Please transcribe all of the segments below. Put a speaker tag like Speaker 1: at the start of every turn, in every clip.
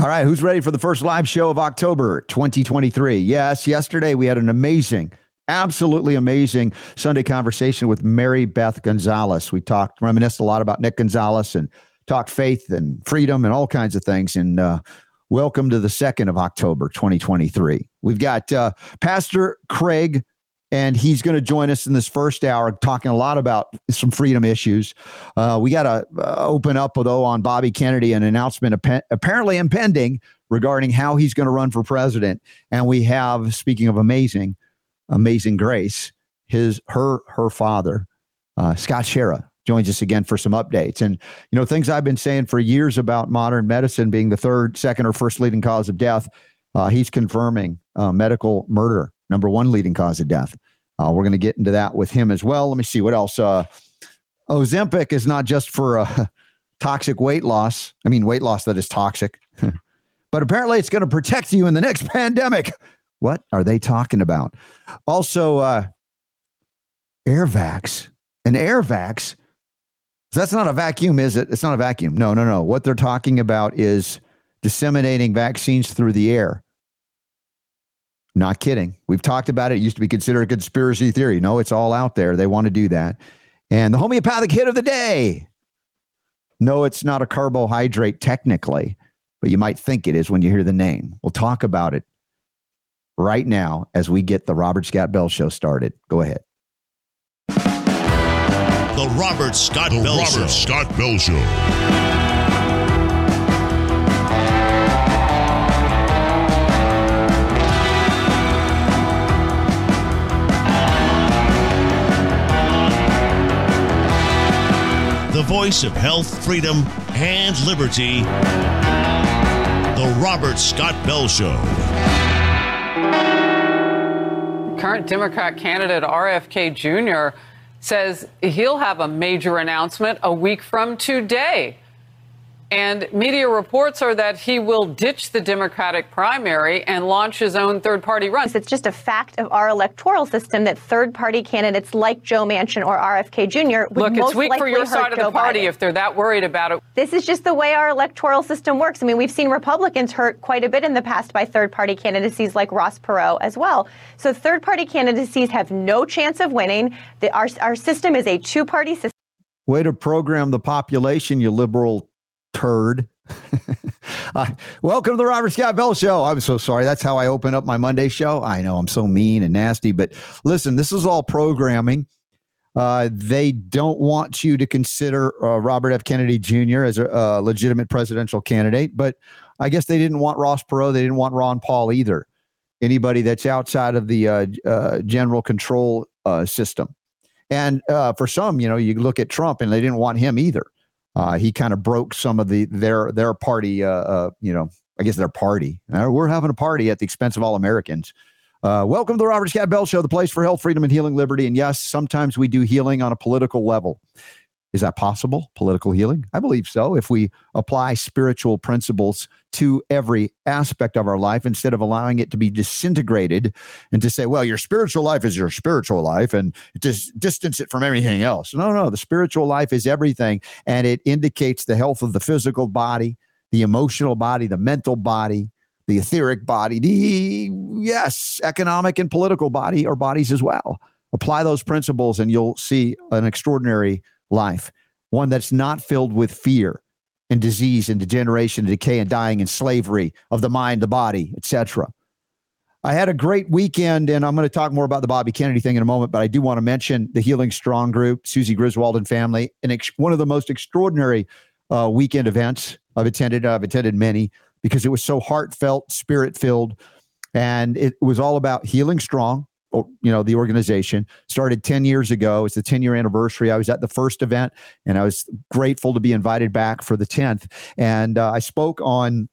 Speaker 1: All right, who's ready for the first live show of October 2023? Yes, yesterday we had an amazing, absolutely amazing Sunday conversation with Mary Beth Gonzalez. We talked, reminisced a lot about Nick Gonzalez and talked faith and freedom and all kinds of things. And uh, welcome to the 2nd of October 2023. We've got uh, Pastor Craig and he's going to join us in this first hour talking a lot about some freedom issues. Uh, we got to uh, open up, though, on Bobby Kennedy, an announcement apparently impending regarding how he's going to run for president. And we have, speaking of amazing, amazing grace, his her her father, uh, Scott Schara, joins us again for some updates. And you know, things I've been saying for years about modern medicine being the third, second, or first leading cause of death. Uh, he's confirming uh, medical murder number one leading cause of death. Uh, we're going to get into that with him as well. Let me see what else. Uh, Ozempic is not just for uh, toxic weight loss. I mean, weight loss that is toxic, but apparently it's going to protect you in the next pandemic. What are they talking about? Also, uh, airvacs. An airvacs. That's not a vacuum, is it? It's not a vacuum. No, no, no. What they're talking about is disseminating vaccines through the air. Not kidding. We've talked about it. It used to be considered a conspiracy theory. No, it's all out there. They want to do that. And the homeopathic hit of the day. No, it's not a carbohydrate technically, but you might think it is when you hear the name. We'll talk about it right now as we get the Robert Scott Bell show started. Go ahead.
Speaker 2: The Robert Scott the Bell Robert Show. Scott Bell Show. Voice of health, freedom, and liberty. The Robert Scott Bell Show.
Speaker 3: Current Democrat candidate RFK Jr. says he'll have a major announcement a week from today. And media reports are that he will ditch the Democratic primary and launch his own third party run.
Speaker 4: It's just a fact of our electoral system that third party candidates like Joe Manchin or RFK Jr.
Speaker 3: would Look, it's weak for your side of the party
Speaker 4: Biden.
Speaker 3: if they're that worried about it.
Speaker 4: This is just the way our electoral system works. I mean, we've seen Republicans hurt quite a bit in the past by third party candidacies like Ross Perot as well. So third party candidacies have no chance of winning. The, our, our system is a two party system.
Speaker 1: Way to program the population, you liberal turd. uh, welcome to the Robert Scott Bell Show. I'm so sorry. That's how I open up my Monday show. I know I'm so mean and nasty, but listen, this is all programming. Uh, they don't want you to consider uh, Robert F. Kennedy Jr. as a, a, legitimate presidential candidate, but I guess they didn't want Ross Perot. They didn't want Ron Paul either. Anybody that's outside of the uh, uh, general control uh, system. And for some, you know, you look at Trump and they didn't want him either. Uh, he kind of broke some of the their their party. Uh, uh, you know, I guess their party. Uh, we're having a party at the expense of all Americans. Uh, welcome to the Robert Scott Bell Show, the place for health, freedom, and healing, liberty. And yes, sometimes we do healing on a political level. Is that possible? Political healing? I believe so. If we apply spiritual principles to every aspect of our life instead of allowing it to be disintegrated and to say, well, your spiritual life is your spiritual life and just distance it from everything else. No, no, the spiritual life is everything. And it indicates the health of the physical body, the emotional body, the mental body, the etheric body, the, yes, economic and political body or bodies as well. Apply those principles and you'll see an extraordinary life, one that's not filled with fear and disease and degeneration and decay and dying and slavery of the mind, the body, etc. I had a great weekend, and I'm going to talk more about the Bobby Kennedy thing in a moment, but I do want to mention the Healing Strong group, Susie Griswold and family, and ex- one of the most extraordinary uh, weekend events I've attended. I've attended many because it was so heartfelt, spirit filled, and it was all about healing strong, you know the organization. Started 10 years ago. It's the 10 year anniversary. I was at the first event and i was grateful to be invited back for the 10th and uh, i spoke on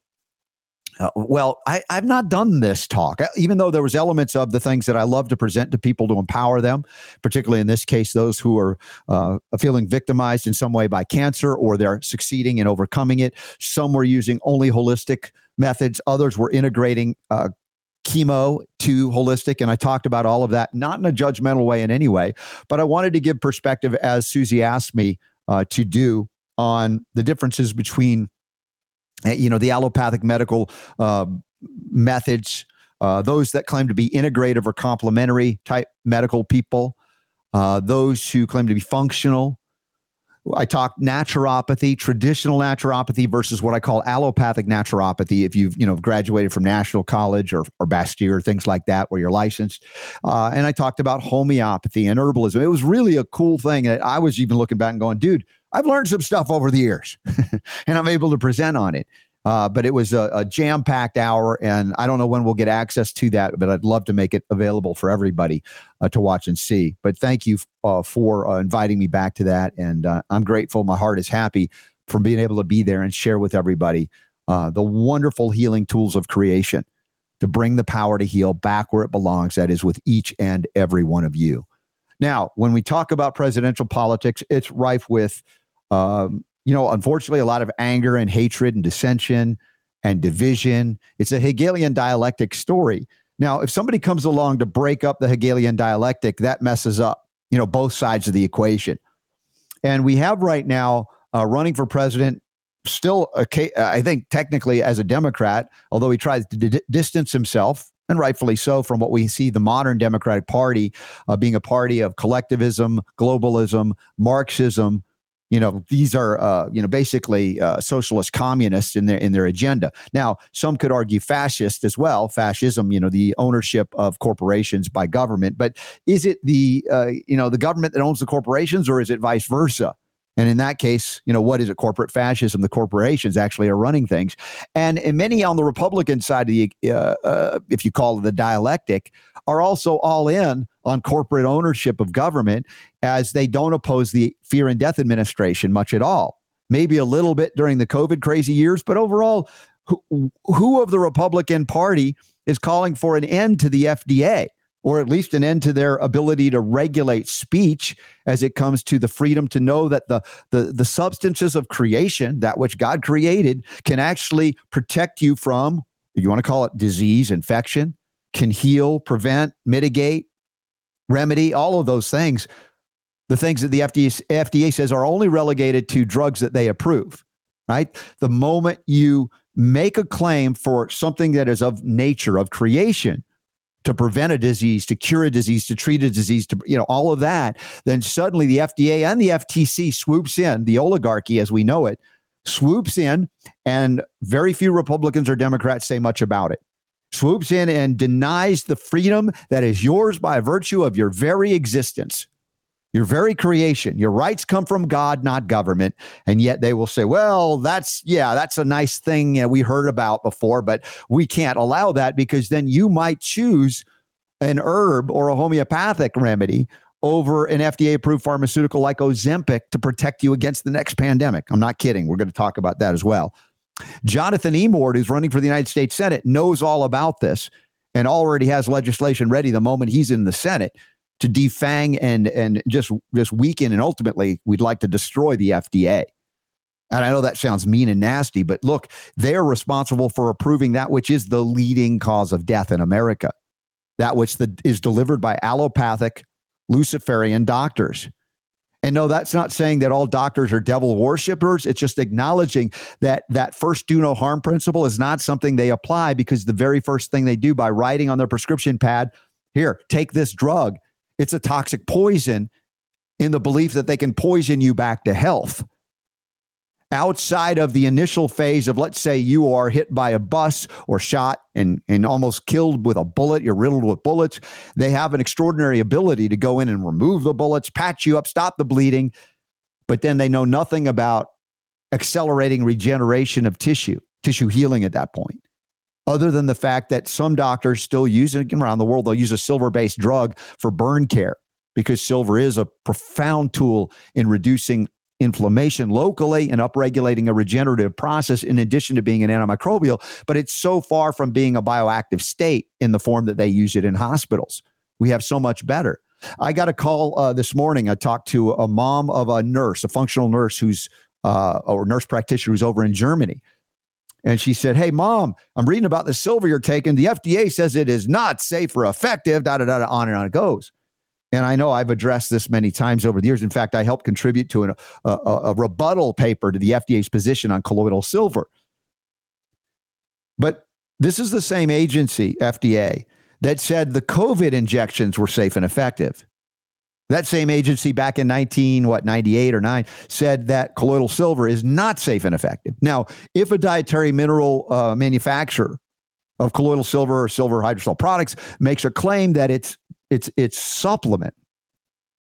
Speaker 1: uh, well I, i've not done this talk even though there was elements of the things that i love to present to people to empower them particularly in this case those who are uh, feeling victimized in some way by cancer or they're succeeding in overcoming it. Some were using only holistic methods. Others were integrating uh, chemo to holistic. And I talked about all of that, not in a judgmental way in any way, but I wanted to give perspective as Susie asked me uh, to do on the differences between eh, you know, the allopathic medical uh, methods, uh, those that claim to be integrative or complementary type medical people, uh, those who claim to be functional. I talk naturopathy, traditional naturopathy versus what I call allopathic naturopathy. If you've you know graduated from National College or or Bastyr, things like that, where you're licensed, uh, and I talked about homeopathy and herbalism. It was really a cool thing. That I was even looking back and going, dude, I've learned some stuff over the years, and I'm able to present on it. Uh, but it was a, a jam packed hour, and I don't know when we'll get access to that, but I'd love to make it available for everybody uh, to watch and see. But thank you uh, for uh, inviting me back to that. And uh, I'm grateful. My heart is happy for being able to be there and share with everybody uh, the wonderful healing tools of creation to bring the power to heal back where it belongs. That is with each and every one of you. Now, when we talk about presidential politics, it's rife with um, you know, unfortunately, a lot of anger and hatred and dissension and division. It's a Hegelian dialectic story. Now, if somebody comes along to break up the Hegelian dialectic, that messes up, you know, both sides of the equation. And we have right now uh, running for president, still, I think, technically as a Democrat, although he tries to d- distance himself, and rightfully so, from what we see the modern Democratic Party uh, being a party of collectivism, globalism, Marxism, you know these are uh, you know basically uh, socialist communists in their in their agenda. Now some could argue fascist as well. Fascism you know the ownership of corporations by government. But is it the uh, you know the government that owns the corporations or is it vice versa and in that case, you know, what is it? Corporate fascism. The corporations actually are running things. And, and many on the Republican side of the, uh, uh, if you call it the dialectic, are also all in on corporate ownership of government as they don't oppose the fear and death administration much at all. Maybe a little bit during the COVID crazy years, but overall, who, who of the Republican Party is calling for an end to the FDA? Or at least an end to their ability to regulate speech as it comes to the freedom to know that the, the, the substances of creation, that which God created, can actually protect you from, you want to call it disease, infection, can heal, prevent, mitigate, remedy, all of those things. The things that the FDA, FDA says are only relegated to drugs that they approve, right? The moment you make a claim for something that is of nature, of creation, to prevent a disease, to cure a disease, to treat a disease, to you know all of that, then suddenly the FDA and the FTC swoops in, the oligarchy as we know it swoops in, and very few Republicans or Democrats say much about it. Swoops in and denies the freedom that is yours by virtue of your very existence your very creation. Your rights come from God, not government. And yet they will say, well, that's, yeah, that's a nice thing we heard about before, but we can't allow that because then you might choose an herb or a homeopathic remedy over an FDA approved pharmaceutical like Ozempic to protect you against the next pandemic. I'm not kidding. We're going to talk about that as well. Jonathan Emord, who's running for the United States Senate, knows all about this and already has legislation ready the moment he's in the Senate to defang and and just just weaken and ultimately we'd like to destroy the FDA. And I know that sounds mean and nasty, but look, they're responsible for approving that which is the leading cause of death in America, that which the, is delivered by allopathic Luciferian doctors. And no, that's not saying that all doctors are devil worshippers. It's just acknowledging that that first do no harm principle is not something they apply because the very first thing they do by writing on their prescription pad, here, take this drug, it's a toxic poison in the belief that they can poison you back to health. Outside of the initial phase of, let's say, you are hit by a bus or shot and, and almost killed with a bullet, you're riddled with bullets, they have an extraordinary ability to go in and remove the bullets, patch you up, stop the bleeding, but then they know nothing about accelerating regeneration of tissue, tissue healing at that point other than the fact that some doctors still use it around the world. They'll use a silver based drug for burn care because silver is a profound tool in reducing inflammation locally and upregulating a regenerative process in addition to being an antimicrobial. But it's so far from being a bioactive state in the form that they use it in hospitals. We have so much better. I got a call uh, this morning. I talked to a mom of a nurse, a functional nurse who's uh, or nurse practitioner who's over in Germany and she said, Hey, mom, I'm reading about the silver you're taking. The FDA says it is not safe or effective, da da da, da on and on it goes. And I know I've addressed this many times over the years. In fact, I helped contribute to an, a, a, rebuttal paper to the FDA's position on colloidal silver. But this is the same agency, FDA, that said the COVID injections were safe and effective. That same agency back in 19, what, 98 or 9 said that colloidal silver is not safe and effective. Now, if a dietary mineral uh, manufacturer of colloidal silver or silver hydrosol products makes a claim that it's it's it's supplement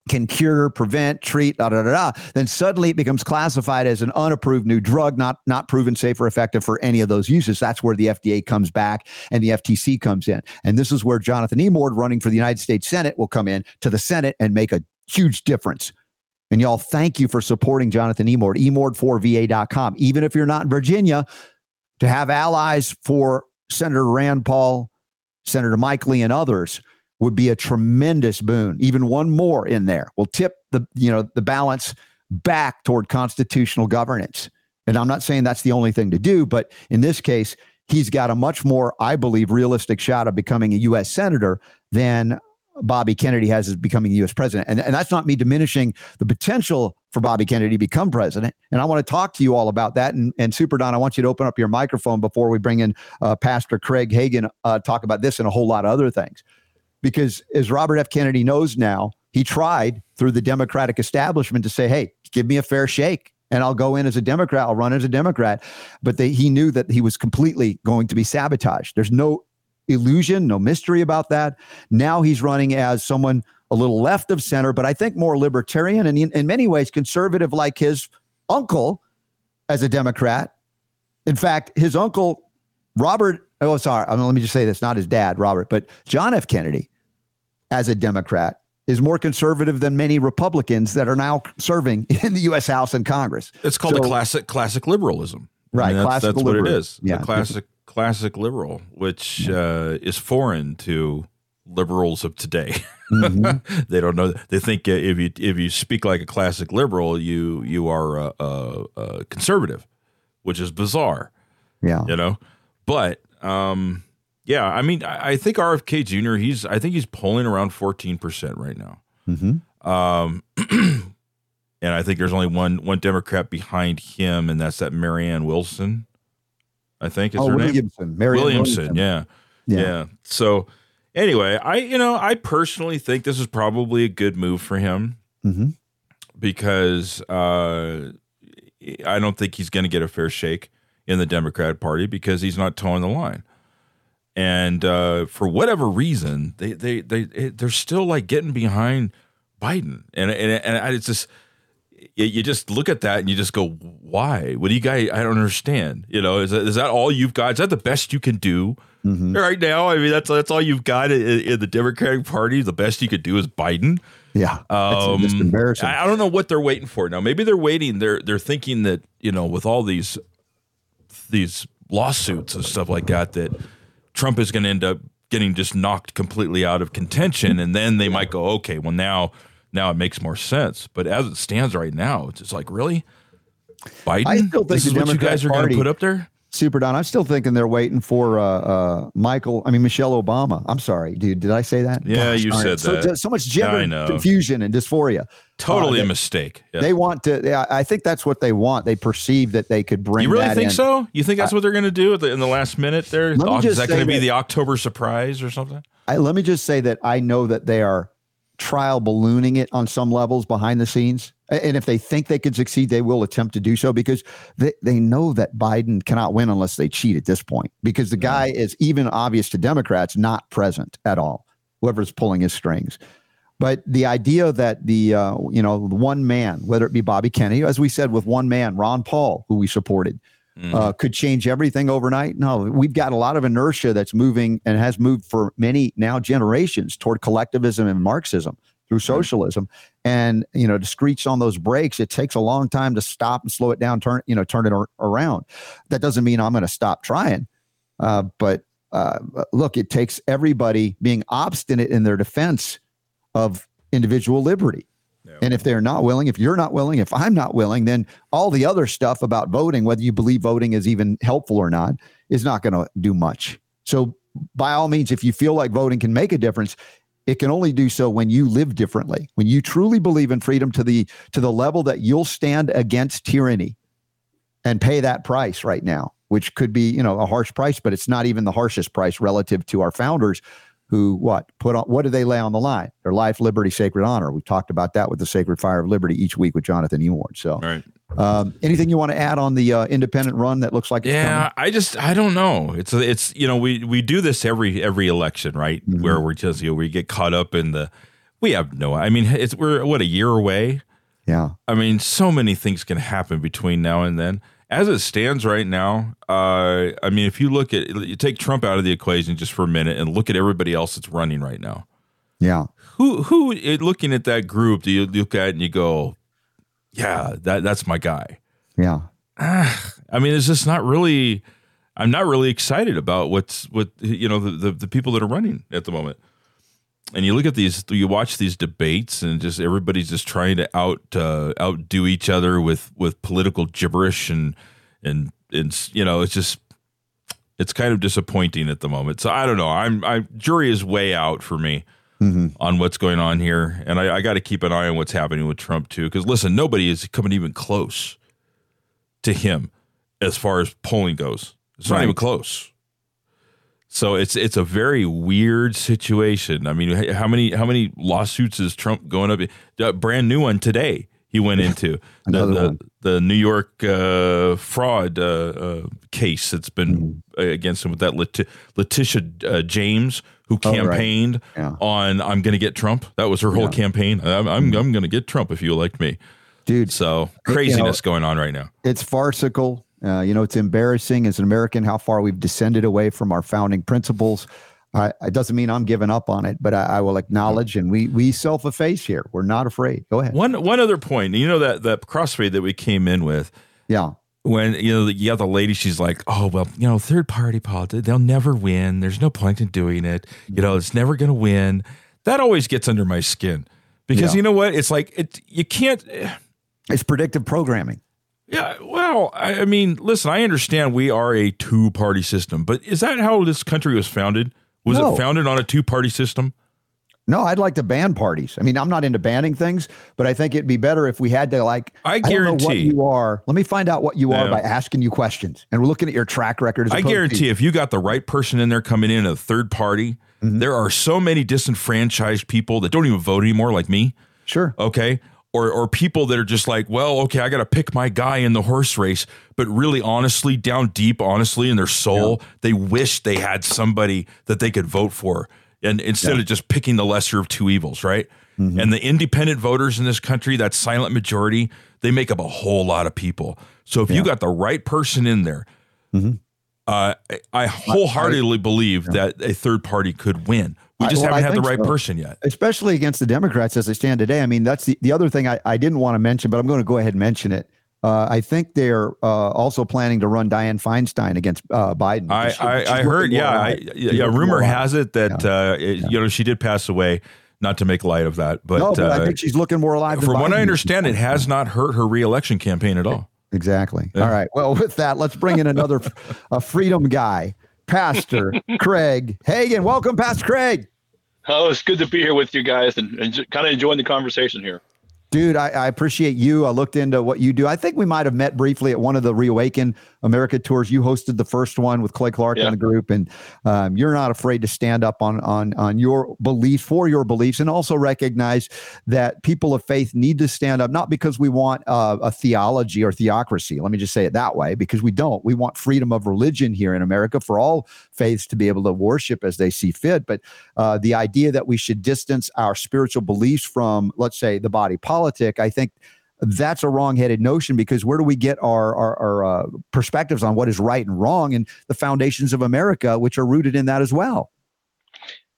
Speaker 1: can cure, prevent, treat, da da da da, then suddenly it becomes classified as an unapproved new drug, not not proven safe or effective for any of those uses. That's where the FDA comes back and the FTC comes in, and this is where Jonathan Emord, running for the United States Senate, will come in to the Senate and make a huge difference. And y'all, thank you for supporting Jonathan Emord, emord4va.com. Even if you're not in Virginia, to have allies for Senator Rand Paul, Senator Mike Lee, and others would be a tremendous boon. Even one more in there will tip the you know the balance back toward constitutional governance. And I'm not saying that's the only thing to do, but in this case, he's got a much more, I believe, realistic shot of becoming a U.S. senator than Bobby Kennedy has as becoming U.S. president. And, and that's not me diminishing the potential for Bobby Kennedy to become president. And I want to talk to you all about that. And, and Super Don, I want you to open up your microphone before we bring in uh, Pastor Craig Hagin, uh, talk about this and a whole lot of other things because as Robert F. Kennedy knows now, he tried through the Democratic establishment to say, hey, give me a fair shake and I'll go in as a Democrat, I'll run as a Democrat. But they, he knew that he was completely going to be sabotaged. There's no illusion, no mystery about that. Now he's running as someone a little left of center, but I think more libertarian and in, in many ways conservative, like his uncle as a Democrat. In fact, his uncle, Robert oh, sorry. I mean, let me just say this not his dad, Robert, but John F. Kennedy, as a Democrat, is more conservative than many Republicans that are now serving in the U.S. House and Congress.
Speaker 5: It's called so, the classic classic liberalism.
Speaker 1: Right.
Speaker 5: I mean, that's, that's what it is.
Speaker 1: Yeah.
Speaker 5: The classic classic liberal, which uh, is foreign to liberals of today. Mm-hmm. they don't know. They think uh, if you if you speak like a classic liberal, you you are a, a, a conservative, which is bizarre.
Speaker 1: Yeah.
Speaker 5: You know, but um, yeah, I mean, I, I, think RFK Jr. He's I think he's polling around fourteen percent right now.
Speaker 1: Mm-hmm.
Speaker 5: Um, and I think there's only one one Democrat behind him, and that's that Marianne Wilson. I think is
Speaker 1: oh,
Speaker 5: her
Speaker 1: Williamson.
Speaker 5: name. Marianne Williamson. Williamson. Yeah. yeah, yeah. So anyway, I you know I personally think this is probably a good move for him
Speaker 1: mm-hmm.
Speaker 5: because uh, I don't think he's going to get a fair shake in the Democrat Party because he's not toeing the line. And uh, for whatever reason, they they they they're still like getting behind Biden, and and and it's just you just look at that and you just go, why? What do you guys? I don't understand. You know, is that, is that all you've got? Is that the best you can do mm-hmm. right now? I mean, that's that's all you've got in, in, the Democratic Party. The best you could do is Biden.
Speaker 1: Yeah,
Speaker 5: um,
Speaker 1: just embarrassing.
Speaker 5: I, I don't know what they're waiting for now. Maybe they're waiting. They're they're thinking that you know, with all these these lawsuits and stuff like that that Trump is going to end up getting just knocked completely out of contention, and then they might go, okay, well now now it makes more sense. But as it stands right now, it's just like really, Biden. I still think this is what you guys are going to put up there.
Speaker 1: Super Don. I'm still thinking they're waiting for uh, uh, Michael. I mean Michelle Obama. I'm sorry, dude. Did I say that?
Speaker 5: Yeah, Gosh, you said
Speaker 1: so,
Speaker 5: that.
Speaker 1: So much gender confusion and dysphoria.
Speaker 5: Totally uh, a mistake.
Speaker 1: They want to. I think that's what they want. They perceive that they could bring.
Speaker 5: You really think
Speaker 1: in.
Speaker 5: so? You think that's what they're going to do in the last minute? There is that going to be the October surprise or something?
Speaker 1: I, let me just say that I know that they are trial ballooning it on some levels behind the scenes. And if they think they can succeed, they will attempt to do so because they, they know that Biden cannot win unless they cheat at this point. Because the guy is even obvious to Democrats, not present at all, whoever's pulling his strings. But the idea that the uh, you know one man, whether it be Bobby Kennedy, as we said with one man, Ron Paul, who we supported, mm. uh, could change everything overnight. No, we've got a lot of inertia that's moving and has moved for many now generations toward collectivism and Marxism through mm-hmm. socialism. And you know, to screech on those brakes, it takes a long time to stop and slow it down, turn you know, turn it ar- around. That doesn't mean I'm going to stop trying, uh, but uh, look, it takes everybody being obstinate in their defense of individual liberty. And if they're not willing, if you're not willing, if I'm not willing, then all the other stuff about voting, whether you believe voting is even helpful or not, is not going to do much. So, by all means, if you feel like voting can make a difference, it can only do so when you live differently when you truly believe in freedom to the to the level that you'll stand against tyranny and pay that price right now which could be, you know, a harsh price, but it's not even the harshest price relative to our founders who what put on what do they lay on the line? Their life, liberty, sacred honor. We talked about that with the Sacred Fire of Liberty each week with Jonathan Emord. So,
Speaker 5: Right.
Speaker 1: um, anything you want to add on the uh, independent run that looks like it's
Speaker 5: Yeah, I just I don't know. It's it's you know we we do this every every election, right?
Speaker 1: Mhm.
Speaker 5: Where we're just you know we get caught up in the we have no. I mean, it's we're what a year away.
Speaker 1: Yeah.
Speaker 5: I mean, so many things can happen between now and then. As it stands right now, uh, I mean, if you look at you take Trump out of the equation just for a minute and look at everybody else that's running right now.
Speaker 1: Yeah.
Speaker 5: Who who eh, looking at that group do you look at and you go, yeah, that that's my guy.
Speaker 1: Yeah.
Speaker 5: I mean, it's just not really. I'm not really excited about what's what you know the, the the people that are running at the moment. And you look at these, you watch these debates, and just everybody's just trying to out uh, outdo each other with with political gibberish, and and and you know, it's just it's kind of disappointing at the moment. So I don't know. I'm I jury is way out for me
Speaker 1: hmm
Speaker 5: on what's going on here, and I, I got to keep an eye on what's happening with Trump too. Because listen, nobody is coming even close to him as far as polling goes. It's not even close. So it's it's a very weird situation. I mean, how many how many lawsuits is Trump going up? A brand new one today. He went into the, the, the New York uh, fraud uh, uh, case that's been
Speaker 1: Mm-hmm.
Speaker 5: against him with that Leti- Letitia uh, James who
Speaker 1: Oh, right.
Speaker 5: campaigned
Speaker 1: Yeah.
Speaker 5: on "I'm going to get Trump." That was her whole
Speaker 1: Yeah. Mm-hmm.
Speaker 5: campaign. I'm I'm, I'm going to get Trump if you elect me.
Speaker 1: Dude,
Speaker 5: So
Speaker 1: You know-
Speaker 5: craziness going on right now.
Speaker 1: it's farcical. Uh, you know, it's embarrassing as an American how far we've descended away from our founding principles. Uh, it doesn't mean I'm giving up on it, but I, I will acknowledge and we we self efface here. We're not afraid. Go ahead.
Speaker 5: One one other point. You know that that crossfade that we came in with
Speaker 1: Yeah.
Speaker 5: when you know you got the lady. She's like, "Oh well, you know, third party politics. They'll never win. There's no point in doing it. You know, it's never going to win." That always gets under my skin because
Speaker 1: Yeah.
Speaker 5: you know what? It's like it. You can't.
Speaker 1: It's predictive programming.
Speaker 5: Yeah, well, I, I mean, listen, I understand we are a two party system, but is that how this country was founded? Was
Speaker 1: No.
Speaker 5: it founded on a two party system?
Speaker 1: No, I'd like to ban parties. I mean, I'm not into banning things, but I think it'd be better if we had to like.
Speaker 5: I
Speaker 1: don't know what
Speaker 5: guarantee-
Speaker 1: you are. Let me find out what you are
Speaker 5: Yeah.
Speaker 1: by asking you questions, and we're looking at your track record. As
Speaker 5: I
Speaker 1: opposed to-
Speaker 5: guarantee if you got the right person in there coming in, a third party,
Speaker 1: Mm-hmm.
Speaker 5: there are so many disenfranchised people that don't even vote anymore, like me.
Speaker 1: Sure.
Speaker 5: Okay. Or, or people that are just like, well, okay, I got to pick my guy in the horse race. But really, honestly, down deep, honestly, in their soul, they wish they had somebody that they could vote for. And instead of just picking the lesser of two evils, right?
Speaker 1: Mm-hmm.
Speaker 5: And the independent voters in this country, that silent majority, they make up a whole lot of people. So if you got the right person in there,
Speaker 1: Mm-hmm.
Speaker 5: uh, I, I wholeheartedly believe that a third party could win. We
Speaker 1: I-
Speaker 5: just
Speaker 1: well,
Speaker 5: haven't
Speaker 1: I
Speaker 5: had the right
Speaker 1: so.
Speaker 5: person yet.
Speaker 1: especially against the Democrats as they stand today. I mean, that's the, the other thing I, I didn't want to mention, but I'm going to go ahead and mention it. Uh, I think they're uh, also planning to run Dianne Feinstein against uh, Biden.
Speaker 5: I,
Speaker 1: She-
Speaker 5: I, I heard, yeah, I, yeah, yeah. Rumor has it that uh, it- you know she did pass away. Not to make light of that, but,
Speaker 1: no, but I
Speaker 5: uh,
Speaker 1: think she's looking more alive.
Speaker 5: from what I understand, it has not hurt her reelection campaign at all.
Speaker 1: Exactly. All right. Well, with that, let's bring in another a freedom guy, Pastor Craig Hagin. Welcome, Pastor Craig.
Speaker 6: Oh, it's good to be here with you guys and, and kind of enjoying the conversation here.
Speaker 1: Dude, I, I appreciate you. I looked into what you do. I think we might have met briefly at one of the Reawaken America tours. You hosted the first one with Clay Clark
Speaker 6: Yeah.
Speaker 1: and the group, and um, you're not afraid to stand up on on on your belief for your beliefs, and also recognize that people of faith need to stand up, not because we want uh, a theology or theocracy. Let me just say it that way, because we don't. We want freedom of religion here in America for all faiths to be able to worship as they see fit. But uh, the idea that we should distance our spiritual beliefs from, let's say, the body politic, I think that's a wrong-headed notion because where do we get our our, our uh, perspectives on what is right and wrong and the foundations of America, which are rooted in that as well?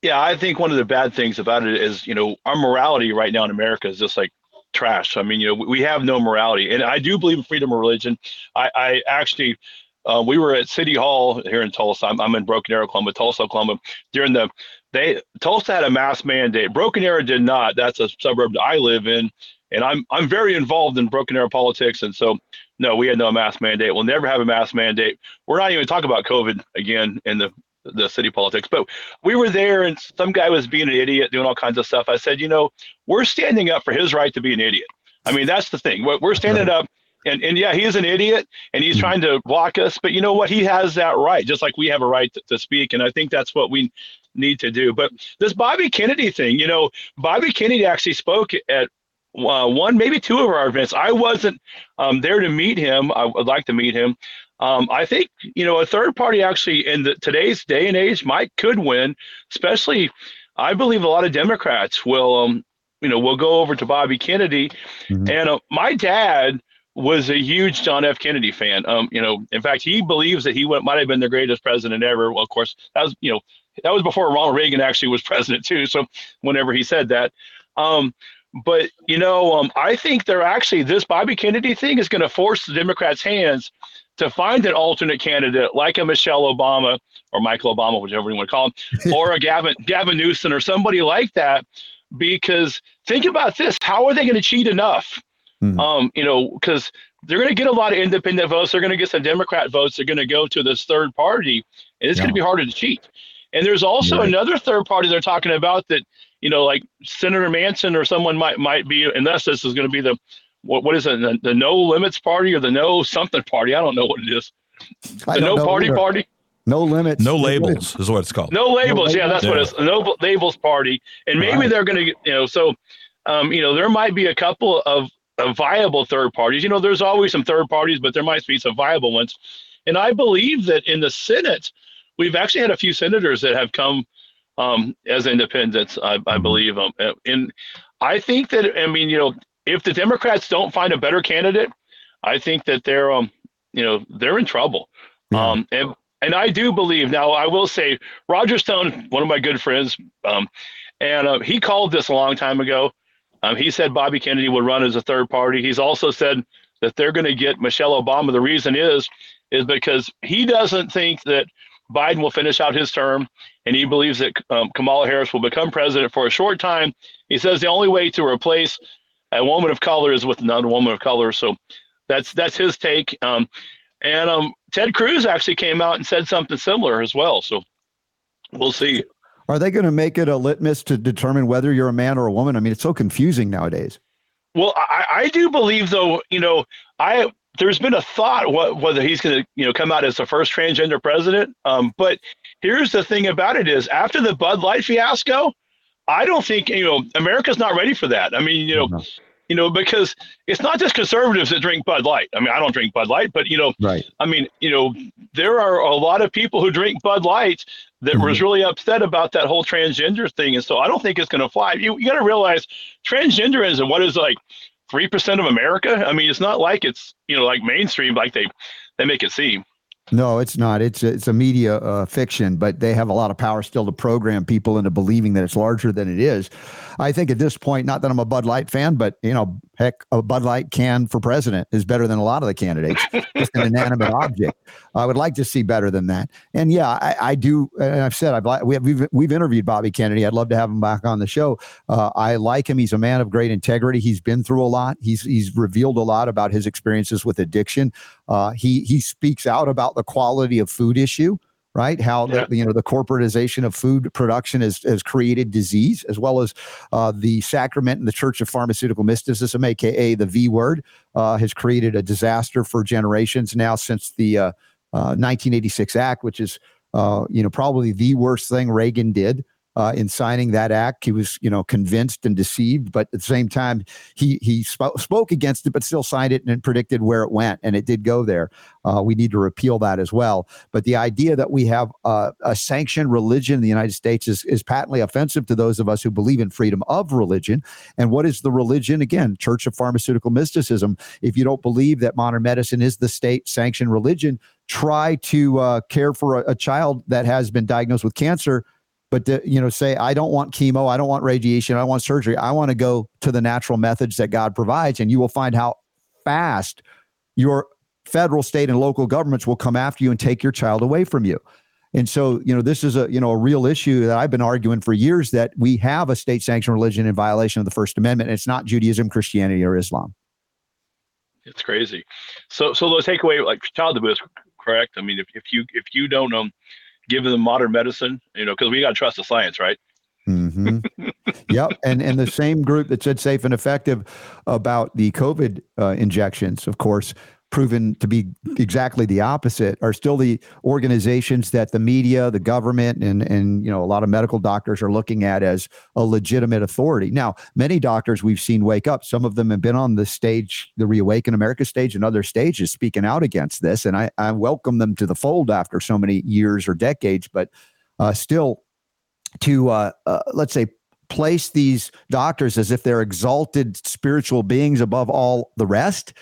Speaker 6: Yeah, I think one of the bad things about it is, you know, our morality right now in America is just like trash. I mean, you know, we- we have no morality, and I do believe in freedom of religion. I, I actually, uh, we were at City Hall here in Tulsa. I'm, I'm in Broken Arrow, Oklahoma, Tulsa, Oklahoma. During the, they Tulsa had a mask mandate. Broken Arrow did not. That's a suburb that I live in, and I'm I'm very involved in Broken Arrow politics, and so no, we had no mask mandate. We'll never have a mask mandate. We're not even talking about COVID again in the the city politics, but we were there and some guy was being an idiot doing all kinds of stuff. I said, you know, we're standing up for his right to be an idiot. I mean, that's the thing. We're we're standing up and and yeah, he's an idiot, and he's
Speaker 1: Mhm.
Speaker 6: trying to block us. But you know what? He has that right, just like we have a right to, to speak. And I think that's what we need to do. But this Bobby Kennedy thing, you know, Bobby Kennedy actually spoke at uh, one, maybe two of our events. I wasn't um, there to meet him. I would like to meet him. Um, I think you know a third party actually in the, today's day and age might could win, especially. I believe a lot of Democrats will, um, you know, will go over to Bobby Kennedy,
Speaker 1: Mhm.
Speaker 6: and uh, my dad was a huge John F. Kennedy fan. Um, you know, in fact, he believes that he went, might have been the greatest president ever. Well, of course, that was you know that was before Ronald Reagan actually was president too. So whenever he said that, um, but you know, um, I think they're actually this Bobby Kennedy thing is going to force the Democrats' hands to find an alternate candidate like a Michelle Obama or Michael Obama, whichever you want to call him, or a Gavin Gavin Newsom or somebody like that. Because think about this: how are they going to cheat enough?
Speaker 1: Mhm.
Speaker 6: Um, you know, because they're going to get a lot of independent votes. They're going to get some Democrat votes. They're going to go to this third party, and it's going to be harder to cheat. And there's also
Speaker 1: Right.
Speaker 6: another third party they're talking about that you know, like Senator Manchin or someone might might be, unless this is going to be the what what is it, the, the No Limits Party or the No Something Party? I don't know what it is. The
Speaker 1: don't
Speaker 6: No Party
Speaker 1: either.
Speaker 6: Party.
Speaker 1: No limits.
Speaker 5: No labels is what it's called.
Speaker 6: No labels. yeah, that's what it's. No labels party, and maybe
Speaker 1: Right.
Speaker 6: they're going to, you know, so, um, you know, there might be a couple of, of viable third parties. You know, there's always some third parties, but there might be some viable ones. And I believe that in the Senate, we've actually had a few senators that have come um, as independents. I, I
Speaker 1: Mhm.
Speaker 6: believe, um, and I think that I mean, you know, if the Democrats don't find a better candidate, I think that they're, um, you know, they're in trouble.
Speaker 1: Yeah.
Speaker 6: Um, and and I do believe now. I will say, Roger Stone, one of my good friends, um, and uh, he called this a long time ago. Um, he said Bobby Kennedy would run as a third party. He's also said that they're going to get Michelle Obama. The reason is is because he doesn't think that Biden will finish out his term, and he believes that um, Kamala Harris will become president for a short time. He says the only way to replace a woman of color is with another woman of color. So that's that's his take. Um, and um, Ted Cruz actually came out and said something similar as well. So we'll see.
Speaker 1: Are they going to make it a litmus to determine whether you're a man or a woman? I mean, it's so confusing nowadays.
Speaker 6: Well, I, I do believe though, you know, I there's been a thought what, whether he's going to, you know, come out as the first transgender president. Um, but here's the thing about it is after the Bud Light fiasco, I don't think you know America's not ready for that. I mean, you know,
Speaker 1: No.
Speaker 6: you know, because it's not just conservatives that drink Bud Light. I mean, I don't drink Bud Light, but you know,
Speaker 1: Right.
Speaker 6: I mean, you know, there are a lot of people who drink Bud Light that
Speaker 1: Mm-hmm.
Speaker 6: was really upset about that whole transgender thing, and so I don't think it's going to fly. You, you got to realize transgenderism. What is like three percent of America? I mean, it's not like it's you know like mainstream like they they make it seem.
Speaker 1: No, it's not. It's it's a media uh, fiction, but they have a lot of power still to program people into believing that it's larger than it is. I think at this point, not that I'm a Bud Light fan, but you know, heck, a Bud Light can for president is better than a lot of the candidates. Just an inanimate object. I would like to see better than that. And yeah, I, I do. And I've said I've we have, we've we've interviewed Bobby Kennedy. I'd love to have him back on the show. Uh, I like him. He's a man of great integrity. He's been through a lot. He's he's revealed a lot about his experiences with addiction. Uh, he he speaks out about the quality of food issue, right? How
Speaker 6: Yeah.
Speaker 1: the you know the corporatization of food production has has created disease, as well as uh, the sacrament and the Church of Pharmaceutical Mysticism, aka the V word, uh, has created a disaster for generations now since the uh, uh, 1986 Act, which is uh, you know probably the worst thing Reagan did. Uh, in signing that act, he was, you know, convinced and deceived, but at the same time, he he sp- spoke against it, but still signed it and predicted where it went, and it did go there. Uh, we need to repeal that as well. But the idea that we have uh, a sanctioned religion in the United States is is patently offensive to those of us who believe in freedom of religion. And what is the religion? Again, Church of Pharmaceutical Mysticism. If you don't believe that modern medicine is the state sanctioned religion, try to uh, care for a, a child that has been diagnosed with cancer but to, you know say i don't want chemo i don't want radiation i want surgery i want to go to the natural methods that god provides and you will find how fast your federal state and local governments will come after you and take your child away from you and so you know this is a you know a real issue that i've been arguing for years that we have a state sanctioned religion in violation of the first amendment and it's not judaism christianity or islam
Speaker 6: It's crazy. So so the takeaway like child abuse, correct? I mean, if, if you if you don't um give them modern medicine, you know, because we got to trust the science, right?
Speaker 1: hmm yep, and and the same group that said safe and effective about the COVID uh, injections, of course, proven to be exactly the opposite are still the organizations that the media the government and and you know a lot of medical doctors are looking at as a legitimate authority. Now many doctors we've seen wake up. Some of them have been on the stage the reawaken america stage and other stages speaking out against this and i, I welcome them to the fold after so many years or decades but uh, still to uh, uh, let's say place these doctors as if they're exalted spiritual beings above all the rest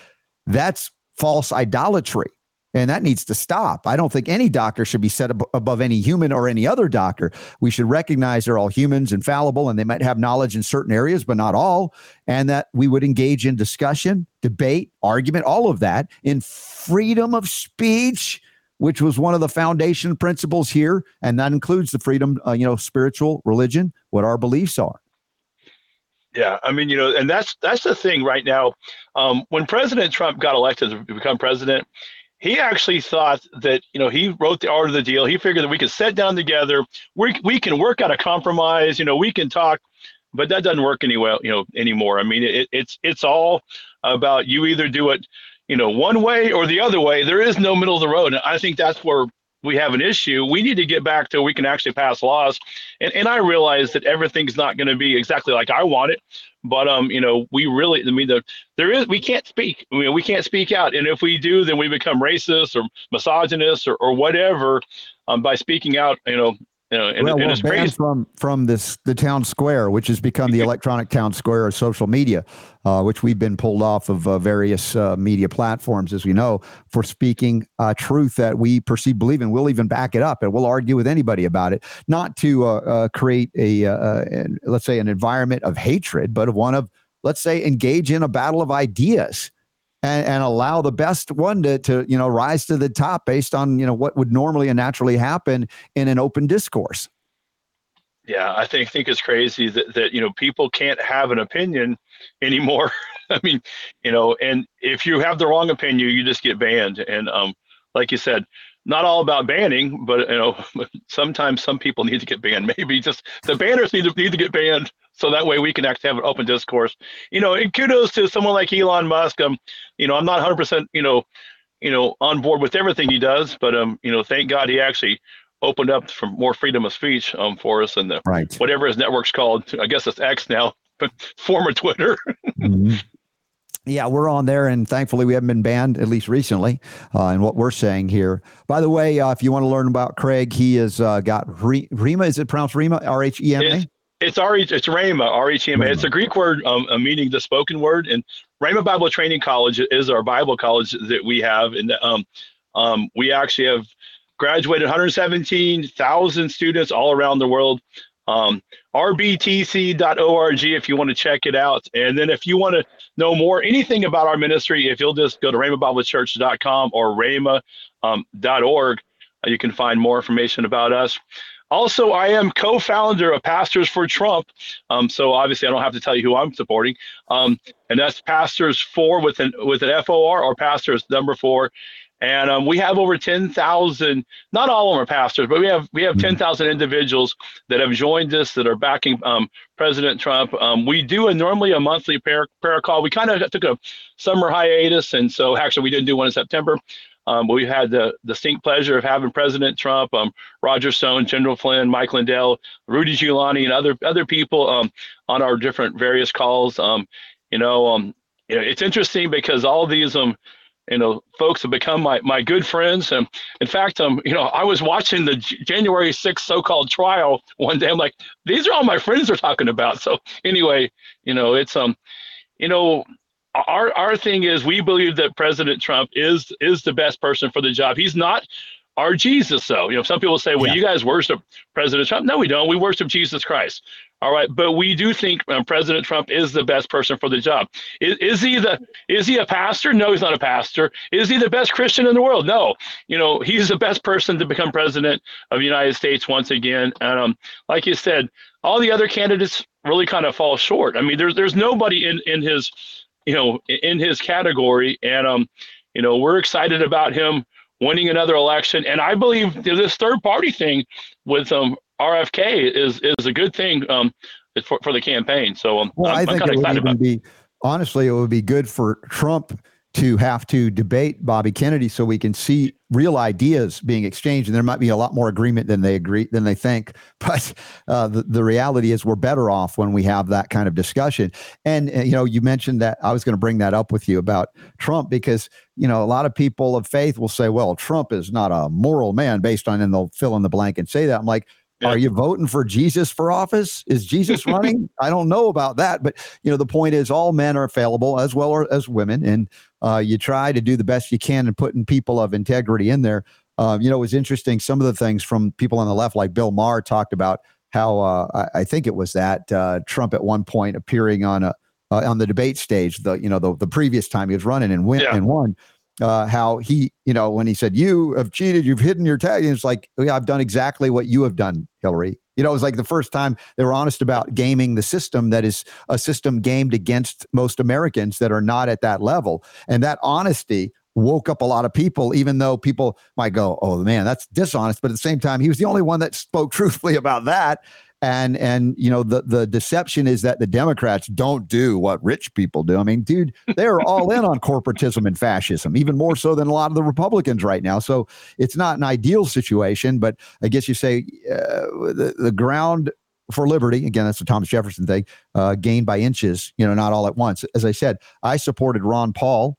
Speaker 1: that's false idolatry. And that needs to stop. I don't think any doctor should be set ab- above any human or any other doctor. We should recognize they're all humans and fallible, and they might have knowledge in certain areas, but not all. And that we would engage in discussion, debate, argument, all of that in freedom of speech, which was one of the foundation principles here. And that includes the freedom, uh, you know, spiritual, religion, what our beliefs are.
Speaker 6: Yeah, I mean, you know, and that's that's the thing right now. Um, when President Trump got elected to become president, he actually thought that you know he wrote the art of the deal. He figured that we could sit down together, we we can work out a compromise. You know, we can talk, but that doesn't work anyway. You know, anymore. I mean, it, it's it's all about you either do it, you know, one way or the other way. There is no middle of the road. And I think that's where we have an issue. We need to get back to we can actually pass laws. And and I realize that everything's not going to be exactly like I want it, but um, you know, we really I mean the there is we can't speak. I mean, we can't speak out. And if we do, then we become racist or misogynist or, or whatever um, by speaking out, you know, you know, and,
Speaker 1: well,
Speaker 6: and
Speaker 1: we're banned from from this the town square, which has become the electronic town square of social media, uh, which we've been pulled off of uh, various uh, media platforms, as we know, for speaking uh, truth that we perceive, believe in. We'll even back it up, and we'll argue with anybody about it, not to uh, uh, create a, a let's say an environment of hatred, but of one of let's say engage in a battle of ideas and, and allow the best one to, to you know rise to the top based on you know what would normally and naturally happen in an open discourse
Speaker 6: Yeah, I think think it's crazy that, that you know people can't have an opinion anymore. I mean, you know, and if you have the wrong opinion, you just get banned. And um, like you said, not all about banning, but you know, sometimes some people need to get banned. Maybe just the banners need to need to get banned so that way we can actually have an open discourse. You know, and kudos to someone like Elon Musk. Um, you know, I'm not 100 percent, you know, you know, on board with everything he does, but um, you know, thank God he actually opened up for more freedom of speech um for us and the
Speaker 1: right
Speaker 6: whatever his network's called. I guess it's X now, but former Twitter.
Speaker 1: mm-hmm. Yeah, we're on there, and thankfully we haven't been banned at least recently. Uh, and what we're saying here. By the way, uh, if you want to learn about Craig, he has uh, got Rhema. Is it pronounced Rhema? R H E M A.
Speaker 6: It's R H. It's Rhema. R H E M A. It's a Greek word, um, meaning the spoken word. And Rhema Bible Training College is our Bible college that we have, and um, um, we actually have graduated 117,000 students all around the world. Um, rbtc.org if you want to check it out. And then if you want to know more, anything about our ministry, if you'll just go to rhemabiblechurch.com or rhema.org, um, you can find more information about us. Also, I am co-founder of Pastors for Trump. Um, so obviously, I don't have to tell you who I'm supporting. Um, and that's Pastors Four with an with an F O R or Pastors number four. And um, we have over 10,000, not all of them are pastors, but we have we have mm-hmm. 10,000 individuals that have joined us that are backing um, President Trump. Um, we do a normally a monthly prayer, prayer call. We kind of took a summer hiatus, and so actually we didn't do one in September. Um, we had the distinct pleasure of having President Trump, um, Roger Stone, General Flynn, Mike Lindell, Rudy Giuliani, and other other people um, on our different various calls. Um, you know, um, you know, it's interesting because all these um, you know, folks have become my, my good friends. And in fact, um, you know, I was watching the January 6th so-called trial one day. I'm like, these are all my friends are talking about. So anyway, you know, it's, um, you know, our, our thing is we believe that President Trump is, is the best person for the job. He's not our Jesus, though. You know, some people say, well, yeah. you guys worship President Trump. No, we don't. We worship Jesus Christ. All right, but we do think um, President Trump is the best person for the job. Is, is, he the is he a pastor? No, he's not a pastor. Is he the best Christian in the world? No. You know, he's the best person to become president of the United States once again. And um, like you said, all the other candidates really kind of fall short. I mean, there's there's nobody in in his you know in his category, and um, you know, we're excited about him winning another election. And I believe this third party thing with um, RFK is is a good thing. Um, for, for the campaign. So um,
Speaker 1: well,
Speaker 6: I'm,
Speaker 1: I think
Speaker 6: I'm
Speaker 1: it would even be honestly, it would be good for Trump to have to debate Bobby Kennedy so we can see real ideas being exchanged and there might be a lot more agreement than they agree than they think but uh, the, the reality is we're better off when we have that kind of discussion and uh, you know you mentioned that i was going to bring that up with you about trump because you know a lot of people of faith will say well trump is not a moral man based on and they'll fill in the blank and say that i'm like yeah. Are you voting for Jesus for office? Is Jesus running? I don't know about that, but you know the point is all men are fallible as well as women, and uh, you try to do the best you can in putting people of integrity in there. Uh, you know, it was interesting. Some of the things from people on the left, like Bill Maher, talked about how uh, I, I, think it was that uh, Trump at one point appearing on a uh, on the debate stage, the you know the the previous time he was running and went yeah. and won uh, how he, you know, when he said, You have cheated, you've hidden your tag. And it's like, yeah, I've done exactly what you have done, Hillary. You know, it was like the first time they were honest about gaming the system that is a system gamed against most Americans that are not at that level. And that honesty woke up a lot of people, even though people might go, Oh man, that's dishonest. But at the same time, he was the only one that spoke truthfully about that and and you know the the deception is that the democrats don't do what rich people do. I mean dude they're all in on corporatism and fascism even more so than a lot of the republicans right now. So it's not an ideal situation but i guess you say uh, the, the ground for liberty again that's the thomas jefferson thing uh, gained by inches you know not all at once. As i said i supported ron paul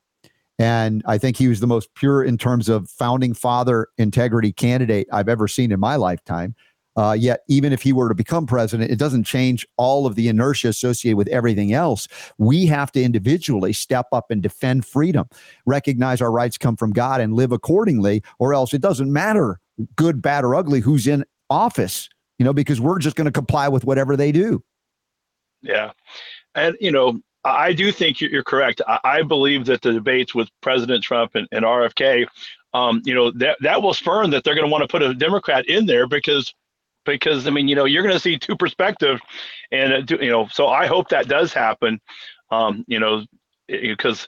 Speaker 1: and I think he was the most pure in terms of founding father integrity candidate I've ever seen in my lifetime. Uh, yet, even if he were to become president, it doesn't change all of the inertia associated with everything else. We have to individually step up and defend freedom, recognize our rights come from God, and live accordingly, or else it doesn't matter, good, bad, or ugly, who's in office, you know, because we're just going to comply with whatever they do.
Speaker 6: Yeah. And, you know, I do think you're correct. I believe that the debates with President Trump and, and RFK, um, you know, that, that will spurn that they're going to want to put a Democrat in there because because I mean, you know, you're going to see two perspectives, and uh, you know, so I hope that does happen. Um, you know, because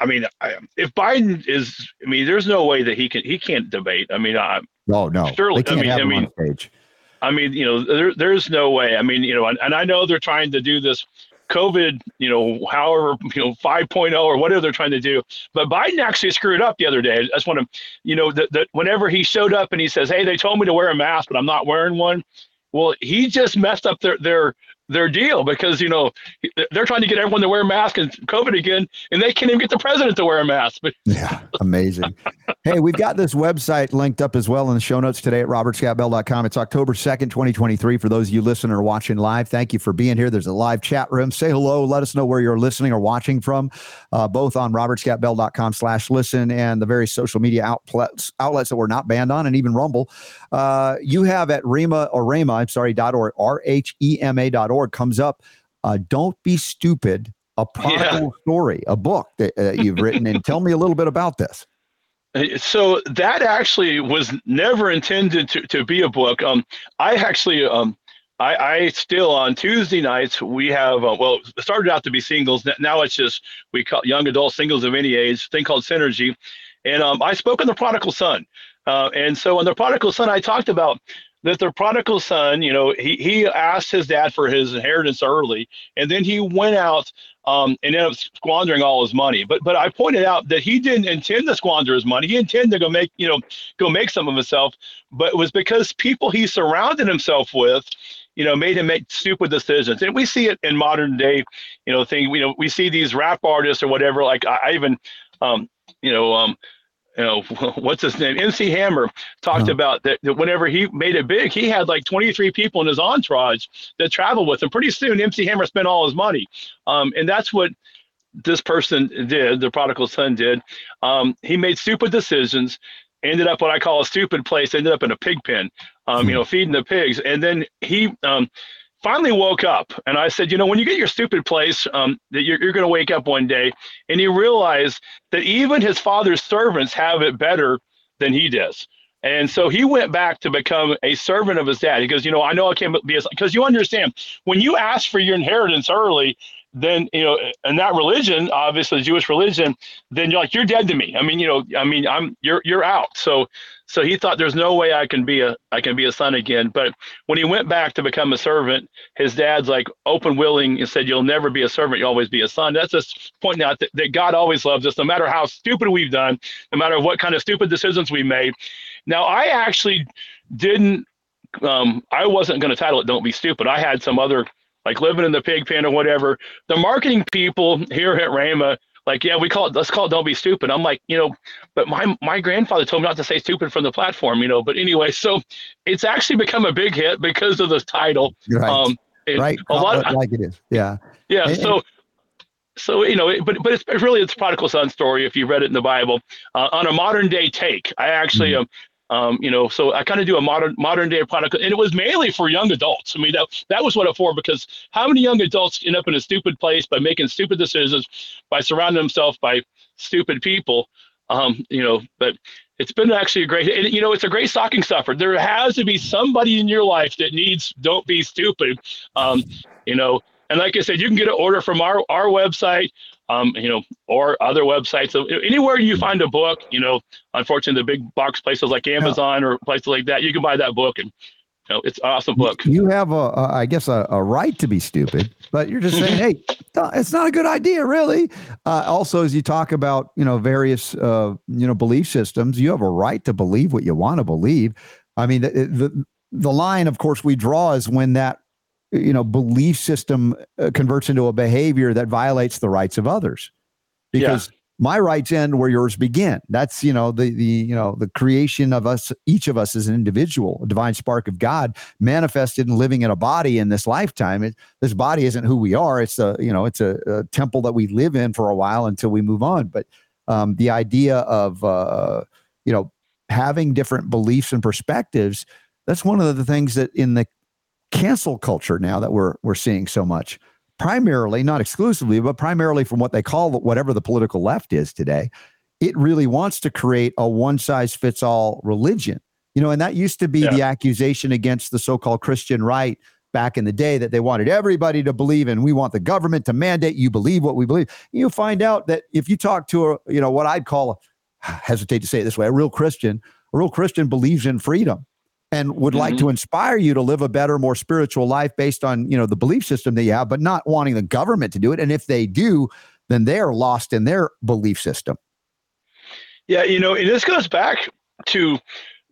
Speaker 6: I mean, I, if Biden is, I mean, there's no way that he can he can't debate. I mean, I,
Speaker 1: no, no,
Speaker 6: surely. I mean, I mean, I mean, you know, there, there's no way. I mean, you know, and, and I know they're trying to do this COVID, you know, however, you know, 5.0 or whatever they're trying to do. But Biden actually screwed up the other day. Just want to, you know, that, that whenever he showed up and he says, hey, they told me to wear a mask, but I'm not wearing one. Well, he just messed up their their their deal because you know they're trying to get everyone to wear a mask and COVID again, and they can't even get the president to wear a mask.
Speaker 1: But yeah, amazing. hey, we've got this website linked up as well in the show notes today at robertscottbell.com. It's October 2nd, 2023. For those of you listening or watching live, thank you for being here. There's a live chat room. Say hello. Let us know where you're listening or watching from, uh, both on robertscottbell.com slash listen and the various social media outlets, outlets that we're not banned on, and even Rumble. Uh, you have at Rhema or Rhema, I'm sorry, dot org, R-H-E-M-A dot org comes up. Uh, Don't Be Stupid, a prodigal yeah. story, a book that uh, you've written. and tell me a little bit about this.
Speaker 6: Uh, so that actually was never intended to, to be a book. Um, I actually, um, I, I still on Tuesday nights we have uh, well it started out to be singles. Now it's just we call young adult singles of any age thing called Synergy, and um, I spoke on the prodigal son. Uh, and so on the prodigal son, I talked about that the prodigal son, you know, he, he asked his dad for his inheritance early, and then he went out um, and ended up squandering all his money. But but I pointed out that he didn't intend to squander his money. He intended to go make you know go make some of himself, but it was because people he surrounded himself with, you know, made him make stupid decisions. And we see it in modern day, you know, thing. You know, we see these rap artists or whatever. Like I, I even, um, you know, um, you know, what's his name? MC Hammer talked uh-huh. about that, that, whenever he made it big, he had like 23 people in his entourage that traveled with him. Pretty soon, MC Hammer spent all his money. Um, and that's what this person did, the prodigal son did. Um, he made stupid decisions, ended up what I call a stupid place, ended up in a pig pen, um, you hmm. know, feeding the pigs. And then he, um, finally woke up and I said, you know, when you get your stupid place, um, that you're, you're going to wake up one day and he realized that even his father's servants have it better than he does. And so he went back to become a servant of his dad. He goes, you know, I know I can't be because you understand when you ask for your inheritance early, then you know, in that religion, obviously Jewish religion, then you're like you're dead to me. I mean, you know, I mean, I'm you're you're out. So So he thought there's no way I can be a I can be a son again. But when he went back to become a servant, his dad's like open willing and said, "You'll never be a servant. You'll always be a son." That's just pointing out that, that God always loves us, no matter how stupid we've done, no matter what kind of stupid decisions we made. Now I actually didn't. Um, I wasn't going to title it "Don't Be Stupid." I had some other like living in the pig pen or whatever. The marketing people here at Rhema like, yeah, we call it, let's call it Don't Be Stupid. I'm like, you know, but my, my grandfather told me not to say stupid from the platform, you know, but anyway, so it's actually become a big hit because of the title.
Speaker 1: Right. Um, it, right. A lot of, like it is. Yeah.
Speaker 6: Yeah. And, so, so, you know, but, but it's really, it's prodigal son story. If you read it in the Bible uh, on a modern day take, I actually, mm-hmm. um, um, you know, so I kind of do a modern modern day product, and it was mainly for young adults. I mean, that that was what it for because how many young adults end up in a stupid place by making stupid decisions, by surrounding themselves by stupid people, um, you know. But it's been actually a great, and, you know, it's a great stocking stuffer. There has to be somebody in your life that needs "Don't Be Stupid," um, you know. And like I said, you can get an order from our our website um, you know, or other websites. So anywhere you find a book, you know, unfortunately, the big box places like Amazon or places like that, you can buy that book and. You know, it's an awesome book.
Speaker 1: You have a, a I guess, a, a, right to be stupid, but you're just saying, hey, it's not a good idea, really. Uh, also, as you talk about, you know, various, uh, you know, belief systems, you have a right to believe what you want to believe. I mean, the, the the line, of course, we draw is when that you know belief system uh, converts into a behavior that violates the rights of others. Because yeah. my rights end where yours begin. That's you know the the you know the creation of us each of us as an individual a divine spark of god manifested and living in a body in this lifetime. It, this body isn't who we are. It's a you know it's a, a, temple that we live in for a while until we move on. But um, the idea of uh, you know having different beliefs and perspectives that's one of the things that in the cancel culture now that we're we're seeing so much primarily not exclusively but primarily from what they call whatever the political left is today it really wants to create a one size fits all religion. You know and that used to be yeah. the accusation against the so-called christian right back in the day that they wanted everybody to believe in we want the government to mandate you believe what we believe. You find out that if you talk to a you know what i'd call a, hesitate to say it this way a real christian a real christian believes in freedom and would mm-hmm. like to inspire you to live a better more spiritual life based on you know the belief system that you have but not wanting the government to do it and if they do then they're lost in their belief system
Speaker 6: yeah you know this goes back to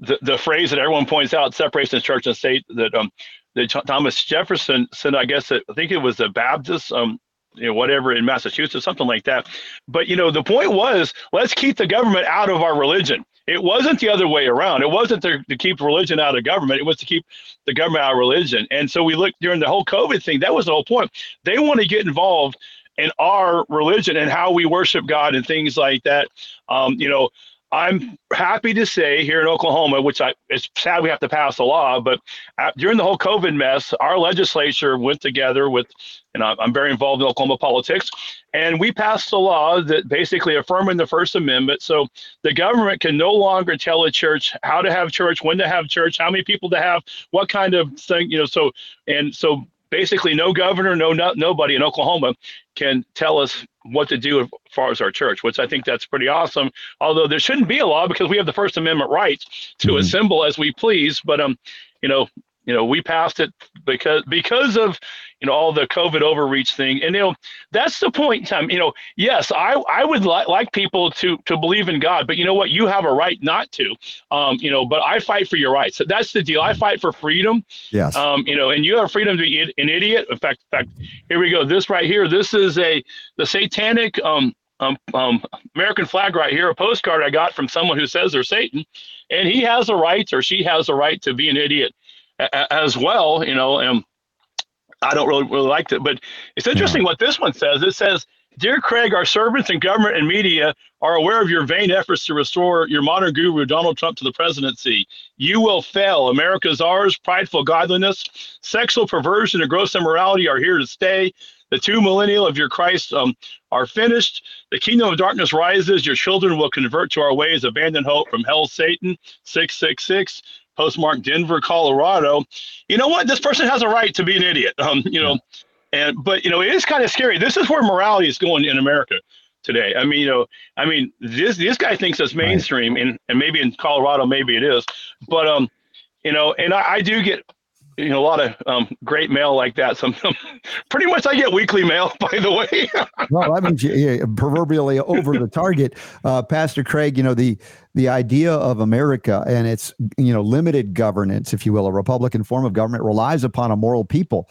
Speaker 6: the, the phrase that everyone points out separation of church and state that um that thomas jefferson said i guess that, i think it was the baptist um you know, whatever in Massachusetts, something like that. But you know, the point was, let's keep the government out of our religion. It wasn't the other way around. It wasn't to, to keep religion out of government. It was to keep the government out of religion. And so we looked during the whole COVID thing. That was the whole point. They want to get involved in our religion and how we worship God and things like that. Um, you know, I'm happy to say here in Oklahoma, which I it's sad we have to pass a law, but uh, during the whole COVID mess, our legislature went together with, and I'm very involved in Oklahoma politics, and we passed a law that basically affirming the First Amendment. So the government can no longer tell a church how to have church, when to have church, how many people to have, what kind of thing, you know. So and so basically no governor, no, no nobody in Oklahoma can tell us what to do as far as our church, which I think that's pretty awesome. Although there shouldn't be a law because we have the First Amendment rights to mm-hmm. assemble as we please. But um, you know, you know, we passed it because because of you know all the COVID overreach thing, and you know that's the point in time. You know, yes, I I would li- like people to to believe in God, but you know what? You have a right not to. Um, you know, but I fight for your rights. So that's the deal. I fight for freedom.
Speaker 1: Yes.
Speaker 6: Um, you know, and you have freedom to be an idiot. In fact, in fact, here we go. This right here. This is a the satanic um um, um, American flag right here, a postcard I got from someone who says they're Satan, and he has a right or she has a right to be an idiot as well, you know, and I don't really, really like it, but it's interesting yeah. what this one says. It says, Dear Craig, our servants in government and media are aware of your vain efforts to restore your modern guru, Donald Trump, to the presidency. You will fail. America's ours, prideful godliness, sexual perversion, and gross immorality are here to stay. The two millennial of your Christ um, are finished. The kingdom of darkness rises. Your children will convert to our ways, abandon hope from hell, Satan, 666 postmark Denver, Colorado. You know what? This person has a right to be an idiot. Um, you know, and but you know, it is kind of scary. This is where morality is going in America. today. I mean, you know, I mean, this this guy thinks it's mainstream, and and maybe in Colorado, maybe it is, but um, you know, and I, I do get you know a lot of um, great mail like that. Some pretty much I get weekly mail, by the way.
Speaker 1: well, I mean, proverbially over the target, uh, Pastor Craig. You know the the idea of America and its you know limited governance, if you will, a republican form of government relies upon a moral people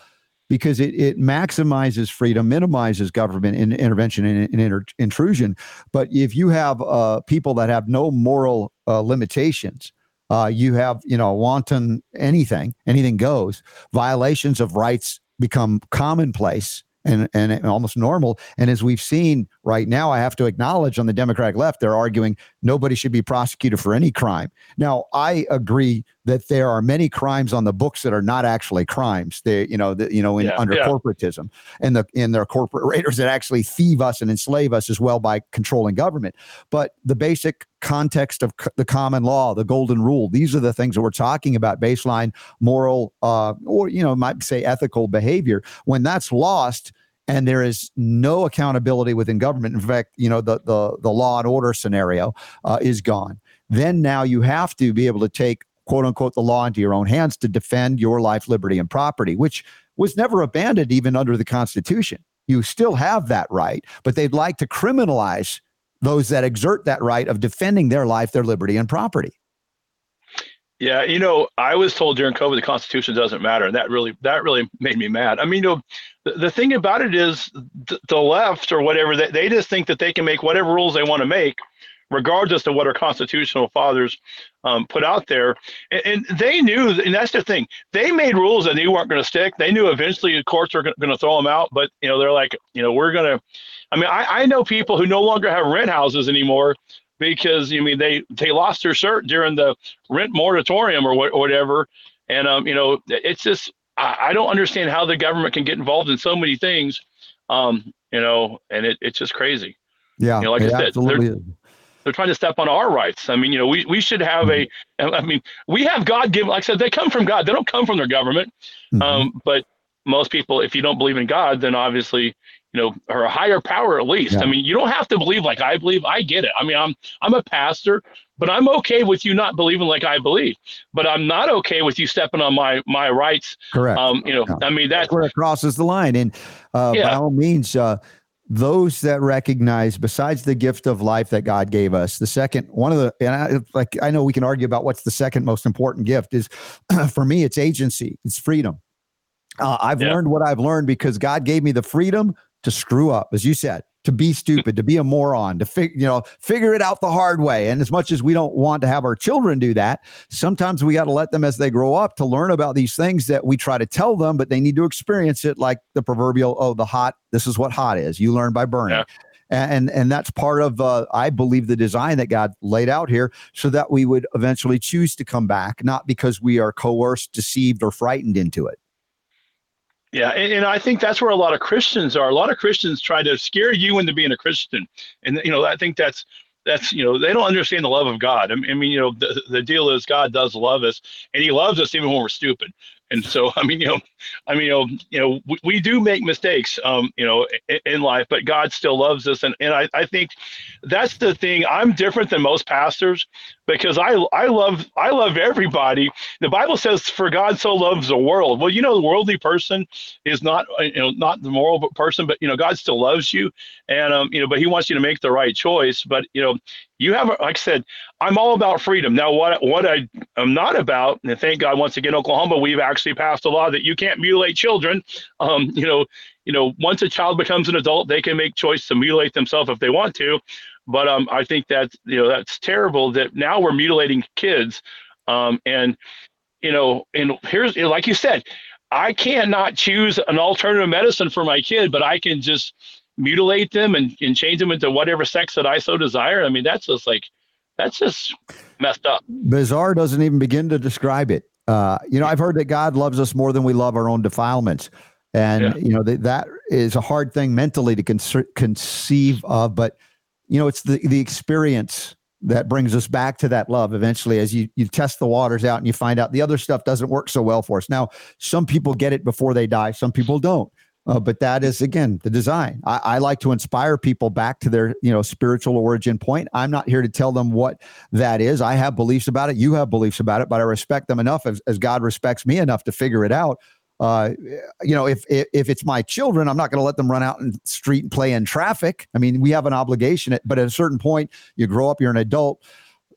Speaker 1: because it, it maximizes freedom, minimizes government in, intervention and, and inter, intrusion. But if you have uh, people that have no moral uh, limitations, uh, you have you know wanton anything anything goes violations of rights become commonplace and, and almost normal. And as we've seen right now, I have to acknowledge on the Democratic left, they're arguing nobody should be prosecuted for any crime. Now, I agree that there are many crimes on the books that are not actually crimes. They, you know, the, you know, in, yeah, under yeah. corporatism and the in their corporate raiders that actually thieve us and enslave us as well by controlling government. But the basic context of c- the common law, the golden rule, these are the things that we're talking about: baseline moral, uh, or you know, might say ethical behavior. When that's lost, and there is no accountability within government. In fact, you know the the the law and order scenario uh, is gone. Then now you have to be able to take quote unquote the law into your own hands to defend your life, liberty, and property, which was never abandoned even under the Constitution. You still have that right, but they'd like to criminalize those that exert that right of defending their life, their liberty, and property.
Speaker 6: Yeah, you know, I was told during COVID the Constitution doesn't matter, and that really that really made me mad. I mean, you know, the, the thing about it is th- the left or whatever they, they just think that they can make whatever rules they want to make regardless of what our constitutional fathers um, put out there. And, and, they knew, and that's the thing, they made rules that they weren't going to stick. They knew eventually the courts were going to throw them out, but you know they're like, you know, we're going to. I mean, I, I know people who no longer have rent houses anymore because you I mean they they lost their shirt during the rent moratorium or, what, or whatever, and um, you know, it's just I, I don't understand how the government can get involved in so many things. Um, you know, and it, it's just crazy.
Speaker 1: Yeah,
Speaker 6: you know, like
Speaker 1: I
Speaker 6: said,
Speaker 1: absolutely
Speaker 6: they're trying to step on our rights. I mean, you know, we, we should have a, mm-hmm. I mean, we have God given, like I said, they come from God. They don't come from their government. Mm-hmm. Um, but most people, if you don't believe in God, then obviously, you know, or a higher power at least. Yeah. I mean, you don't have to believe like I believe. I get it. I mean, I'm I'm a pastor, but I'm okay with you not believing like I believe. But I'm not okay with you stepping on my my rights.
Speaker 1: Correct.
Speaker 6: Um, you know,
Speaker 1: yeah.
Speaker 6: I mean that's,
Speaker 1: that's where it crosses the line. And uh, yeah. by all means, uh, those that recognize besides the gift of life that God gave us the second one of the and I like I know we can argue about what's the second most important gift is for me it's agency it's freedom uh, I've yeah. learned what I've learned because God gave me the freedom to screw up as you said to be stupid, to be a moron, to figure, you know, figure it out the hard way. And as much as we don't want to have our children do that, sometimes we got to let them as they grow up to learn about these things that we try to tell them, but they need to experience it like the proverbial, oh, the hot, this is what hot is. You learn by burning. Yeah. And, and that's part of uh, I believe the design that God laid out here, so that we would eventually choose to come back, not because we are coerced, deceived, or frightened into it.
Speaker 6: Yeah, and, and, I think that's where a lot of Christians are. A lot of Christians try to scare you into being a Christian, and you know I think that's that's you know they don't understand the love of God. I mean, you know the the deal is God does love us, and He loves us even when we're stupid. And so, I mean, you know, I mean, you know, you know, we, we do make mistakes, um, you know, in, in, life, but God still loves us. And, and I, I think that's the thing. I'm different than most pastors because I, I love, I love everybody. The Bible says, for God so loves the world. Well, you know, the worldly person is not, you know, not the moral person, but, you know, God still loves you. And, um, you know, but he wants you to make the right choice. But, you know, you have, like I said, I'm all about freedom. Now, what what I am not about, and thank God, once again, Oklahoma, we've actually passed a law that you can't mutilate children. Um, you know, you know, once a child becomes an adult, they can make choice to mutilate themselves if they want to. But um, I think that you know that's terrible that now we're mutilating kids. Um, and you know, and here's like you said, I cannot choose an alternative medicine for my kid, but I can just mutilate them and, and change them into whatever sex that I so desire. I mean, that's just like, that's just messed up.
Speaker 1: Bizarre doesn't even begin to describe it. Uh, you know, I've heard that God loves us more than we love our own defilements. And, yeah. you know, th- that is a hard thing mentally to con- conceive of. But, you know, it's the, the experience that brings us back to that love eventually as you, you test the waters out and you find out the other stuff doesn't work so well for us. Now, some people get it before they die, some people don't. Uh, but that is again the design. I, I, like to inspire people back to their you know spiritual origin point. I'm not here to tell them what that is. I have beliefs about it. You have beliefs about it, but I respect them enough as, as God respects me enough to figure it out. Uh, you know, if, if, if it's my children, I'm not going to let them run out in the street and play in traffic. I mean, we have an obligation, but at a certain point, you grow up, you're an adult.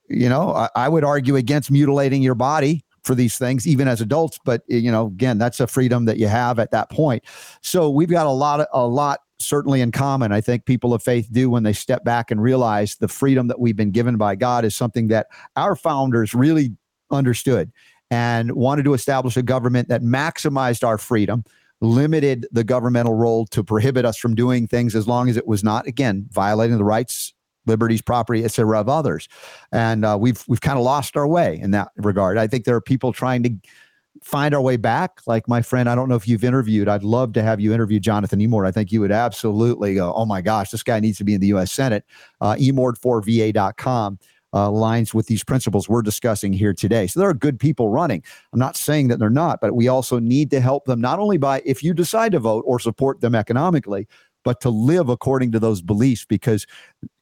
Speaker 1: You know, I, I would argue against mutilating your body for these things, even as adults. But you know, again, that's a freedom that you have at that point. So we've got a lot, a lot certainly in common. I think people of faith do when they step back and realize the freedom that we've been given by God is something that our founders really understood and wanted to establish a government that maximized our freedom limited the governmental role to prohibit us from doing things as long as it was not again violating the rights liberties, property, etc. of others. And uh, we've we've kind of lost our way in that regard. I think there are people trying to find our way back. Like my friend, I don't know if you've interviewed. I'd love to have you interview Jonathan Emord. I think you would absolutely go, oh my gosh, this guy needs to be in the U.S. Senate. Uh, Emord4va.com. Uh, lines with these principles we're discussing here today. So there are good people running. I'm not saying that they're not, but we also need to help them not only by if you decide to vote or support them economically, but to live according to those beliefs because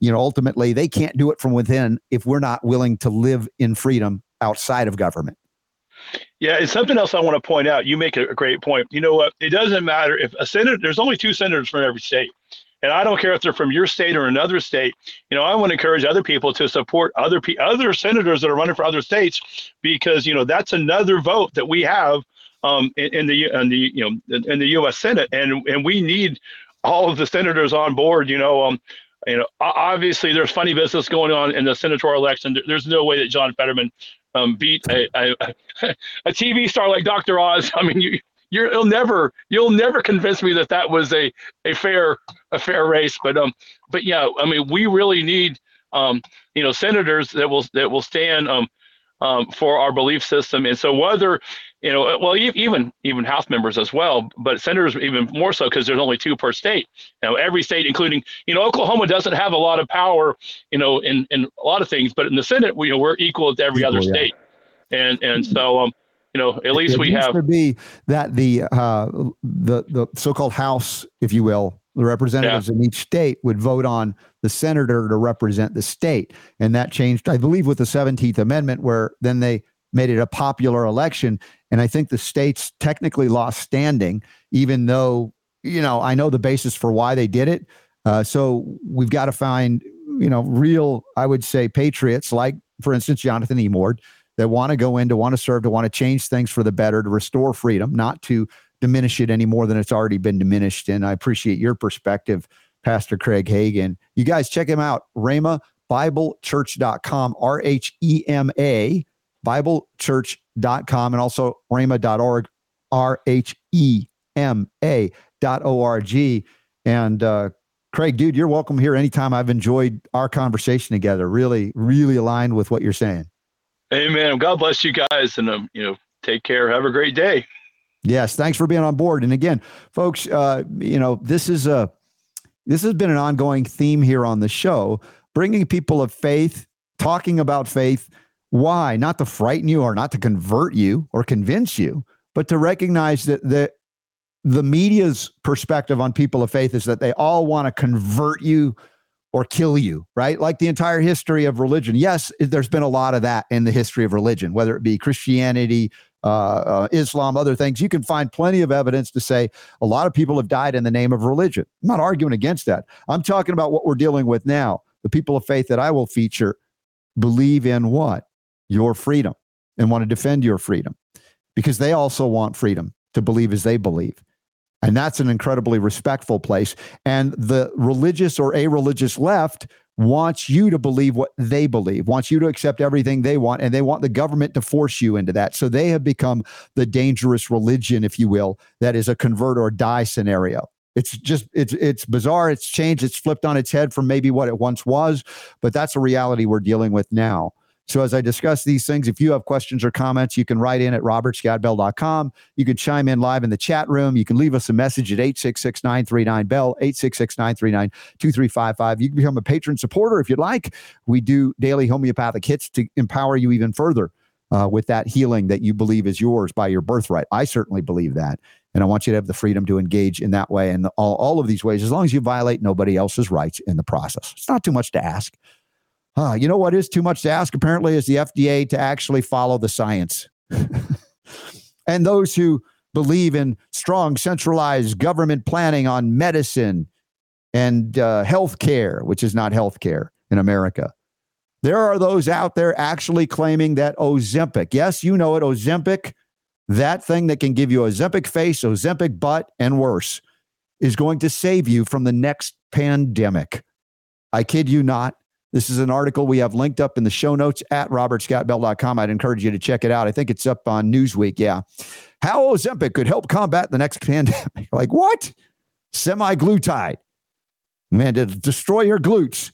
Speaker 1: you know ultimately they can't do it from within if we're not willing to live in freedom outside of government
Speaker 6: yeah, it's something else I want to point out. You make a great point. You know what? It doesn't matter if a senator. There's only two senators from every state, and I don't care if they're from your state or another state. You know, I want to encourage other people to support other other senators that are running for other states because you know that's another vote that we have um, in, in the in the you know in the U.S. Senate, and and we need all of the senators on board. You know, um, you know, obviously there's funny business going on in the senatorial election. There's no way that John Fetterman um, beat a, a, a TV star like Dr. Oz. I mean, you you will never you'll never convince me that that was a a fair a fair race. But um, but yeah, I mean, we really need um, you know, senators that will that will stand um, um for our belief system. And so whether you know, well, even even House members as well, but senators even more so because there's only two per state. You know, every state, including you know, Oklahoma doesn't have a lot of power, you know, in in a lot of things, but in the Senate, we you know, we're equal to every equal, other state, yeah. and and so um, you know, at least it we have
Speaker 1: to be that the uh the the so-called House, if you will, the representatives yeah. in each state would vote on the senator to represent the state, and that changed, I believe, with the Seventeenth Amendment, where then they made it a popular election. And I think the states technically lost standing, even though, you know, I know the basis for why they did it. Uh, so we've got to find, you know, real, I would say, patriots like, for instance, Jonathan Emord, that want to go in, to want to serve, to want to change things for the better, to restore freedom, not to diminish it any more than it's already been diminished. And I appreciate your perspective, Pastor Craig Hagin. You guys check him out, Rhema BibleChurch.com, R H E M A biblechurch.com and also rhema.org, R H E M A dot O R G. And uh, Craig, dude, you're welcome here anytime. I've enjoyed our conversation together. Really, really aligned with what you're saying.
Speaker 6: Amen. God bless you guys and, um, you know, take care. Have a great day.
Speaker 1: Yes. Thanks for being on board. And again, folks, uh, you know, this is a, this has been an ongoing theme here on the show, bringing people of faith, talking about faith, why? Not to frighten you or not to convert you or convince you, but to recognize that the, the media's perspective on people of faith is that they all want to convert you or kill you, right? Like the entire history of religion. Yes, there's been a lot of that in the history of religion, whether it be Christianity, uh, uh, Islam, other things. You can find plenty of evidence to say a lot of people have died in the name of religion. I'm not arguing against that. I'm talking about what we're dealing with now. The people of faith that I will feature believe in what? your freedom and want to defend your freedom because they also want freedom to believe as they believe. And that's an incredibly respectful place. And the religious or a religious left wants you to believe what they believe, wants you to accept everything they want, and they want the government to force you into that. So they have become the dangerous religion, if you will, that is a convert or die scenario. It's just it's it's bizarre. It's changed. It's flipped on its head from maybe what it once was, but that's a reality we're dealing with now. So as I discuss these things, if you have questions or comments, you can write in at robertscottbell.com. You can chime in live in the chat room. You can leave us a message at 866-939-BELL, 866-939-2355. You can become a patron supporter if you'd like. We do daily homeopathic hits to empower you even further uh, with that healing that you believe is yours by your birthright. I certainly believe that. And I want you to have the freedom to engage in that way and all, all of these ways, as long as you violate nobody else's rights in the process. It's not too much to ask. You know what is too much to ask, apparently, is the FDA to actually follow the science. and those who believe in strong centralized government planning on medicine and uh, health care, which is not health care in America. There are those out there actually claiming that Ozempic, yes, you know it, Ozempic, that thing that can give you Ozempic face, Ozempic butt, and worse, is going to save you from the next pandemic. I kid you not. This is an article we have linked up in the show notes at robertscottbell.com. I'd encourage you to check it out. I think it's up on Newsweek. Yeah. How Ozempic could help combat the next pandemic. like what? Semaglutide. Man, to destroy your glutes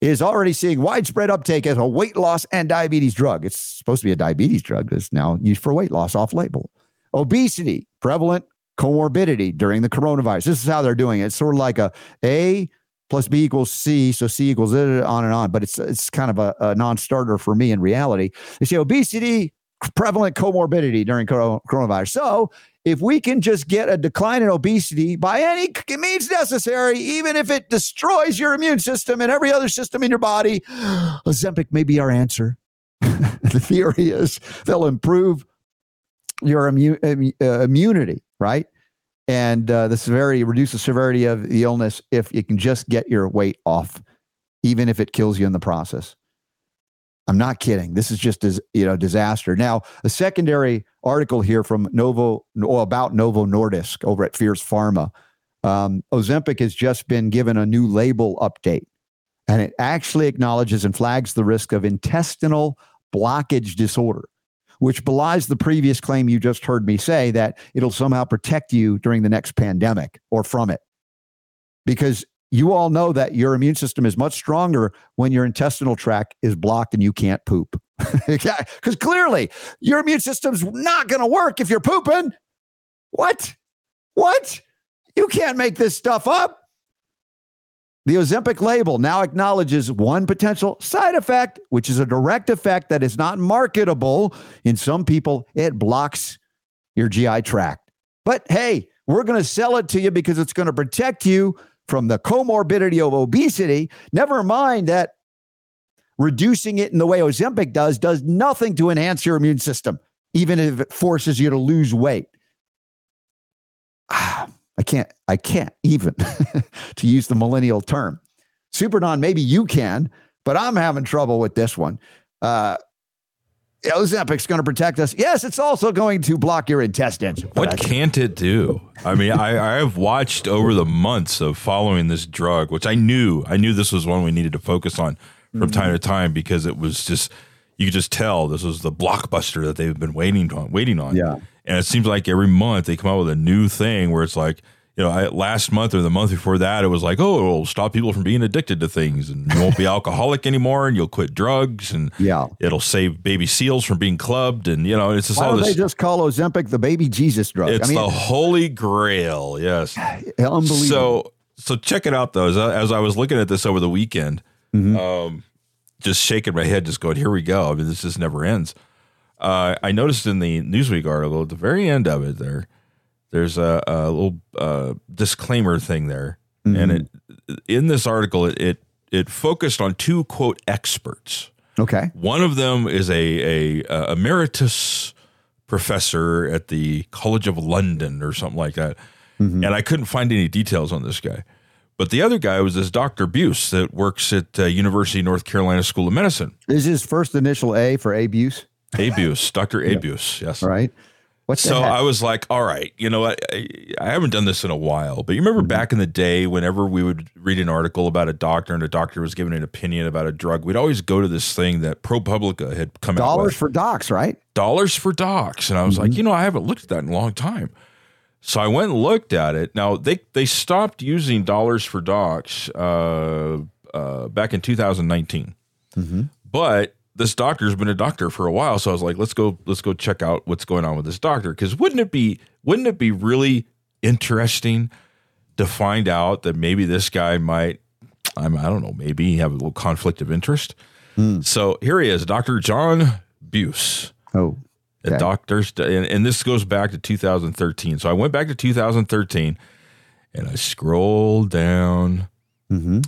Speaker 1: is already seeing widespread uptake as a weight loss and diabetes drug. It's supposed to be a diabetes drug. It's now used for weight loss off label. Obesity, prevalent comorbidity during the coronavirus. This is how they're doing it. It's sort of like a A plus B equals C, so C equals it, on and on. But it's it's kind of a, a non-starter for me in reality. They say obesity, prevalent comorbidity during coronavirus. So if we can just get a decline in obesity by any means necessary, even if it destroys your immune system and every other system in your body, Ozempic may be our answer. the theory is they'll improve your immu- uh, immunity, right? And uh, the severity, reduce the severity of the illness if you can just get your weight off, even if it kills you in the process. I'm not kidding. This is just as you know disaster. Now, a secondary article here from Novo or about Novo Nordisk over at Fierce Pharma. Um, Ozempic has just been given a new label update, and it actually acknowledges and flags the risk of intestinal blockage disorder, which belies the previous claim you just heard me say that it'll somehow protect you during the next pandemic or from it. Because you all know that your immune system is much stronger when your intestinal tract is blocked and you can't poop. Because clearly your immune system's not going to work if you're pooping. What? What? You can't make this stuff up. The Ozempic label now acknowledges one potential side effect, which is a direct effect that is not marketable. In some people, it blocks your GI tract. But hey, we're going to sell it to you because it's going to protect you from the comorbidity of obesity. Never mind that reducing it in the way Ozempic does does nothing to enhance your immune system, even if it forces you to lose weight. Ah, I can't, I can't even to use the millennial term. Super Don, maybe you can, but I'm having trouble with this one. Uh, Ozempic's going to protect us. Yes, it's also going to block your intestines.
Speaker 5: What can't it do? I mean, I, I have watched over the months of following this drug, which I knew, I knew this was one we needed to focus on from mm-hmm. time to time because it was just, you could just tell this was the blockbuster that they've been waiting on, waiting on.
Speaker 1: Yeah.
Speaker 5: And it seems like every month they come out with a new thing where it's like, you know, I, last month or the month before that, it was like, oh, it'll stop people from being addicted to things, and you won't be alcoholic anymore, and you'll quit drugs, and
Speaker 1: yeah,
Speaker 5: it'll save baby seals from being clubbed, and you know, it's just
Speaker 1: Why
Speaker 5: all
Speaker 1: don't
Speaker 5: this.
Speaker 1: They just call Ozempic the baby Jesus drug.
Speaker 5: It's I mean, the holy grail. Yes,
Speaker 1: unbelievable.
Speaker 5: So, so check it out though. As I, as I was looking at this over the weekend, mm-hmm. um, just shaking my head, just going, "Here we go." I mean, this just never ends. Uh, I noticed in the Newsweek article at the very end of it there there's a, a little uh, disclaimer thing there, mm-hmm. and it in this article it, it it focused on two quote experts.
Speaker 1: Okay,
Speaker 5: one of them is a a, a emeritus professor at the College of London or something like that, mm-hmm. and I couldn't find any details on this guy. But the other guy was this Dr. Buse that works at uh, University of North Carolina School of Medicine.
Speaker 1: Is his first initial A for Abuse?
Speaker 5: Abuse, Dr. Abuse, yes.
Speaker 1: Right.
Speaker 5: What so? I was like, all right, you know what? I, I, haven't done this in a while, but you remember mm-hmm. back in the day, whenever we would read an article about a doctor and a doctor was giving an opinion about a drug, we'd always go to this thing that ProPublica had come
Speaker 1: Dollars
Speaker 5: out
Speaker 1: Dollars for docs, right?
Speaker 5: Dollars for docs. And I was mm-hmm. like, you know, I haven't looked at that in a long time. So I went and looked at it. Now they they stopped using dollars for docs uh, uh, back in 2019, mm-hmm. but this doctor's been a doctor for a while, so I was like, let's go, let's go check out what's going on with this doctor. Because wouldn't it be, wouldn't it be really interesting to find out that maybe this guy might, I'm, I don't know, maybe have a little conflict of interest. Mm. So here he is, Dr. John abuse
Speaker 1: Oh, Okay.
Speaker 5: doctors, and, and this goes back to 2013. So I went back to 2013, and I scrolled down,
Speaker 1: mm-hmm.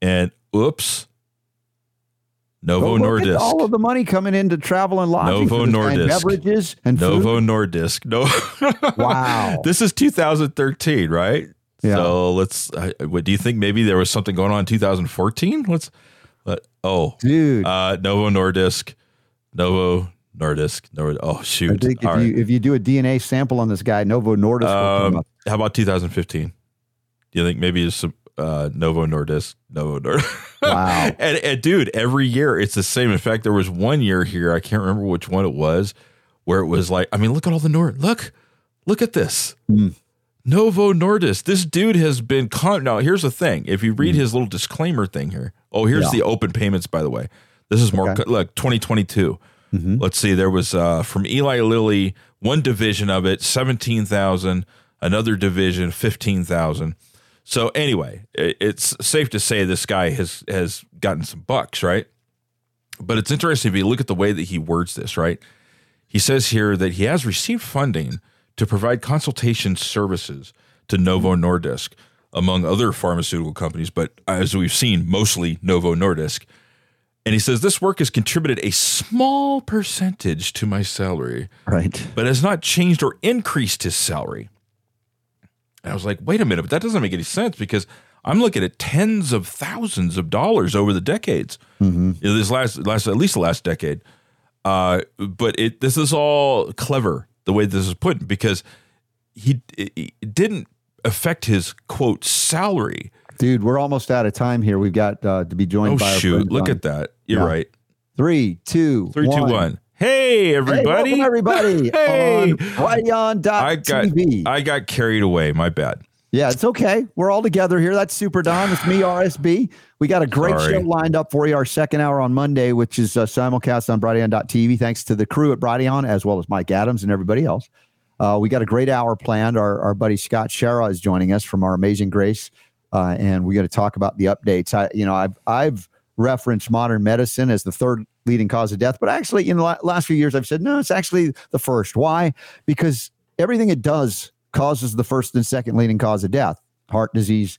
Speaker 5: and oops, Novo
Speaker 1: at
Speaker 5: Nordisk.
Speaker 1: all of the money coming into travel and lodging
Speaker 5: Novo Nordisk.
Speaker 1: beverages and
Speaker 5: Novo
Speaker 1: food.
Speaker 5: Nordisk. No.
Speaker 1: Wow.
Speaker 5: this is 2013, right?
Speaker 1: Yeah.
Speaker 5: So let's. Uh, what do you think? Maybe there was something going on in 2014. Let's. Let, oh,
Speaker 1: Dude,
Speaker 5: uh, Novo Nordisk. Novo Nordisk. Nord, oh
Speaker 1: I
Speaker 5: shoot.
Speaker 1: think if
Speaker 5: All
Speaker 1: you
Speaker 5: right.
Speaker 1: if you do a DNA sample on this guy, Novo Nordisk will come
Speaker 5: Um,
Speaker 1: up.
Speaker 5: how about 2015? Do you think maybe it's some uh, Novo Nordisk? Novo Nordisk.
Speaker 1: Wow.
Speaker 5: and, and dude, every year it's the same. In fact, there was one year here, I can't remember which one it was, where it was like, I mean, look at all the Nord. Look, look at this.
Speaker 1: Hmm.
Speaker 5: Novo Nordisk. This dude has been con. Now, here's the thing. If you read his little disclaimer thing here, oh, here's
Speaker 1: Yeah.
Speaker 5: the open payments. By the way, this is more.
Speaker 1: Okay.
Speaker 5: Look, 2022.
Speaker 1: Mhm.
Speaker 5: Let's see. There was uh, from Eli Lilly, one division of it, seventeen thousand. Another division, fifteen thousand. So anyway, it's safe to say this guy has has gotten some bucks, right? But it's interesting if you look at the way that he words this, right? He says here that he has received funding to provide consultation services to Novo Nordisk, among other pharmaceutical companies, but as we've seen, mostly Novo Nordisk. And he says this work has contributed a small percentage to my salary,
Speaker 1: Right.
Speaker 5: but has not changed or increased his salary. And I was like, wait a minute, but that doesn't make any sense because I'm looking at tens of thousands of dollars over the decades.
Speaker 1: Mm-hmm.
Speaker 5: You know, this last, last, at least the last decade. Uh, but it, this is all clever the way this is put because he it, it didn't affect his quote salary.
Speaker 1: Dude, we're almost out of time here. We've got uh, to be joined
Speaker 5: Oh
Speaker 1: by
Speaker 5: shoot! Look
Speaker 1: on
Speaker 5: at that. You're
Speaker 1: Yeah.
Speaker 5: right.
Speaker 1: three, two,
Speaker 5: Three, two, one. Hey,
Speaker 1: Hey,
Speaker 5: everybody!
Speaker 1: welcome everybody
Speaker 5: Hey!
Speaker 1: on.
Speaker 5: I got I got carried away. My bad.
Speaker 1: Yeah, it's okay. We're all together here. That's Super Don. It's me, RSB. We got a great
Speaker 5: Sorry.
Speaker 1: show lined up for you. Our second hour on Monday, which is uh, simulcast on Brighteon.tv. Thanks to the crew at Brighteon, as well as Mike Adams and everybody else. Uh, we got a great hour planned. Our, our buddy Scott Schara is joining us from our Amazing Grace, uh, and we got to talk about the updates. I, you know, I've I've referenced modern medicine as the third leading cause of death, but actually, in the last few years, I've said no, it's actually the first. Why? Because everything it does causes the first and second leading cause of death heart disease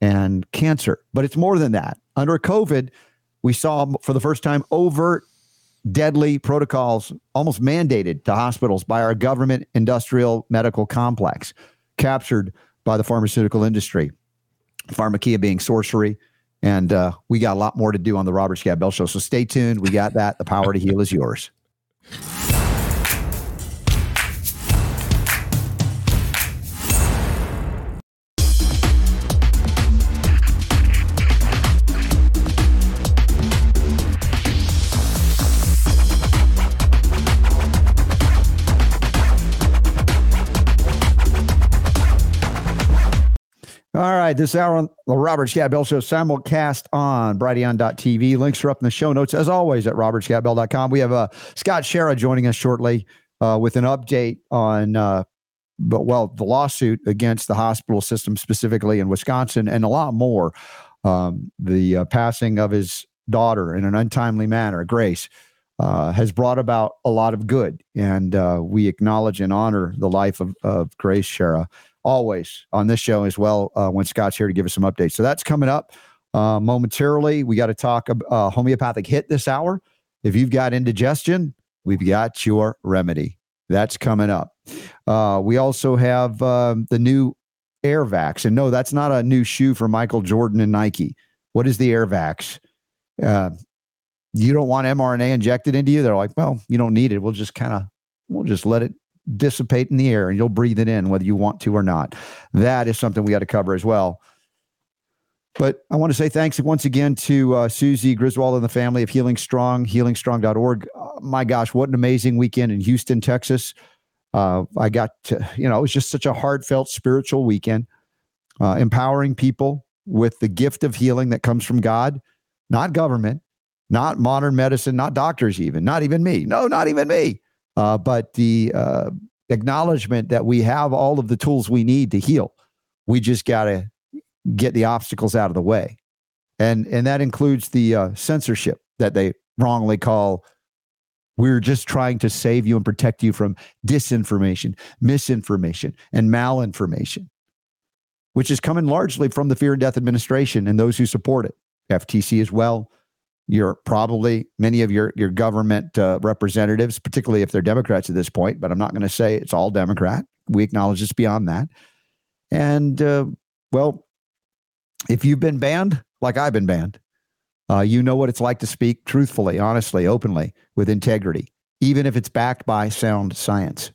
Speaker 1: and cancer. But it's more than that. Under COVID, we saw for the first time overt deadly protocols almost mandated to hospitals by our government industrial medical complex, captured by the pharmaceutical industry. Pharmakeia being sorcery. And uh, we got a lot more to do on the Robert Scott Bell Show. So stay tuned. We got that. The power to heal is yours. All right, this hour on the Robert Scott Bell Show simulcast on Brighteon.tv. Links are up in the show notes, as always, at robertscottbell.com. We have uh, Scott Schara joining us shortly uh, with an update on, uh, but well, the lawsuit against the hospital system, specifically in Wisconsin, and a lot more. Um, the uh, passing of his daughter in an untimely manner, Grace, uh, has brought about a lot of good. And uh, we acknowledge and honor the life of, of Grace Schara always on this show as well uh, when Scott's here to give us some updates. So that's coming up uh, momentarily. We got to talk uh, homeopathic hit this hour. If you've got indigestion, we've got your remedy. That's coming up. Uh, we also have um, the new Airvax. And no, that's not a new shoe for Michael Jordan and Nike. What is the Airvax? Uh, you don't want mRNA injected into you? They're like, well, you don't need it. We'll just kind of, we'll just let it dissipate in the air and you'll breathe it in whether you want to or not. That is something we got to cover as well. But I want to say thanks once again to uh, Susie Griswold and the family of Healing Strong, healingstrong.org. Uh, my gosh, what an amazing weekend in Houston, Texas. Uh, I got to, you know, it was just such a heartfelt spiritual weekend, uh, empowering people with the gift of healing that comes from God, not government, not modern medicine, not doctors, even, not even me. No, not even me. Uh, but the uh, acknowledgement that we have all of the tools we need to heal. We just got to get the obstacles out of the way, and and that includes the uh, censorship that they wrongly call We're just trying to save you and protect you from disinformation, misinformation, and malinformation, which is coming largely from the Fear and Death Administration and those who support it. FTC as well. You're probably many of your your government uh, representatives, particularly if they're Democrats at this point. But I'm not going to say it's all Democrat. We acknowledge it's beyond that. And uh, well, if you've been banned, like I've been banned, uh, you know what it's like to speak truthfully, honestly, openly, with integrity, even if it's backed by sound science.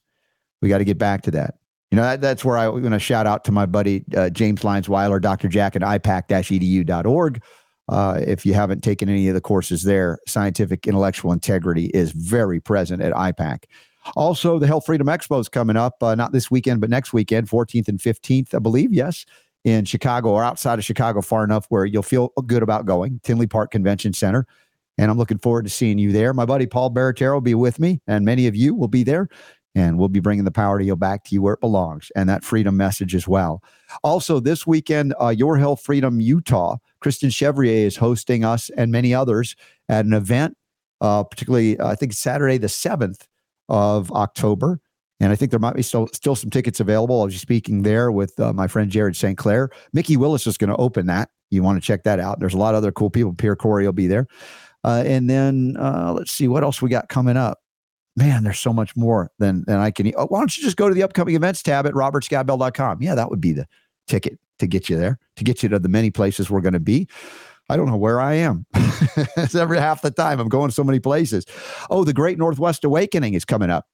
Speaker 1: We got to get back to that. You know, that, that's where I'm going to shout out to my buddy uh, James Lyons Weiler, Dr. Jack at ipak-edu.org. Uh, if you haven't taken any of the courses there, scientific intellectual integrity is very present at IPAK. Also, the Health Freedom Expo is coming up, uh, not this weekend, but next weekend, 14th and 15th, I believe. Yes, in Chicago or outside of Chicago, far enough where you'll feel good about going. Tinley Park Convention Center. And I'm looking forward to seeing you there. My buddy Paul Baratero will be with me, and many of you will be there. And we'll be bringing the power to you back to you where it belongs and that freedom message as well. Also, this weekend, uh, Your Health Freedom Utah, Kristen Chevrier is hosting us and many others at an event, uh, particularly, uh, I think Saturday, the 7th of October. And I think there might be still, still some tickets available. I was speaking there with uh, my friend Jared St. Clair. Mikki Willis is going to open that. You want to check that out. There's a lot of other cool people. Pierre Kory will be there. Uh, and then uh, let's see what else we got coming up. Man, there's so much more than, than I can. Oh, why don't you just go to the upcoming events tab at robertscottbell.com? Yeah, that would be the ticket to get you there, to get you to the many places we're going to be. I don't know where I am. it's every half the time. I'm going so many places. Oh, the Great Northwest Awakening is coming up.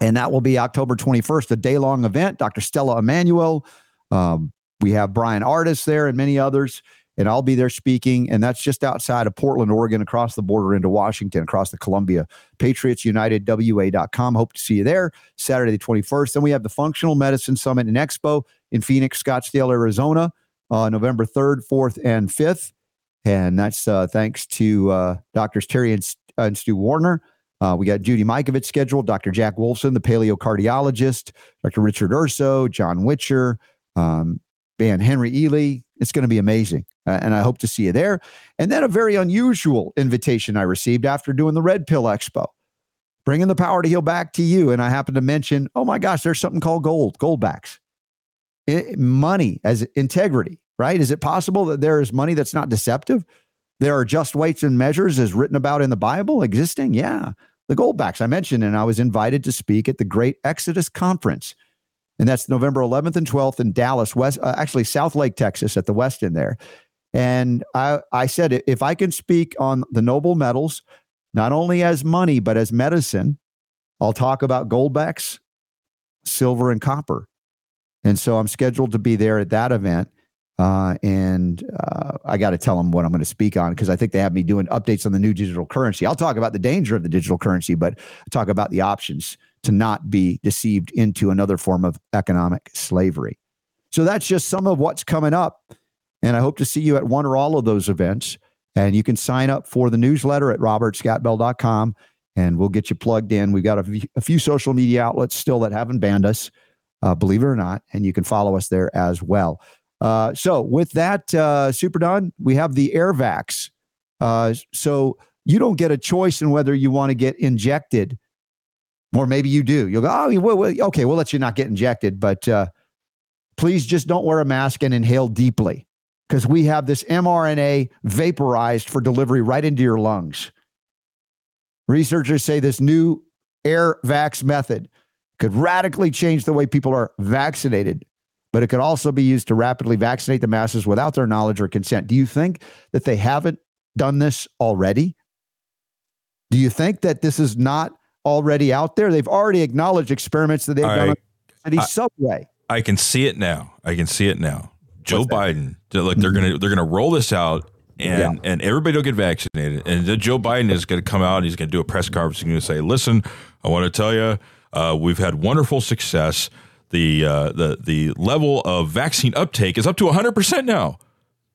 Speaker 1: And that will be October 21st, a day long event. Dr. Stella Immanuel. Um, we have Bryan Ardis there and many others. And I'll be there speaking. And that's just outside of Portland, Oregon, across the border into Washington, across the Columbia. PatriotsUnitedWA.com. Hope to see you there Saturday, the 21st. Then we have the Functional Medicine Summit and Expo in Phoenix, Scottsdale, Arizona, uh, November 3rd, 4th, and 5th. And that's uh, thanks to uh, Doctors Terry and, and Stu Warner. Uh, we got Judy Mikovits scheduled, Dr. Jack Wolfson, the paleocardiologist, Dr. Richard Urso, John Witcher, um, and Henry Ealy. It's going to be amazing. Uh, and I hope to see you there. And then a very unusual invitation I received after doing the Red Pill Expo, bringing the power to heal back to you. And I happened to mention, oh my gosh, there's something called gold, goldbacks, it, money as integrity, right? Is it possible that there is money that's not deceptive? There are just weights and measures as written about in the Bible existing. Yeah. The Goldbacks I mentioned, and I was invited to speak at the Great Exodus Conference. And that's November 11th and 12th in Dallas, West, uh, actually Southlake, Texas, at the West End there. And I, I said, if I can speak on the noble metals, not only as money, but as medicine, I'll talk about goldbacks, silver, and copper. And so I'm scheduled to be there at that event. Uh, and uh, I got to tell them what I'm going to speak on because I think they have me doing updates on the new digital currency. I'll talk about the danger of the digital currency, but talk about the options to not be deceived into another form of economic slavery. So that's just some of what's coming up. And I hope to see you at one or all of those events. And you can sign up for the newsletter at robertscottbell.com and we'll get you plugged in. We've got a, few social media outlets still that haven't banned us, uh, believe it or not, and you can follow us there as well. Uh, so with that, uh, Super Don, we have the AirVax. Uh, so you don't get a choice in whether you want to get injected, or maybe you do. You'll go, oh, well, well, okay, we'll let you not get injected, but uh, please just don't wear a mask and inhale deeply because we have this mRNA vaporized for delivery right into your lungs. Researchers say this new air vax method could radically change the way people are vaccinated but it could also be used to rapidly vaccinate the masses without their knowledge or consent. Do you think that they haven't done this already? Do you think that this is not already out there? They've already acknowledged experiments that they've I, done on the subway.
Speaker 5: I can see it now. I can see it now. Joe Biden, like they're gonna they're gonna roll this out and yeah. and everybody will get vaccinated. And Joe Biden is going to come out. And he's going to do a press conference. He's going to say, "Listen, I want to tell you, uh, we've had wonderful success the uh, the the level of vaccine uptake is up to 100% now.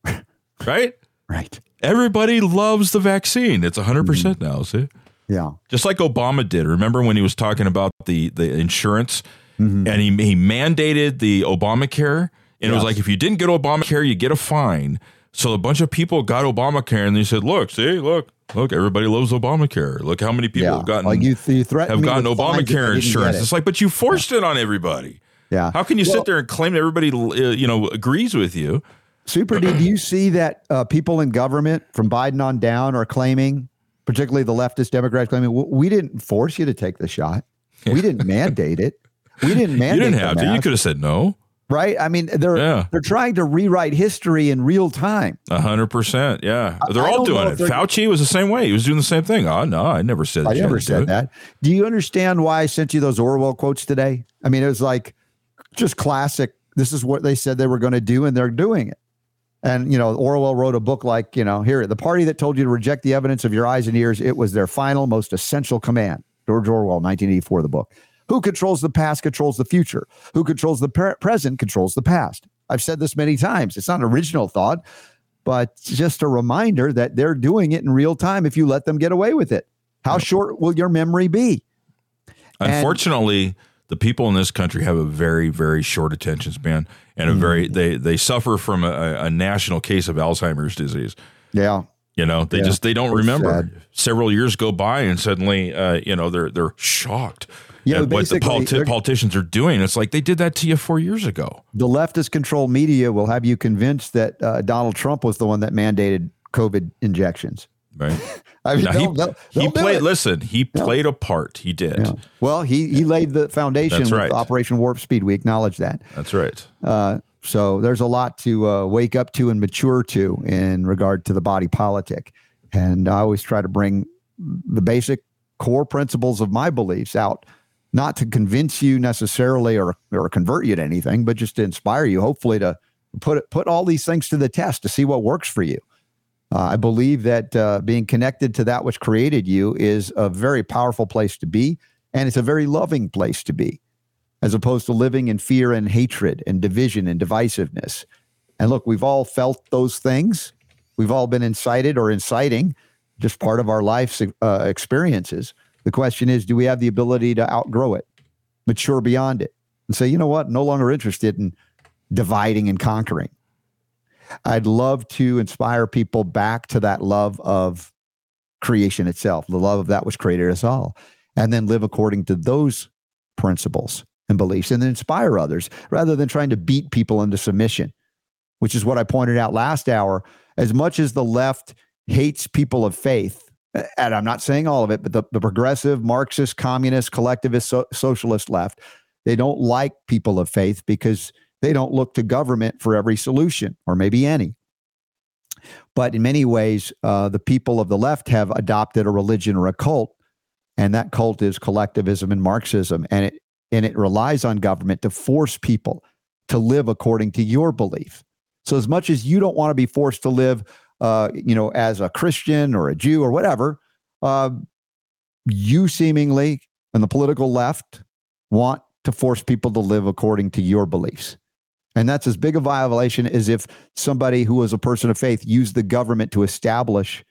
Speaker 5: right?
Speaker 1: Right.
Speaker 5: Everybody loves the vaccine. It's 100% now, see?
Speaker 1: Yeah.
Speaker 5: Just like Obama did. Remember when he was talking about the the insurance mm-hmm. and he he mandated the Obamacare and yes. it was like if you didn't get Obamacare, you get a fine. So a bunch of people got Obamacare and they said, "Look, see, look, Look, everybody loves Obamacare. Look how many people
Speaker 1: Yeah.
Speaker 5: have gotten
Speaker 1: Like you,
Speaker 5: have gotten
Speaker 1: with fines if I
Speaker 5: Obamacare insurance.
Speaker 1: it.
Speaker 5: It's like, but you forced it on everybody.
Speaker 1: yeah.
Speaker 5: How can you
Speaker 1: Well-
Speaker 5: sit there and claim that everybody, uh, you know, agrees with you?
Speaker 1: Super D, do you see that uh, people in government from Biden on down are claiming, particularly the leftist Democrats claiming, we didn't force you to take the shot. We didn't mandate it. We didn't mandate it.
Speaker 5: You didn't have to. You could have said no.
Speaker 1: right? I mean, they're
Speaker 5: Yeah.
Speaker 1: they're trying to rewrite history in real time.
Speaker 5: A hundred percent. Yeah, they're
Speaker 1: I
Speaker 5: all
Speaker 1: don't
Speaker 5: doing it. Fauci was the same way. He was doing the same thing. Oh no, I never said.
Speaker 1: I never
Speaker 5: had to do
Speaker 1: said that. Do you understand why I sent you those Orwell quotes today? I mean, it was like just classic. This is what they said they were going to do, and they're doing it. And you know, Orwell wrote a book like, you know, here, the party that told you to reject the evidence of your eyes and ears, it was their final, most essential command. George Orwell, 1984, the book. Who controls the past controls the future. Who controls the pre- present controls the past. I've said this many times. It's not an original thought, but just a reminder that they're doing it in real time if you let them get away with it. How short will your memory be? And-
Speaker 5: Unfortunately, the people in this country have a very, very short attention span, and a very
Speaker 1: Mm-hmm.
Speaker 5: they they suffer from a, a national case of Alzheimer's disease.
Speaker 1: Yeah.
Speaker 5: You know, they
Speaker 1: Yeah,
Speaker 5: just they don't remember.
Speaker 1: sad.
Speaker 5: Several years go by, and suddenly, uh, you know, they're they're shocked
Speaker 1: Yeah,
Speaker 5: at what the politi- politicians are doing. It's like they did that to you four years ago.
Speaker 1: The leftist controlled media will have you convinced that uh, Donald Trump was the one that mandated COVID injections.
Speaker 5: Right?
Speaker 1: I mean,
Speaker 5: Now, he
Speaker 1: they'll- they'll-
Speaker 5: he played. Listen, he played a part. He did.
Speaker 1: Yeah. Well, he he laid the foundation
Speaker 5: That's
Speaker 1: with
Speaker 5: right.
Speaker 1: Operation Warp Speed. We acknowledge that.
Speaker 5: That's right.
Speaker 1: Uh, so there's a lot to uh, wake up to and mature to in regard to the body politic. And I always try to bring the basic core principles of my beliefs out, not to convince you necessarily or, or convert you to anything, but just to inspire you, hopefully to put put all these things to the test to see what works for you. Uh, I believe that uh, being connected to that which created you is a very powerful place to be, and it's a very loving place to be as opposed to living in fear and hatred and division and divisiveness. And look, we've all felt those things. We've all been incited or inciting, just part of our life's uh, experiences. The question is, do we have the ability to outgrow it, mature beyond it, and say, you know what, no longer interested in dividing and conquering? I'd love to inspire people back to that love of creation itself, the love of that which created us all, and then live according to those principles and beliefs and then inspire others rather than trying to beat people into submission, which is what I pointed out last hour. As much as the left hates people of faith, and I'm not saying all of it, but the, the progressive, Marxist, communist, collectivist, so, socialist left, they don't like people of faith because they don't look to government for every solution or maybe any. But in many ways, uh, the people of the left have adopted a religion or a cult, and that cult is collectivism and Marxism, and it and it relies on government to force people to live according to your belief. So as much as you don't want to be forced to live, uh, you know, as a Christian or a Jew or whatever, uh, you seemingly and the political left want to force people to live according to your beliefs. And that's as big a violation as if somebody who was a person of faith used the government to establish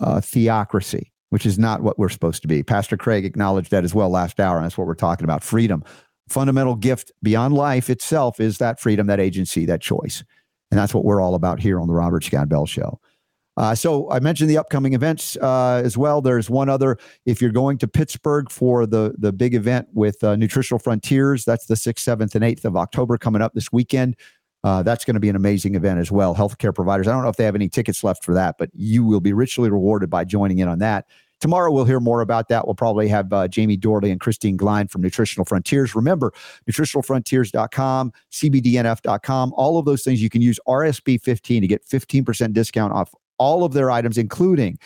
Speaker 1: uh, theocracy, which is not what we're supposed to be. Pastor Craig acknowledged that as well last hour, and that's what we're talking about freedom. Fundamental gift beyond life itself is that freedom, that agency, that choice. And that's what we're all about here on the Robert Scott Bell Show. Uh, so I mentioned the upcoming events uh, as well. There's one other. If you're going to Pittsburgh for the the big event with uh, Nutritional Frontiers, that's the sixth, seventh, and eighth of October coming up this weekend. Uh, that's going to be an amazing event as well. Healthcare providers. I don't know if they have any tickets left for that, but you will be richly rewarded by joining in on that. Tomorrow we'll hear more about that. We'll probably have uh, Jamie Dorley and Christine Glein from Nutritional Frontiers. Remember, nutritionalfrontiers.com, cbdnf.com, all of those things you can use RSB15 to get 15% discount off all of their items, including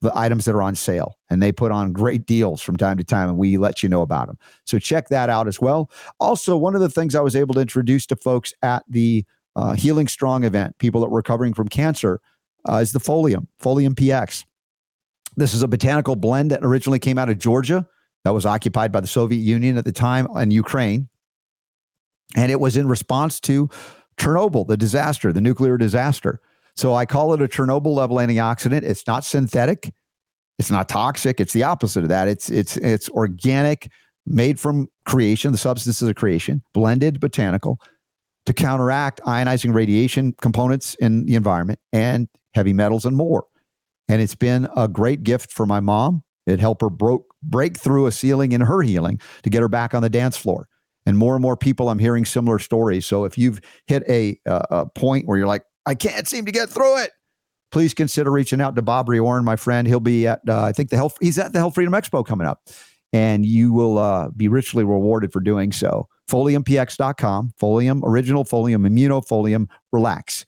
Speaker 1: the items that are on sale. And they put on great deals from time to time, and we let you know about them. So check that out as well. Also, one of the things I was able to introduce to folks at the uh, Healing Strong event, people that were recovering from cancer, uh, is the Folium, Folium PX. This is a botanical blend that originally came out of Georgia that was occupied by the Soviet Union at the time and Ukraine. And it was in response to Chernobyl, the disaster, the nuclear disaster. So I call it a Chernobyl level antioxidant. It's not synthetic. It's not toxic. It's the opposite of that. It's it's it's organic, made from creation, the substances of creation, blended botanical to counteract ionizing radiation components in the environment and heavy metals and more. And it's been a great gift for my mom. It helped her broke, break through a ceiling in her healing to get her back on the dance floor. And more and more people, I'm hearing similar stories. So if you've hit a, a point where you're like, I can't seem to get through it, please consider reaching out to Bob Riorn, my friend. He'll be at, uh, I think the health, he's at the Health Freedom Expo coming up, and you will uh, be richly rewarded for doing so. FoliumPX.com, Folium Original, Folium Immuno, Folium Relax.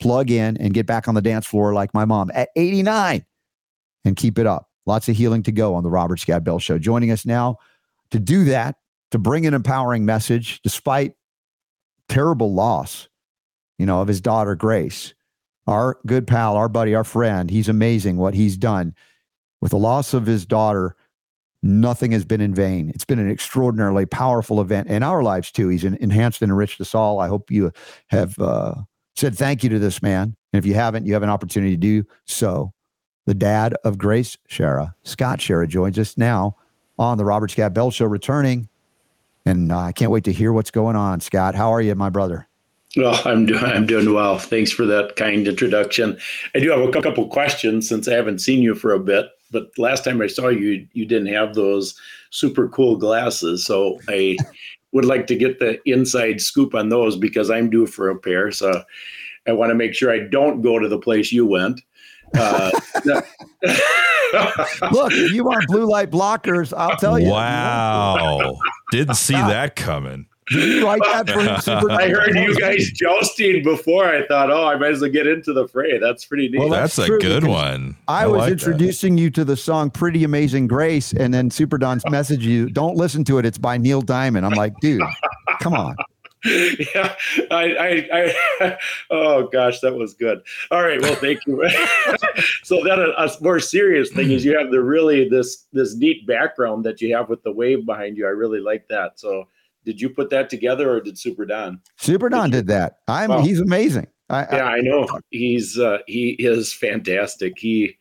Speaker 1: Plug in and get back on the dance floor like my mom at 89 and keep it up. Lots of healing to go on the Robert Scott Bell Show. Joining us now to do that, to bring an empowering message despite terrible loss, you know, of his daughter Grace our good pal, our buddy, our friend, he's amazing what he's done. With the loss of his daughter, nothing has been in vain. It's been an extraordinarily powerful event in our lives, too. He's enhanced and enriched us all. I hope you have uh, said thank you to this man. And if you haven't, you have an opportunity to do so. The dad of Grace Schara, Scott Schara, joins us now on the Robert Scott Bell Show, returning. And uh, I can't wait to hear what's going on. Scott, how are you, my brother?
Speaker 7: Well, I'm doing I'm doing well. Thanks for that kind introduction. I do have a couple questions since I haven't seen you for a bit. But last time I saw you, you didn't have those super cool glasses. So I would like to get the inside scoop on those because I'm due for a pair. So I want to make sure I don't go to the place you went. Uh,
Speaker 1: Look, if you want blue light blockers, I'll tell you.
Speaker 5: Wow. Didn't see that coming.
Speaker 1: Did you like that
Speaker 7: for I heard you guys jousting before. I thought, oh, I might as well get into the fray. That's pretty neat.
Speaker 5: Well, that's, that's a good one.
Speaker 1: I, I was like introducing that. you to the song Pretty Amazing Grace, and then Super Don's oh. message you, don't listen to it. It's by Neil Diamond. I'm like, dude, come on.
Speaker 7: yeah, I, I, I, oh gosh, that was good. All right, well, thank you. so then, a, a, more serious thing is you have the really this this neat background that you have with the wave behind you. I really like that. So did you put that together or did Super Don?
Speaker 1: Super Don did, did that. I'm wow. he's amazing.
Speaker 7: I, yeah, I, I know. He's uh, he is fantastic. He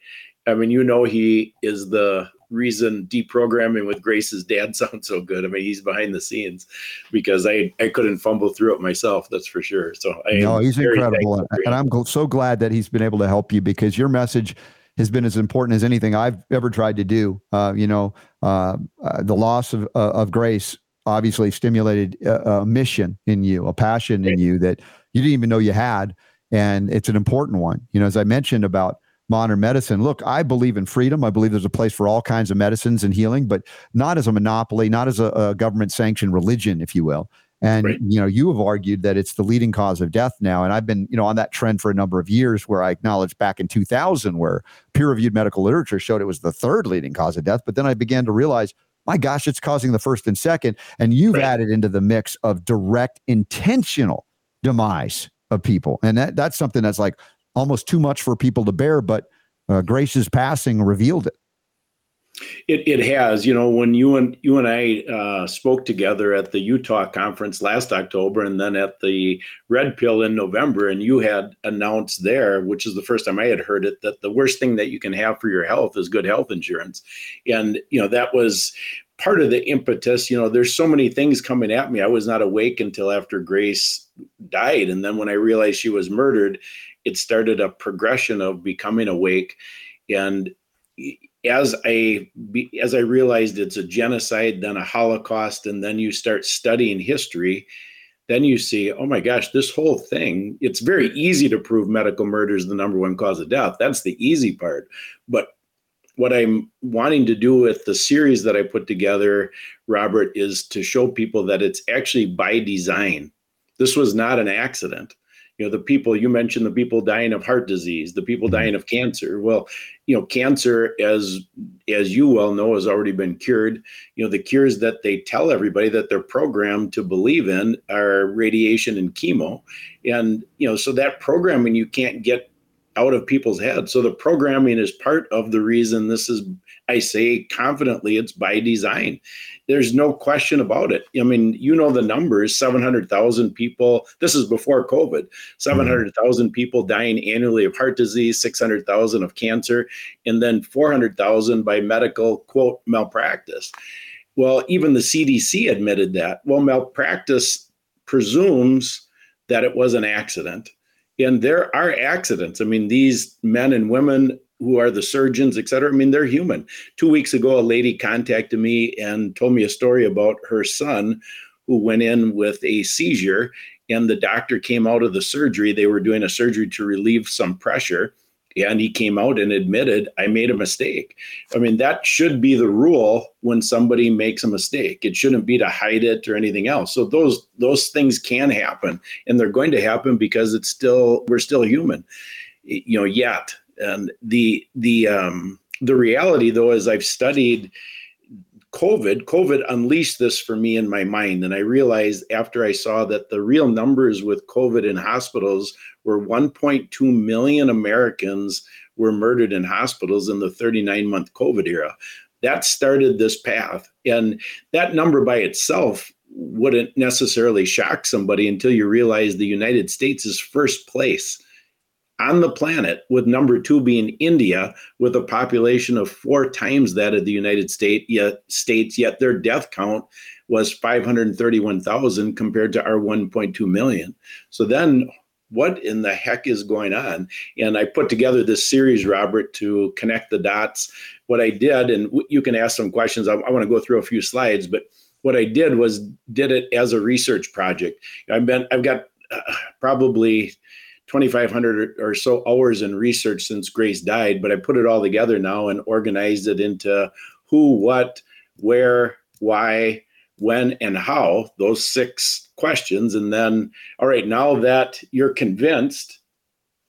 Speaker 7: I mean, you know he is the reason deprogramming with Grace's dad sounds so good. I mean, he's behind the scenes because I I couldn't fumble through it myself. That's for sure. So I
Speaker 1: no, he's incredible, and I'm so glad that he's been able to help you because your message has been as important as anything I've ever tried to do. Uh, you know, uh, uh, the loss of uh, of Grace obviously stimulated a, a mission in you, a passion in you that you didn't even know you had. And it's an important one. You know, as I mentioned about modern medicine, look, I believe in freedom. I believe there's a place for all kinds of medicines and healing, but not as a monopoly, not as a, a government sanctioned religion, if you will. And right. you know, you have argued that it's the leading cause of death now, and I've been you know on that trend for a number of years. Where I acknowledged back in 2000, where peer-reviewed medical literature showed it was the third leading cause of death, but then I began to realize my gosh, it's causing the first and second. And you've right. added into the mix of direct intentional demise of people. And that, that's something that's like almost too much for people to bear, but uh, Grace's passing revealed it.
Speaker 7: It, it has, you know, when you and you and I uh, spoke together at the Utah conference last October, and then at the Red Pill in November, and you had announced there, which is the first time I had heard it, that the worst thing that you can have for your health is good health insurance, and you know that was part of the impetus. You know, there's so many things coming at me. I was not awake until after Grace died, and then when I realized she was murdered, it started a progression of becoming awake, and as I as I realized it's a genocide, then a Holocaust, and then you start studying history, then you see, oh my gosh, this whole thing. It's very easy to prove medical murder is the number one cause of death. That's the easy part. But what I'm wanting to do with the series that I put together, Robert, is to show people that it's actually by design. This was not an accident you know the people you mentioned the people dying of heart disease the people mm-hmm. dying of cancer. Well you know cancer as as you well know has already been cured. You know the cures that they tell everybody that they're programmed to believe in are radiation and chemo. And you know so that programming you can't get out of people's heads. So the programming is part of the reason this is i say confidently it's by design there's no question about it. I mean, you know the numbers 700,000 people. This is before COVID 700,000 people dying annually of heart disease, 600,000 of cancer, and then 400,000 by medical, quote, malpractice. Well, even the CDC admitted that. Well, malpractice presumes that it was an accident. And there are accidents. I mean, these men and women who are the surgeons, et cetera. I mean, they're human. Two weeks ago, a lady contacted me and told me a story about her son who went in with a seizure, and the doctor came out of the surgery. They were doing a surgery to relieve some pressure and he came out and admitted i made a mistake i mean that should be the rule when somebody makes a mistake it shouldn't be to hide it or anything else so those those things can happen and they're going to happen because it's still we're still human you know yet and the the um the reality though as i've studied COVID, COVID unleashed this for me in my mind. And I realized after I saw that the real numbers with COVID in hospitals were 1.2 million Americans were murdered in hospitals in the 39 month COVID era. That started this path. And that number by itself wouldn't necessarily shock somebody until you realize the United States is first place on the planet, with number two being India, with a population of four times that of the United States, yet states, yet their death count was 531,000 compared to our 1.2 million. So then what in the heck is going on? And I put together this series, Robert, to connect the dots. What I did, and you can ask some questions. I, I want to go through a few slides, but what I did was did it as a research project. I've been, I've got uh, probably 2,500 or so hours in research since Grace died, but I put it all together now and organized it into who, what, where, why, when, and how, those six questions. And then, all right, now that you're convinced,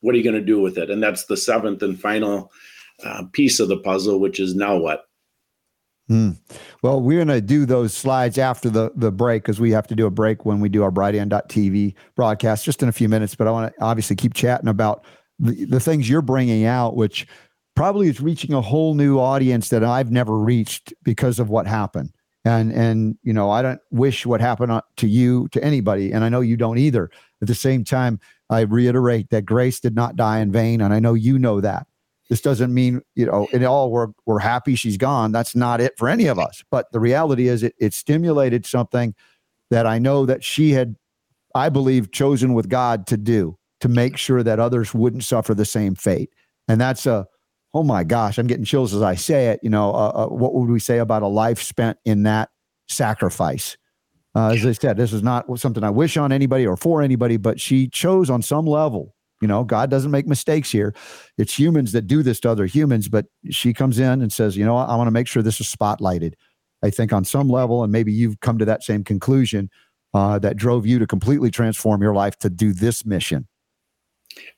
Speaker 7: what are you going to do with it? And that's the seventh and final uh, piece of the puzzle, which is now what?
Speaker 1: Mm. Well, we're going to do those slides after the, the break because we have to do a break when we do our brighteon.tv broadcast just in a few minutes. But I want to obviously keep chatting about the, the things you're bringing out, which probably is reaching a whole new audience that I've never reached because of what happened. And, and, you know, I don't wish what happened to you to anybody. And I know you don't either. At the same time, I reiterate that grace did not die in vain. And I know you know that. This doesn't mean, you know, in all we're, we're happy she's gone. That's not it for any of us. But the reality is it, it stimulated something that I know that she had, I believe, chosen with God to do to make sure that others wouldn't suffer the same fate. And that's a, oh my gosh, I'm getting chills as I say it. You know, uh, uh, what would we say about a life spent in that sacrifice? Uh, as I said, this is not something I wish on anybody or for anybody, but she chose on some level you know, God doesn't make mistakes here. It's humans that do this to other humans, but she comes in and says, you know, I want to make sure this is spotlighted. I think on some level, and maybe you've come to that same conclusion uh, that drove you to completely transform your life to do this mission.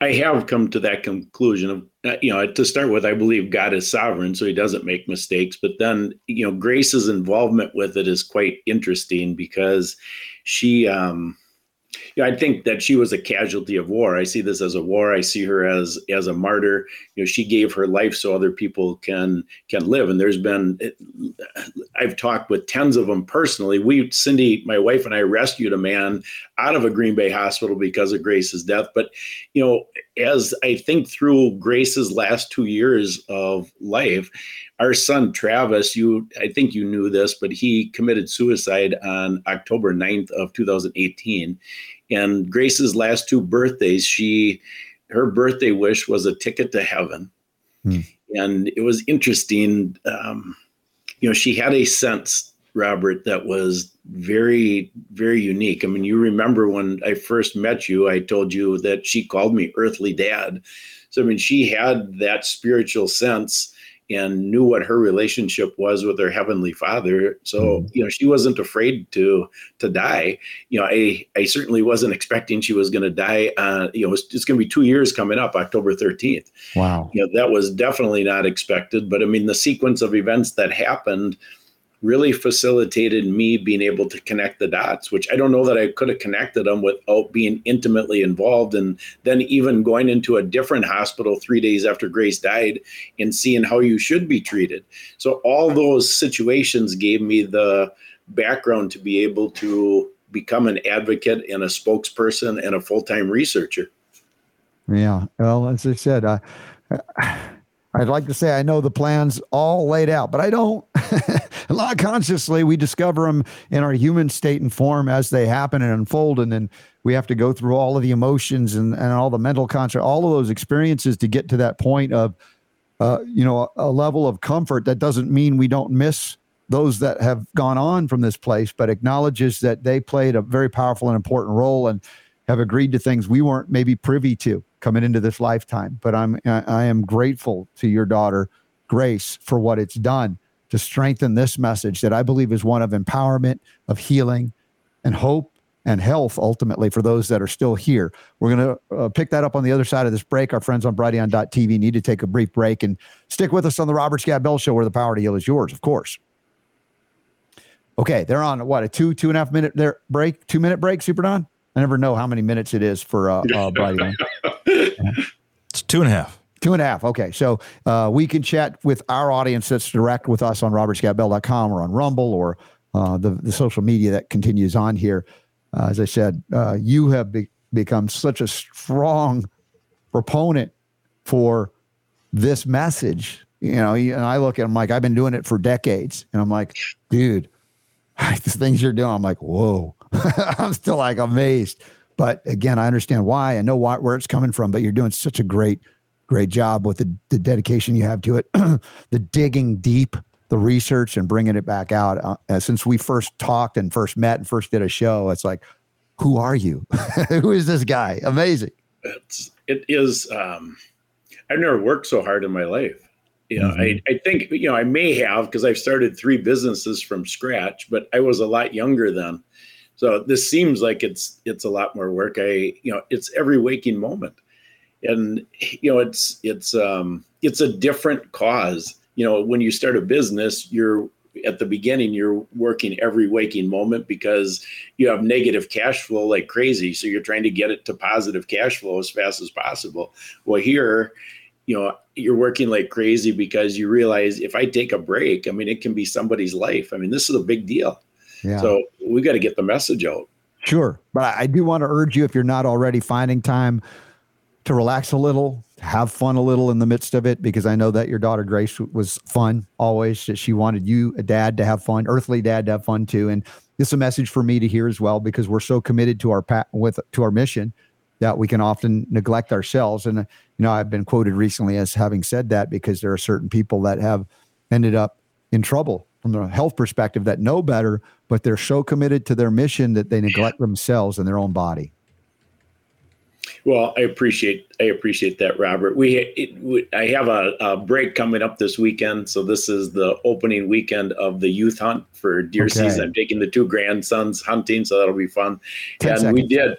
Speaker 7: I have come to that conclusion of, uh, you know, to start with, I believe God is sovereign, so he doesn't make mistakes. But then, you know, Grace's involvement with it is quite interesting because she, um, you know, I think that she was a casualty of war. I see this as a war. I see her as as a martyr. You know, she gave her life so other people can can live. And there's been, I've talked with tens of them personally. We, Cindy, my wife, and I rescued a man out of a Green Bay hospital because of Grace's death. But you know, as I think through Grace's last two years of life, our son Travis, you I think you knew this, but he committed suicide on October 9th of 2018. And Grace's last two birthdays, she her birthday wish was a ticket to heaven. Hmm. And it was interesting. Um, you know, she had a sense, Robert, that was very, very unique. I mean, you remember when I first met you, I told you that she called me earthly dad. So, I mean, she had that spiritual sense and knew what her relationship was with her heavenly father. So mm-hmm. you know she wasn't afraid to to die. You know i i certainly wasn't expecting she was going to die uh you know it's, it's going to be two years coming up october 13th
Speaker 1: wow.
Speaker 7: You know that was definitely not expected but i mean the sequence of events that happened really facilitated me being able to connect the dots, which I don't know that I could have connected them without being intimately involved. And then even going into a different hospital three days after Grace died and seeing how you should be treated. So all those situations gave me the background to be able to become an advocate and a spokesperson and a full-time researcher.
Speaker 1: Yeah. Well, as I said, uh, I'd like to say I know the plans all laid out, but I don't. a lot consciously, we discover them in our human state and form as they happen and unfold. And then we have to go through all of the emotions and, and all the mental construct, all of those experiences to get to that point of uh, you know, a, a level of comfort that doesn't mean we don't miss those that have gone on from this place, but acknowledges that they played a very powerful and important role and have agreed to things we weren't maybe privy to coming into this lifetime. But I'm I am grateful to your daughter, Grace, for what it's done to strengthen this message that I believe is one of empowerment, of healing, and hope and health ultimately for those that are still here. We're going to uh, pick that up on the other side of this break. Our friends on Brighteon.tv need to take a brief break and stick with us on the Robert Scott Bell Show where the power to heal is yours, of course. Okay, they're on what a two two and a half minute break, two minute break. Super Don. I never know how many minutes it is for uh, uh Brighteon.
Speaker 5: It's two and a half.
Speaker 1: Two and a half. Okay. So uh, we can chat with our audience that's direct with us on robertscottbell.com or on Rumble or uh, the, the social media that continues on here. Uh, as I said, uh, you have be- become such a strong proponent for this message. You know, and I look at him like I've been doing it for decades, and I'm like, dude, the things you're doing, I'm like, whoa, I'm still like amazed. But again, I understand why. I know why, where it's coming from. But you're doing such a great, great job with the, the dedication you have to it, the digging deep, the research, and bringing it back out. Uh, since we first talked and first met and first did a show, it's like, who are you? who is this guy? Amazing.
Speaker 7: It's it is. Um, I've never worked so hard in my life. You know, mm-hmm. I, I think you know I may have because I've started three businesses from scratch, but I was a lot younger then. So this seems like it's it's a lot more work. I you know it's every waking moment, and you know it's it's um it's a different cause. You know when you start a business, you're at the beginning you're working every waking moment because you have negative cash flow like crazy. So you're trying to get it to positive cash flow as fast as possible. Well here you know you're working like crazy because you realize if i take a break i mean it can be somebody's life. I mean this is a big deal yeah. so we got to get the message out
Speaker 1: sure but i do want to urge you if you're not already finding time to relax a little have fun a little in the midst of it because i know that your daughter grace was fun always that she wanted you a dad to have fun earthly dad to have fun too and it's a message for me to hear as well because we're so committed to our pat with to our mission that we can often neglect ourselves. And, you know, I've been quoted recently as having said that because there are certain people that have ended up in trouble from the health perspective that know better, but they're so committed to their mission that they neglect themselves and their own body.
Speaker 7: Well, I appreciate I appreciate that, Robert. We, it, we I have a, a, break coming up this weekend, so this is the opening weekend of the youth hunt for deer okay. season. I'm taking the two grandsons hunting, so that'll be fun. And seconds. we did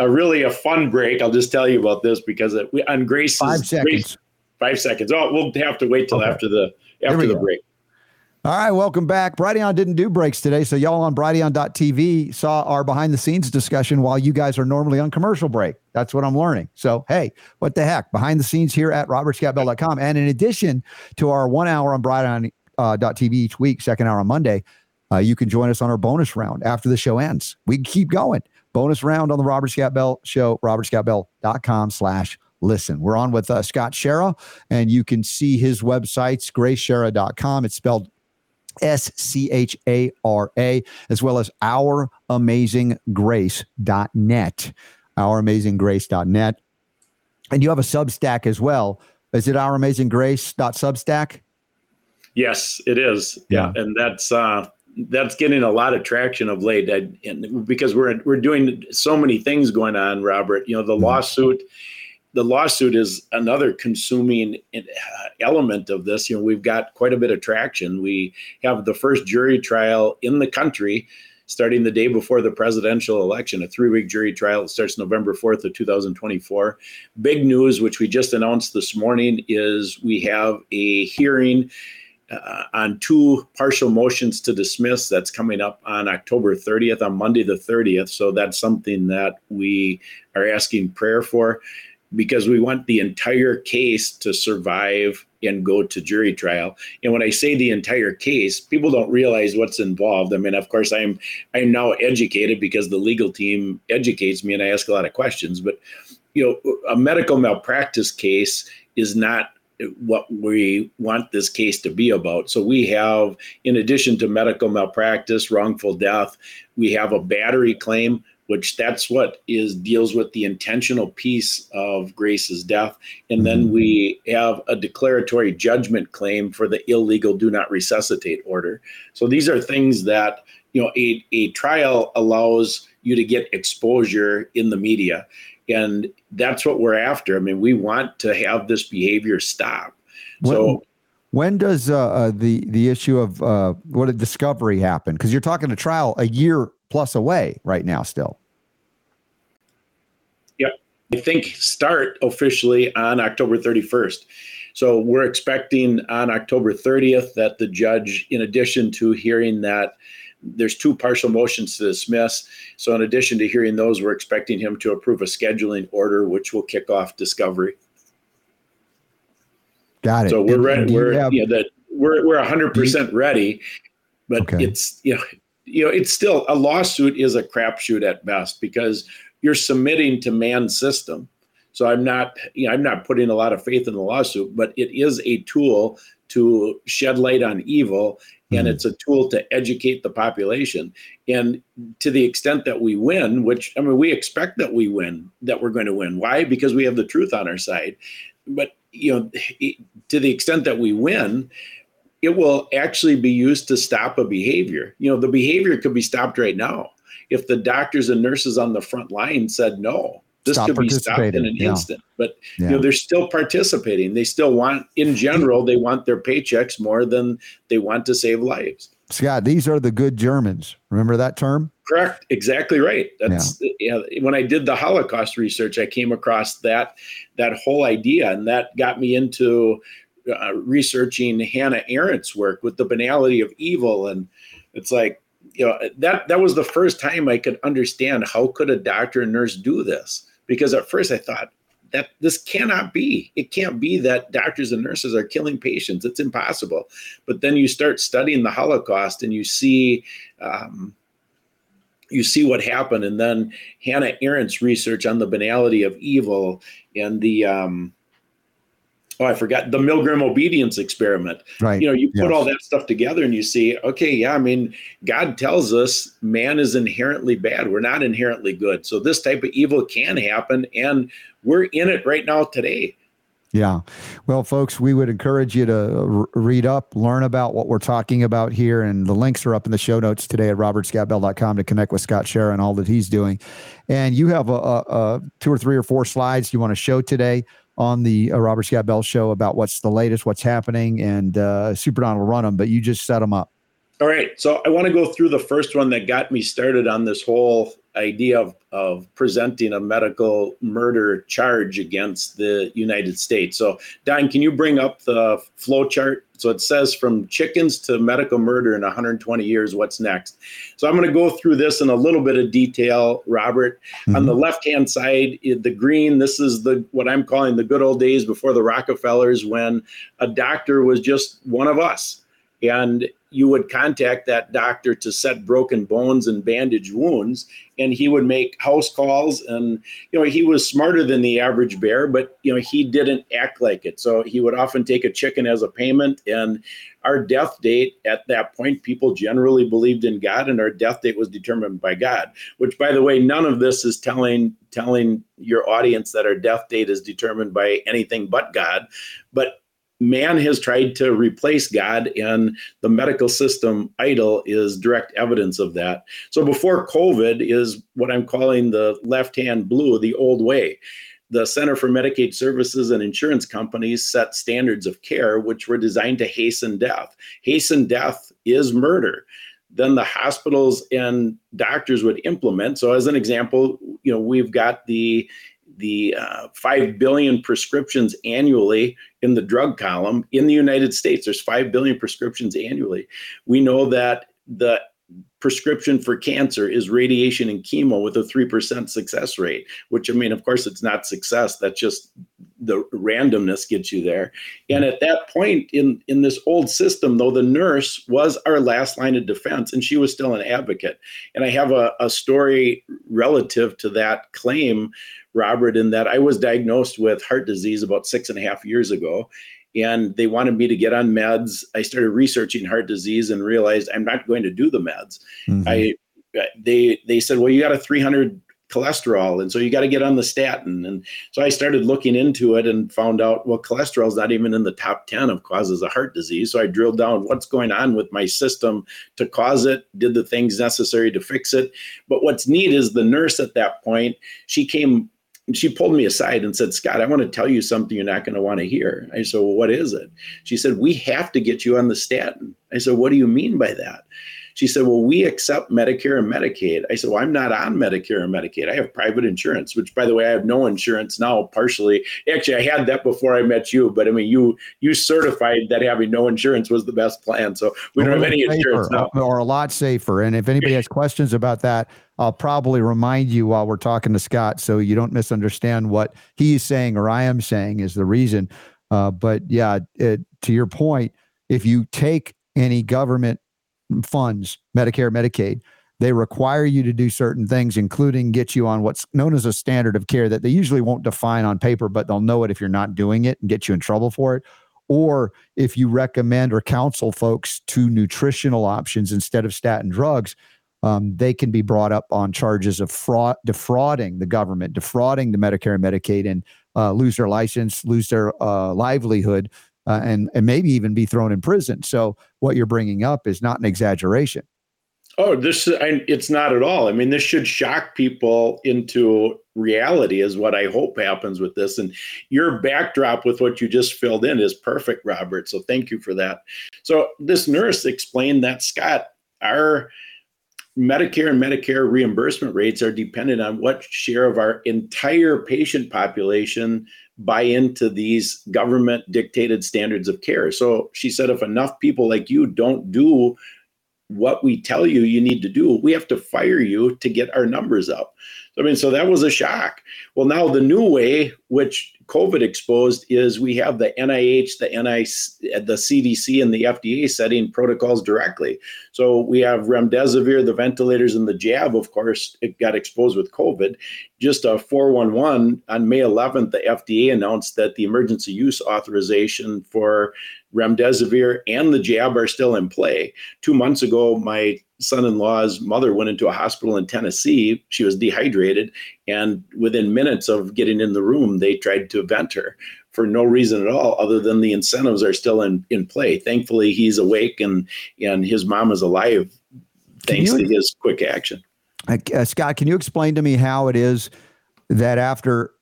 Speaker 7: a really a fun break. I'll just tell you about this because it, we, on Grace
Speaker 1: five seconds. Grace,
Speaker 7: five seconds. Oh, we'll have to wait till okay. after the after the go. break.
Speaker 1: All right, welcome back. Brighteon didn't do breaks today, so y'all on Brighteon.tv saw our behind the scenes discussion while you guys are normally on commercial break. That's what I'm learning. So, hey, what the heck? Behind the scenes here at robertscottbell.com. And in addition to our one hour on Brighteon.tv uh, each week, second hour on Monday, uh, you can join us on our bonus round after the show ends. We keep going bonus round on the Robert Scott Bell Show, robertscottbell.com slash listen. We're on with uh, Scott Schara, and you can see his websites, graceschara.com. It's spelled S C H A R A, as well as ouramazinggrace.net. Ouramazinggrace.net. And you have a Substack as well. Is it ouramazinggrace.substack?
Speaker 7: Yes, it is. Yeah. And that's uh that's getting a lot of traction of late I, and because we're we're doing so many things going on robert you know the mm-hmm. The lawsuit is another consuming uh, element of this. You know we've got quite a bit of traction. We have the first jury trial in the country starting the day before the presidential election a three-week jury trial it starts november 4th of 2024 big news which we just announced this morning is we have a hearing uh, on two partial motions to dismiss that's coming up on October 30th, on Monday the 30th. So that's something that we are asking prayer for because we want the entire case to survive and go to jury trial. And when I say the entire case, people don't realize what's involved. I mean, of course, I'm I'm now educated because the legal team educates me and I ask a lot of questions. But you know, a medical malpractice case is not what we want this case to be about. So we have, in addition to medical malpractice, wrongful death, we have a battery claim, which that's what is deals with the intentional piece of Grace's death. And then
Speaker 1: Mhm.
Speaker 7: we have a declaratory judgment claim for the illegal do not resuscitate order. So these are things that, you know, a, a trial allows you to get exposure in the media. And that's what we're after. I mean, we want to have this behavior stop. So
Speaker 1: When, when does uh, uh, the the issue of uh, what a discovery happen? Because you're talking a trial a year plus away right now, still. Yep.
Speaker 7: I think start officially on October 31st. So we're expecting on October 30th that the judge, in addition to hearing that there's two partial motions to dismiss. So in addition to hearing those, we're expecting him to approve a scheduling order, which will kick off discovery.
Speaker 1: Got it.
Speaker 7: So we're
Speaker 1: And- and
Speaker 7: ready.
Speaker 1: you
Speaker 7: We're
Speaker 1: have-
Speaker 7: you know that we're we're hundred percent ready, but
Speaker 1: Okay.
Speaker 7: it's you know you know it's still a lawsuit is a crapshoot at best because you're submitting to man's system. So I'm not you know I'm not putting a lot of faith in the lawsuit, but it is a tool to shed light on evil and
Speaker 1: Mhm.
Speaker 7: it's a tool to educate the population and to the extent that we win which i mean we expect that we win that we're going to win why because we have the truth on our side but you know to the extent that we win it will actually be used to stop a behavior you know the behavior could be stopped right now if the doctors and nurses on the front line said no this
Speaker 1: Stop
Speaker 7: could be stopped in an
Speaker 1: yeah.
Speaker 7: instant but
Speaker 1: Yeah.
Speaker 7: you know they're still participating they still want in general they want their paychecks more than they want to save lives
Speaker 1: Scott, these are the good Germans. Remember that term?
Speaker 7: correct exactly right that's yeah. when i did the holocaust research i came across that that whole idea and that got me into uh, researching hannah arendt's work with the banality of evil. And it's like you know that that was the first time i could understand how could a doctor and nurse do this? Because at first i thought that this cannot be. It can't be that doctors and nurses are killing patients. It's impossible. But then you start studying the holocaust and you see um, you see what happened. And then hannah arendt's research on the banality of evil and the um, oh i forgot the milgram obedience experiment
Speaker 1: Right.
Speaker 7: you know you put
Speaker 1: Yes.
Speaker 7: all that stuff together and you see okay yeah i mean god tells us man is inherently bad we're not inherently good so this type of evil can happen and we're in it right now today
Speaker 1: Yeah. Well, folks, we would encourage you to read up, learn about what we're talking about here. And the links are up in the show notes today at robertscottbell.com to connect with Scott Schara and all that he's doing. And you have a, a, a two or three or four slides you want to show today on the uh, Robert Scott Bell show about what's the latest, what's happening. And uh, Super Don will run them, but you just set them up.
Speaker 7: All right. So I want to go through the first one that got me started on this whole idea of, of presenting a medical murder charge against the United States. So, Don, can you bring up the flow chart? So it says from chickens to medical murder in 120 years, what's next? So I'm going to go through this in a little bit of detail, Robert. On mm-hmm. the left hand side, the green, this is the what I'm calling the good old days before the Rockefellers when a doctor was just one of us. And you would contact that doctor to set broken bones and bandage wounds and he would make house calls and you know he was smarter than the average bear but you know he didn't act like it. So he would often take a chicken as a payment and our death date at that point people generally believed in god and our death date was determined by god which by the way none of this is telling telling your audience that our death date is determined by anything but god. But man has tried to replace God, and the medical system idol is direct evidence of that. So before COVID is what I'm calling the left hand blue, the old way. The Center for Medicaid Services and insurance companies set standards of care which were designed to hasten death. Hasten death is murder. Then the hospitals and doctors would implement. So, as an example, you know, we've got the the uh, 5 billion prescriptions annually in the drug column in the United States. There's 5 billion prescriptions annually. We know that the prescription for cancer is radiation and chemo with a 3% success rate, which I mean, of course, it's not success. That's just the randomness gets you there. And at that point in, in this old system, though, the nurse was our last line of defense and she was still an advocate. And I have a, a story relative to that claim, Robert, in that I was diagnosed with heart disease about six and a half years ago and they wanted me to get on meds. I started researching heart disease and realized I'm not going to do the meds.
Speaker 1: Mhm.
Speaker 7: I they they said, well, you got a 300 cholesterol and so you got to get on the statin and so i started looking into it and found out well cholesterol is not even in the top 10 of causes of heart disease so i drilled down what's going on with my system to cause it did the things necessary to fix it but what's neat is the nurse at that point she came she pulled me aside and said scott i want to tell you something you're not going to want to hear. I said well what is it? She said we have to get you on the statin. I said what do you mean by that she said, Well, we accept Medicare and Medicaid. I said, Well, I'm not on Medicare and Medicaid. I have private insurance, which by the way, I have no insurance now, partially. Actually, I had that before I met you, but I mean you you certified that having no insurance was the best plan. So we don't have any safer, insurance now.
Speaker 1: Or a lot safer. And if anybody has questions about that, I'll probably remind you while we're talking to Scott so you don't misunderstand what he's saying or I am saying is the reason. Uh, but yeah, it, to your point, if you take any government funds, Medicare, Medicaid, they require you to do certain things, including get you on what's known as a standard of care that they usually won't define on paper, but they'll know it if you're not doing it and get you in trouble for it. Or if you recommend or counsel folks to nutritional options instead of statin drugs, um, they can be brought up on charges of fraud, defrauding the government, defrauding the Medicare and Medicaid, and uh, lose their license, lose their uh, livelihood uh, and and maybe even be thrown in prison. So what you're bringing up is not an exaggeration.
Speaker 7: Oh, this I, it's not at all. I mean, this should shock people into reality, is what I hope happens with this. And your backdrop with what you just filled in is perfect, Robert. So thank you for that. So this nurse explained that Scott, our Medicare and Medicare reimbursement rates are dependent on what share of our entire patient population buy into these government dictated standards of care. So she said, if enough people like you don't do what we tell you you need to do, we have to fire you to get our numbers up. I mean, so that was a shock. Well, now the new way, which COVID exposed, is we have the NIH, the NIC, the CDC, and the FDA setting protocols directly. So we have remdesivir, the ventilators, and the jab. Of course, it got exposed with COVID. Just a 411 on May 11th, the FDA announced that the emergency use authorization for remdesivir and the jab are still in play. Two months ago, my son-in-law's mother went into a hospital in Tennessee. She was dehydrated, and within minutes of getting in the room, they tried to vent her for no reason at all, other than the incentives are still in in play. Thankfully, he's awake and and his mom is alive, thanks you, to his quick action.
Speaker 1: Uh, Scott, can you explain to me how it is that after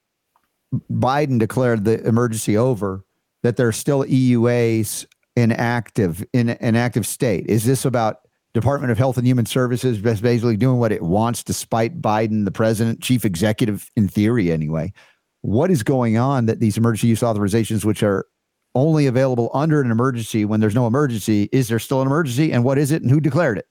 Speaker 1: Biden declared the emergency over, that there's still EUAs inactive in an active state? Is this about Department of Health and Human Services basically doing what it wants despite Biden, the president, chief executive, in theory anyway. What is going on that these emergency use authorizations, which are only available under an emergency when there's no emergency, is there still an emergency? And what is it and who declared it?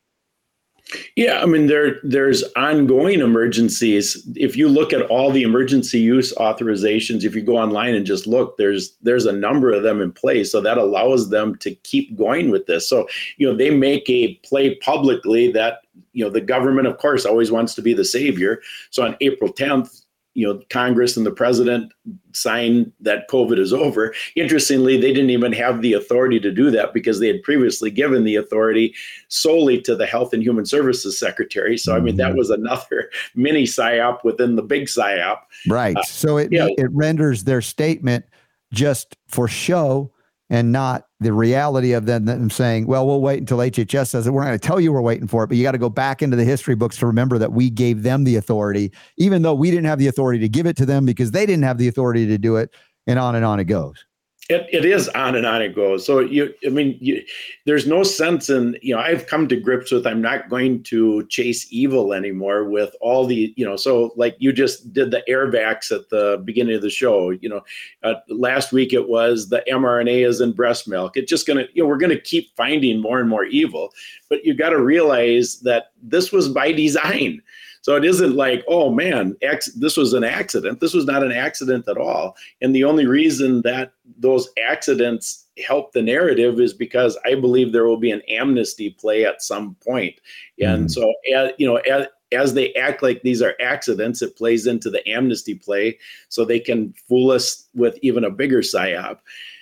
Speaker 7: Yeah, I mean there there's ongoing emergencies. If you look at all the emergency use authorizations, if you go online and just look, there's there's a number of them in place. So that allows them to keep going with this. So, you know, they make a play publicly that, you know, the government of course always wants to be the savior. So on April 10th, you know Congress and the president sign that COVID is over. Interestingly, they didn't even have the authority to do that because they had previously given the authority solely to the Health and Human Services Secretary. So I mean that mm-hmm. was another mini psyop within the big psyop.
Speaker 1: Right. Uh, so it yeah. it renders their statement just for show and not the reality of them, them saying, well, we'll wait until HHS says it. We're not going to tell you we're waiting for it, but you got to go back into the history books to remember that we gave them the authority, even though we didn't have the authority to give it to them because they didn't have the authority to do it. And on and on it goes
Speaker 7: it, it is on and on it goes. So you, I mean, you, there's no sense in you know. I've come to grips with I'm not going to chase evil anymore with all the you know. So like you just did the airvacs at the beginning of the show. You know, uh, last week it was the mRNA is in breast milk. It's just gonna you know we're gonna keep finding more and more evil, but you got to realize that this was by design. So it isn't like, oh man, this was an accident. This was not an accident at all. And the only reason that those accidents help the narrative is because I believe there will be an amnesty play at some point. And mm. so, you know, as, as they act like these are accidents, it plays into the amnesty play so they can fool us with even a bigger psyop.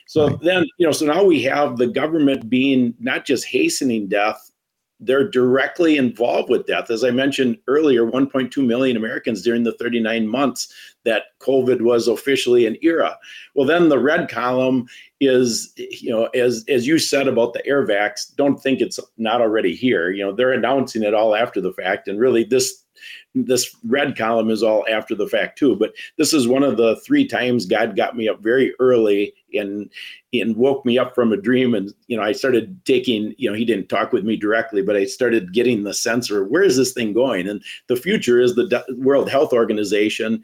Speaker 7: So right. then, you know, so now we have the government being not just hastening death they're directly involved with death. As I mentioned earlier, 1.2 million Americans during the 39 months that COVID was officially an era. Well, then the red column is, you know, as as you said about the air vax, don't think it's not already here. You know, they're announcing it all after the fact, and really this this red column is all after the fact too. But this is one of the three times god got me up very early and and woke me up from a dream. And you know i started taking you know he didn't talk with me directly but i started getting the sense of where is this thing going? And the future is the world health organization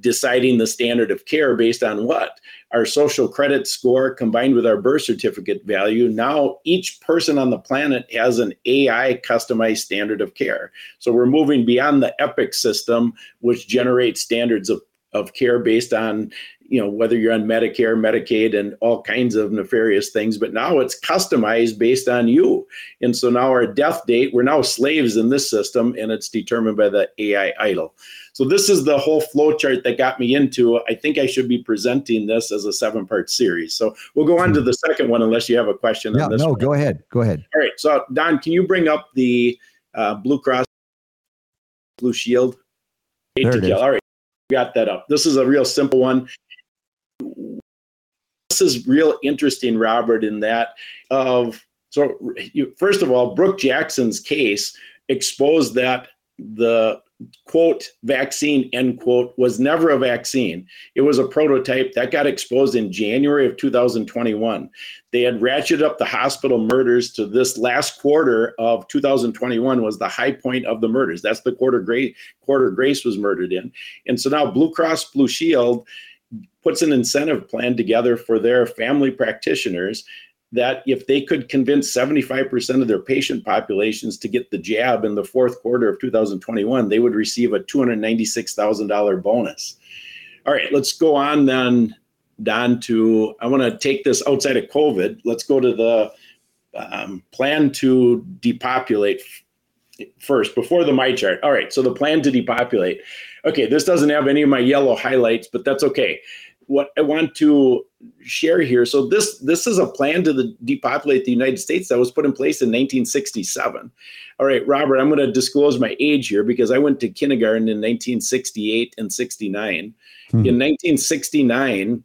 Speaker 7: deciding the standard of care based on what? Our social credit score combined with our birth certificate value. Now each person on the planet has an ai customized standard of care. So we're moving beyond the epic system which generates standards of, of care based on you know whether you're on medicare medicaid and all kinds of nefarious things but now it's customized based on you and so now our death date we're now slaves in this system and it's determined by the ai idol so this is the whole flow chart that got me into. I think I should be presenting this as a seven part series. So we'll go on to the second one unless you have a question.
Speaker 1: Yeah, no, one. go ahead. Go ahead.
Speaker 7: All right. So Don, can you bring up the uh, Blue Cross Blue Shield?
Speaker 1: There it is.
Speaker 7: All right, got that up. This is a real simple one. This is real interesting, Robert, in that of so you, first of all, Brook Jackson's case exposed that the quote vaccine end quote was never a vaccine. It was a prototype that got exposed in january of 2021 they had ratcheted up the hospital murders to this last quarter of 2021 was the high point of the murders. That's the quarter grace quarter grace was murdered in. And so now blue cross blue shield puts an incentive plan together for their family practitioners that if they could convince 75% of their patient populations to get the jab in the fourth quarter of 2021, they would receive a $296,000 bonus. All right, let's go on then, Don, to I want to take this outside of COVID. Let's go to the um, plan to depopulate first before the my chart. All right, so the plan to depopulate. Okay, this doesn't have any of my yellow highlights, but that's okay what I want to share here. So this this is a plan to the, depopulate the United States that was put in place in 1967. All right, Robert, I'm going to disclose my age here because I went to kindergarten in 1968 and 69. Hmm. In 1969,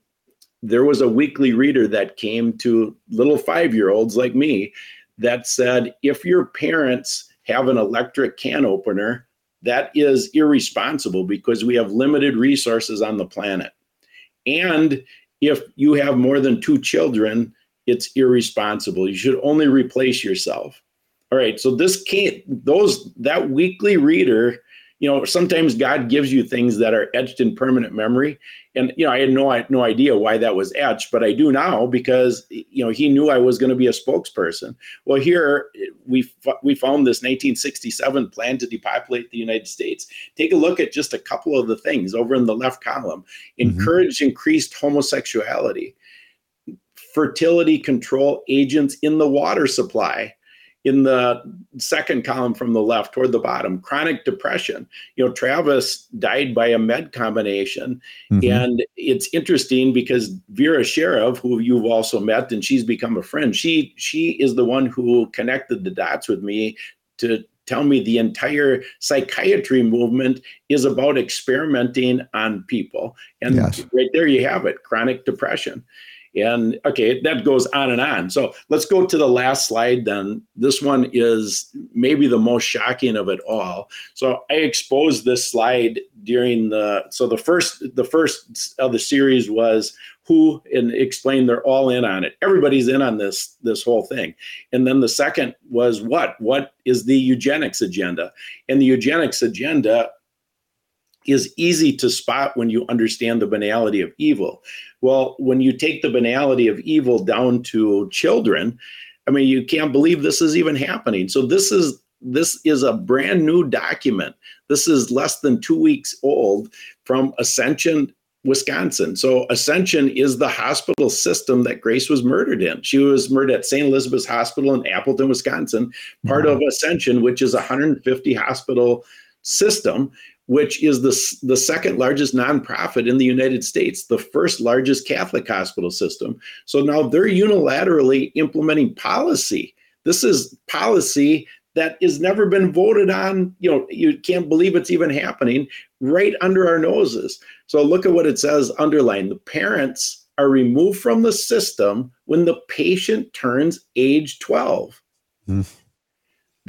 Speaker 7: there was a weekly reader that came to little five year olds like me that said, if your parents have an electric can opener, that is irresponsible because we have limited resources on the planet. And if you have more than two children, it's irresponsible. You should only replace yourself. All right. So this can't, those, that weekly reader you know, sometimes God gives you things that are etched in permanent memory. And, you know, I had no, no idea why that was etched, but I do now because, you know, he knew I was going to be a spokesperson. Well, here we, we found this 1967 plan to depopulate the United States. Take a look at just a couple of the things over in the left column. Mm-hmm. Encourage mm-hmm. increased homosexuality, fertility control agents in the water supply in the second column from the left toward the bottom chronic depression you know travis died by a med combination mm-hmm. and it's interesting because Vera Sharav who you've also met and she's become a friend she she is the one who connected the dots with me to tell me the entire psychiatry movement is about experimenting on people and yes. right there you have it chronic depression and okay, that goes on and on. So let's go to the last slide then. This one is maybe the most shocking of it all. So I exposed this slide during the so the first the first of the series was who and explained they're all in on it. Everybody's in on this this whole thing. And then the second was what? What is the eugenics agenda? And the eugenics agenda is easy to spot when you understand the banality of evil. Well, when you take the banality of evil down to children, I mean, you can't believe this is even happening. So this is this is a brand new document. This is less than two weeks old from Ascension, Wisconsin. So Ascension is the hospital system that Grace was murdered in. She was murdered at St. Elizabeth's Hospital in Appleton, Wisconsin, part mm-hmm. of Ascension, which is a 150 hospital system which is the, the second largest nonprofit in the United States, the first largest Catholic hospital system. So now they're unilaterally implementing policy. This is policy that has never been voted on. You know, you can't believe it's even happening right under our noses. So look at what it says underlined. The parents are removed from the system when the patient turns age 12. Mm.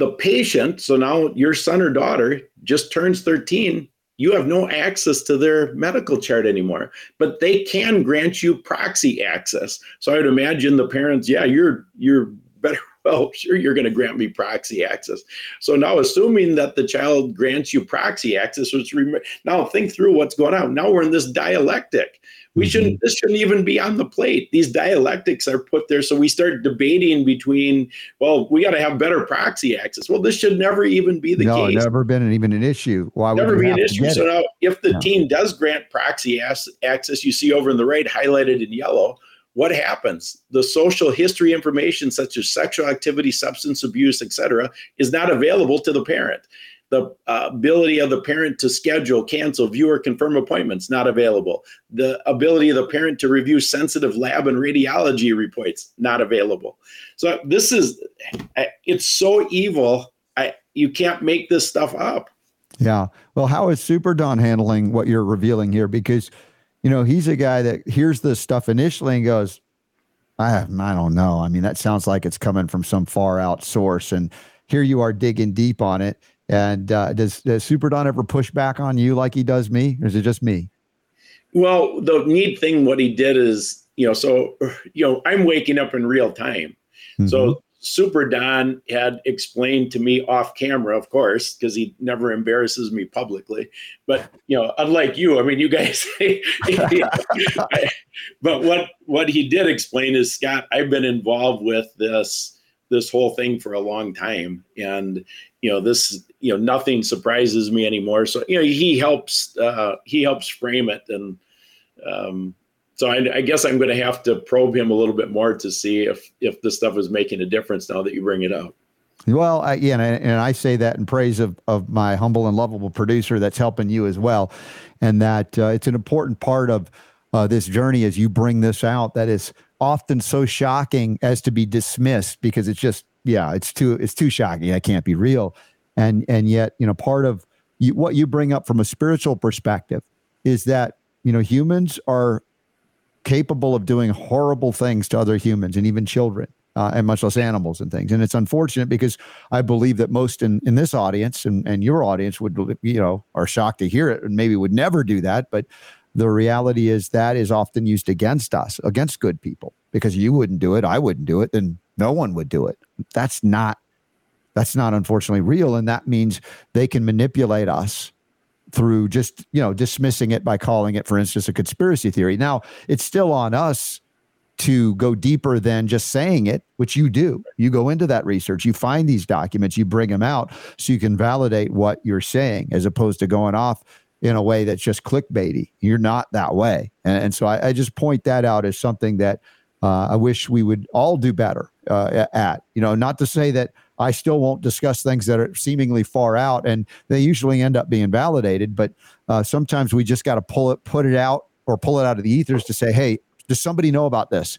Speaker 7: The patient, so now your son or daughter just turns 13, you have no access to their medical chart anymore, but they can grant you proxy access. So I would imagine the parents, yeah, you're you're better well, sure, you're going to grant me proxy access. So now, assuming that the child grants you proxy access, which rem- now think through what's going on. Now we're in this dialectic. We mm-hmm. shouldn't. This shouldn't even be on the plate. These dialectics are put there, so we start debating between. Well, we got to have better proxy access. Well, this should never even be the
Speaker 1: no,
Speaker 7: case.
Speaker 1: No, never been even an issue. Why
Speaker 7: never
Speaker 1: would
Speaker 7: be an issue? So now, if the no. teen does grant proxy access, you see over in the right highlighted in yellow what happens? The social history information, such as sexual activity, substance abuse, etc., is not available to the parent. The uh, ability of the parent to schedule, cancel, view, or confirm appointments not available. The ability of the parent to review sensitive lab and radiology reports not available. So this is, it's so evil. I, you can't make this stuff up.
Speaker 1: Yeah. Well, how is Super Don handling what you're revealing here? Because you know, he's a guy that hears this stuff initially and goes, I, I don't know. I mean, that sounds like it's coming from some far out source. And here you are digging deep on it. And uh, does, does Super Don ever push back on you like he does me? Or is it just me?
Speaker 7: Well, the neat thing, what he did is, you know, so, you know, I'm waking up in real time. Mm-hmm. So Super Don had explained to me off camera, of course, because he never embarrasses me publicly. But you know, unlike you, I mean, you guys. but what what he did explain is, Scott, I've been involved with this this whole thing for a long time, and you know, this you know, nothing surprises me anymore. So you know, he helps uh, he helps frame it and. Um, so I, I guess I'm going to have to probe him a little bit more to see if if this stuff is making a difference now that you bring it up.
Speaker 1: Well, I, yeah, and, and I say that in praise of of my humble and lovable producer that's helping you as well, and that uh, it's an important part of uh, this journey as you bring this out that is often so shocking as to be dismissed because it's just yeah, it's too it's too shocking. That can't be real, and and yet you know part of you, what you bring up from a spiritual perspective is that you know humans are capable of doing horrible things to other humans and even children. Uh, and much less animals and things. And it's unfortunate because I believe that most in, in this audience and, and your audience would, you know, are shocked to hear it and maybe would never do that. But the reality is that is often used against us, against good people, because you wouldn't do it, I wouldn't do it, then no one would do it. That's not that's not unfortunately real. And that means they can manipulate us through just you know dismissing it by calling it for instance a conspiracy theory. Now it's still on us to go deeper than just saying it which you do. You go into that research you find these documents you bring them out so you can validate what you're saying as opposed to going off in a way that's just clickbaity. You're not that way. And, and so I, I, just point that out as something that uh, i wish we would all do better uh, at. You know not to say that I still won't discuss things that are seemingly far out, and they usually end up being validated. But uh, sometimes we just got to pull it, put it out, or pull it out of the ethers to say, "Hey, does somebody know about this?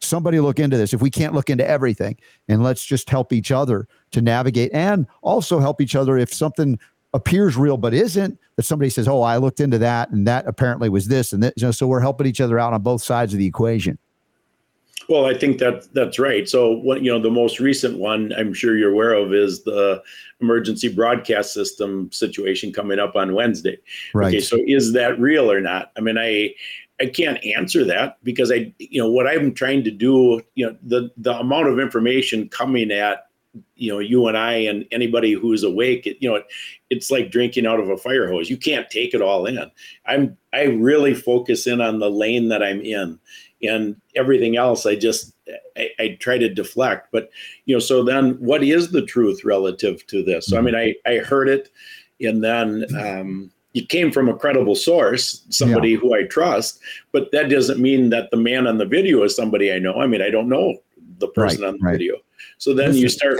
Speaker 1: Somebody look into this. If we can't look into everything, and let's just help each other to navigate, and also help each other if something." appears real but isn't that somebody says oh i looked into that and that apparently was this and that you know, so we're helping each other out on both sides of the equation
Speaker 7: well, I think that that's right. So, what you know, the most recent one I'm sure you're aware of is the emergency broadcast system situation coming up on Wednesday.
Speaker 1: Right.
Speaker 7: Okay, so is that real or not? I mean, I I can't answer that because I, you know, what I'm trying to do, you know, the the amount of information coming at you know you and I and anybody who's awake, it, you know, it, it's like drinking out of a fire hose. You can't take it all in. I'm I really focus in on the lane that I'm in and everything else i just I, I, try to deflect. But you know so then what is the truth relative to this? So i mean i i heard it and then um it came from a credible source somebody yeah. who i trust but that doesn't mean that the man on the video is somebody i know. I mean i don't know the person right, on the right. video. So then you start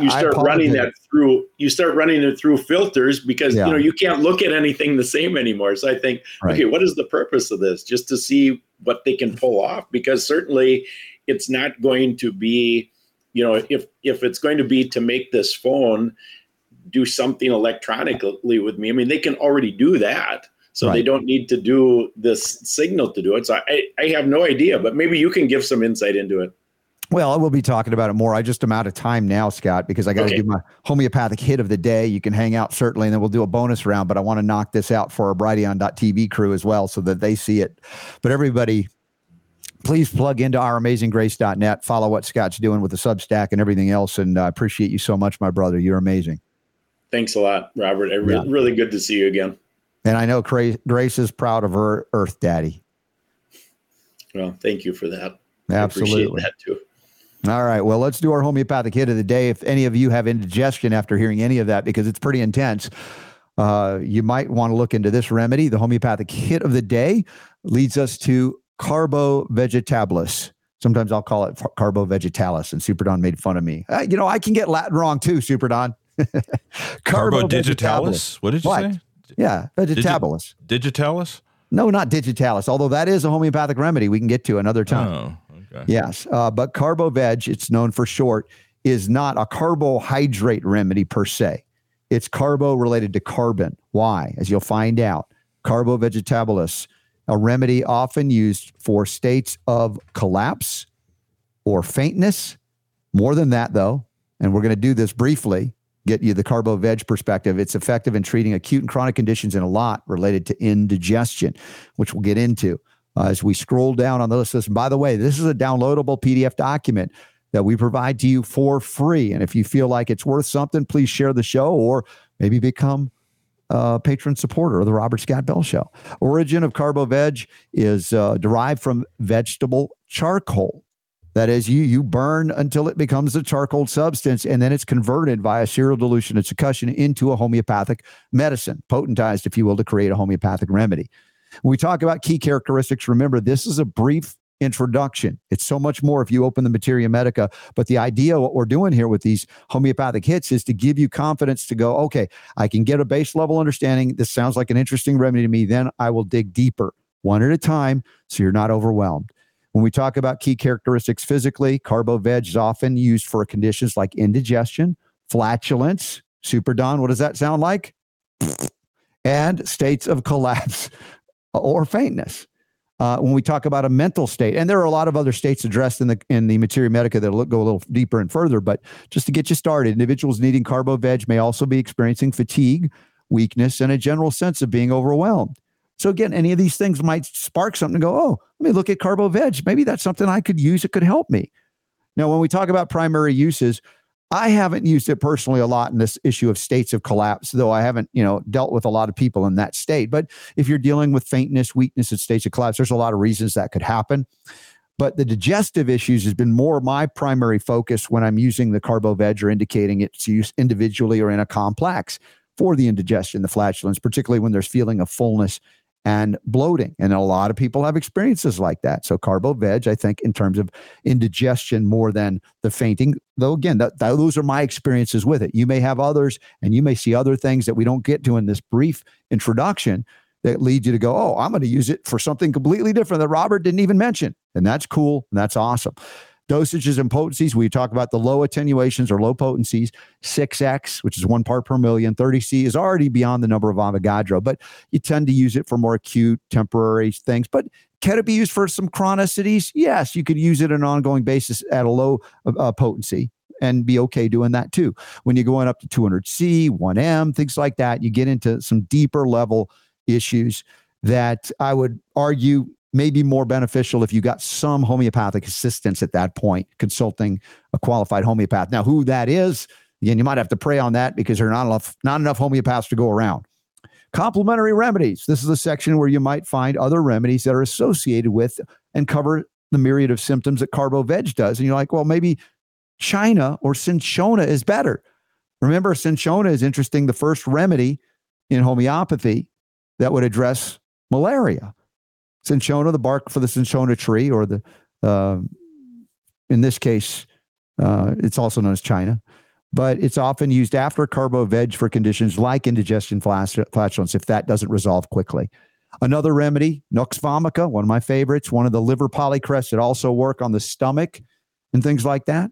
Speaker 7: you start running that through you start running it through filters because yeah. you know you can't look at anything the same anymore so i think right. okay what is the purpose of this just to see what they can pull off because certainly it's not going to be you know, if if it's going to be to make this phone do something electronically with me, I mean, they can already do that. So right. they don't need to do this signal to do it. So I, I have no idea, but maybe you can give some insight into it.
Speaker 1: Well, I will be talking about it more. I just am out of time now, Scott, because I got to okay. do my homeopathic hit of the day. You can hang out certainly, and then we'll do a bonus round. But I want to knock this out for our Brighteon.tv crew as well, so that they see it. But everybody, please plug into our amazinggrace.net. Follow what Scott's doing with the Substack and everything else. And I uh, appreciate you so much, my brother. You're amazing.
Speaker 7: Thanks a lot, Robert. Re- yeah. Really good to see you again.
Speaker 1: And I know Grace is proud of her Earth Daddy.
Speaker 7: Well, thank you for that.
Speaker 1: Absolutely.
Speaker 7: that too.
Speaker 1: All right. Well, let's do our homeopathic hit of the day. If any of you have indigestion after hearing any of that, because it's pretty intense, uh, you might want to look into this remedy. The homeopathic hit of the day leads us to carbo vegetabilis. Sometimes I'll call it carbo vegetalis, and Super Don made fun of me. Uh, you know, I can get Latin wrong too, Super Don.
Speaker 5: carbo digitalis. What did you what? say?
Speaker 1: Yeah, vegetabilis.
Speaker 5: Digi- digitalis?
Speaker 1: No, not digitalis. Although that is a homeopathic remedy we can get to another time.
Speaker 5: Oh, okay.
Speaker 1: Yes, uh, but carbo veg, it's known for short, is not a carbohydrate remedy per se. It's carbo related to carbon. Why? As you'll find out, carbo vegetabilis, a remedy often used for states of collapse or faintness. More than that, though, and we're going to do this briefly get you the carbo veg perspective. It's effective in treating acute and chronic conditions and a lot related to indigestion, which we'll get into uh, as we scroll down on the list. And by the way, this is a downloadable PDF document that we provide to you for free. And if you feel like it's worth something, please share the show or maybe become a patron supporter of the Robert Scott Bell Show. Origin of Carbo Veg is uh, derived from vegetable charcoal. That is, you you burn until it becomes a charcoal substance, and then it's converted via serial dilution and succussion into a homeopathic medicine, potentized, if you will, to create a homeopathic remedy. When we talk about key characteristics, remember this is a brief introduction. It's so much more if you open the Materia Medica. But the idea, what we're doing here with these homeopathic hits, is to give you confidence to go, okay, I can get a base level understanding. This sounds like an interesting remedy to me. Then I will dig deeper one at a time so you're not overwhelmed. When we talk about key characteristics physically, carbo veg is often used for conditions like indigestion, flatulence. Super Don, what does that sound like? And states of collapse or faintness. Uh, when we talk about a mental state, and there are a lot of other states addressed in the in the Materia Medica that go a little deeper and further. But just to get you started, individuals needing carbo veg may also be experiencing fatigue, weakness, and a general sense of being overwhelmed. So again, any of these things might spark something to go, oh, let me look at carbo veg. Maybe that's something I could use. It could help me. Now, when we talk about primary uses, I haven't used it personally a lot in this issue of states of collapse, though I haven't, you know, dealt with a lot of people in that state. But if you're dealing with faintness, weakness, and states of collapse, there's a lot of reasons that could happen. But the digestive issues has been more my primary focus when I'm using the carbo veg or indicating its use individually or in a complex for the indigestion, the flatulence, particularly when there's feeling of fullness and bloating. And a lot of people have experiences like that. So carbo veg, I think, in terms of indigestion more than the fainting, though again, that, that, those are my experiences with it. You may have others and you may see other things that we don't get to in this brief introduction that lead you to go, oh, I'm going to use it for something completely different that Robert didn't even mention. And that's cool. And that's awesome dosages and potencies, we talk about the low attenuations or low potencies. 6x, which is one part per million, 30C is already beyond the number of Avogadro, but you tend to use it for more acute, temporary things. But can it be used for some chronicities? Yes, you could use it on an ongoing basis at a low uh, uh potency and be okay doing that too. When you're going up to 200C, 1M, things like that, you get into some deeper level issues that I would argue may be more beneficial if you got some homeopathic assistance at that point, consulting a qualified homeopath. Now, who that is, again, you might have to pray on that because there are not enough, not enough homeopaths to go around. Complementary remedies. This is a section where you might find other remedies that are associated with and cover the myriad of symptoms that Carbo Veg does. And you're like, well, maybe China or Cinchona is better. Remember, Cinchona is interesting, the first remedy in homeopathy that would address malaria cinchona, the bark for the cinchona tree, or the uh, in this case, uh, it's also known as China, but it's often used after carbo veg for conditions like indigestion flatulence if that doesn't resolve quickly. Another remedy, Nux vomica, one of my favorites, one of the liver polycrests that also work on the stomach and things like that.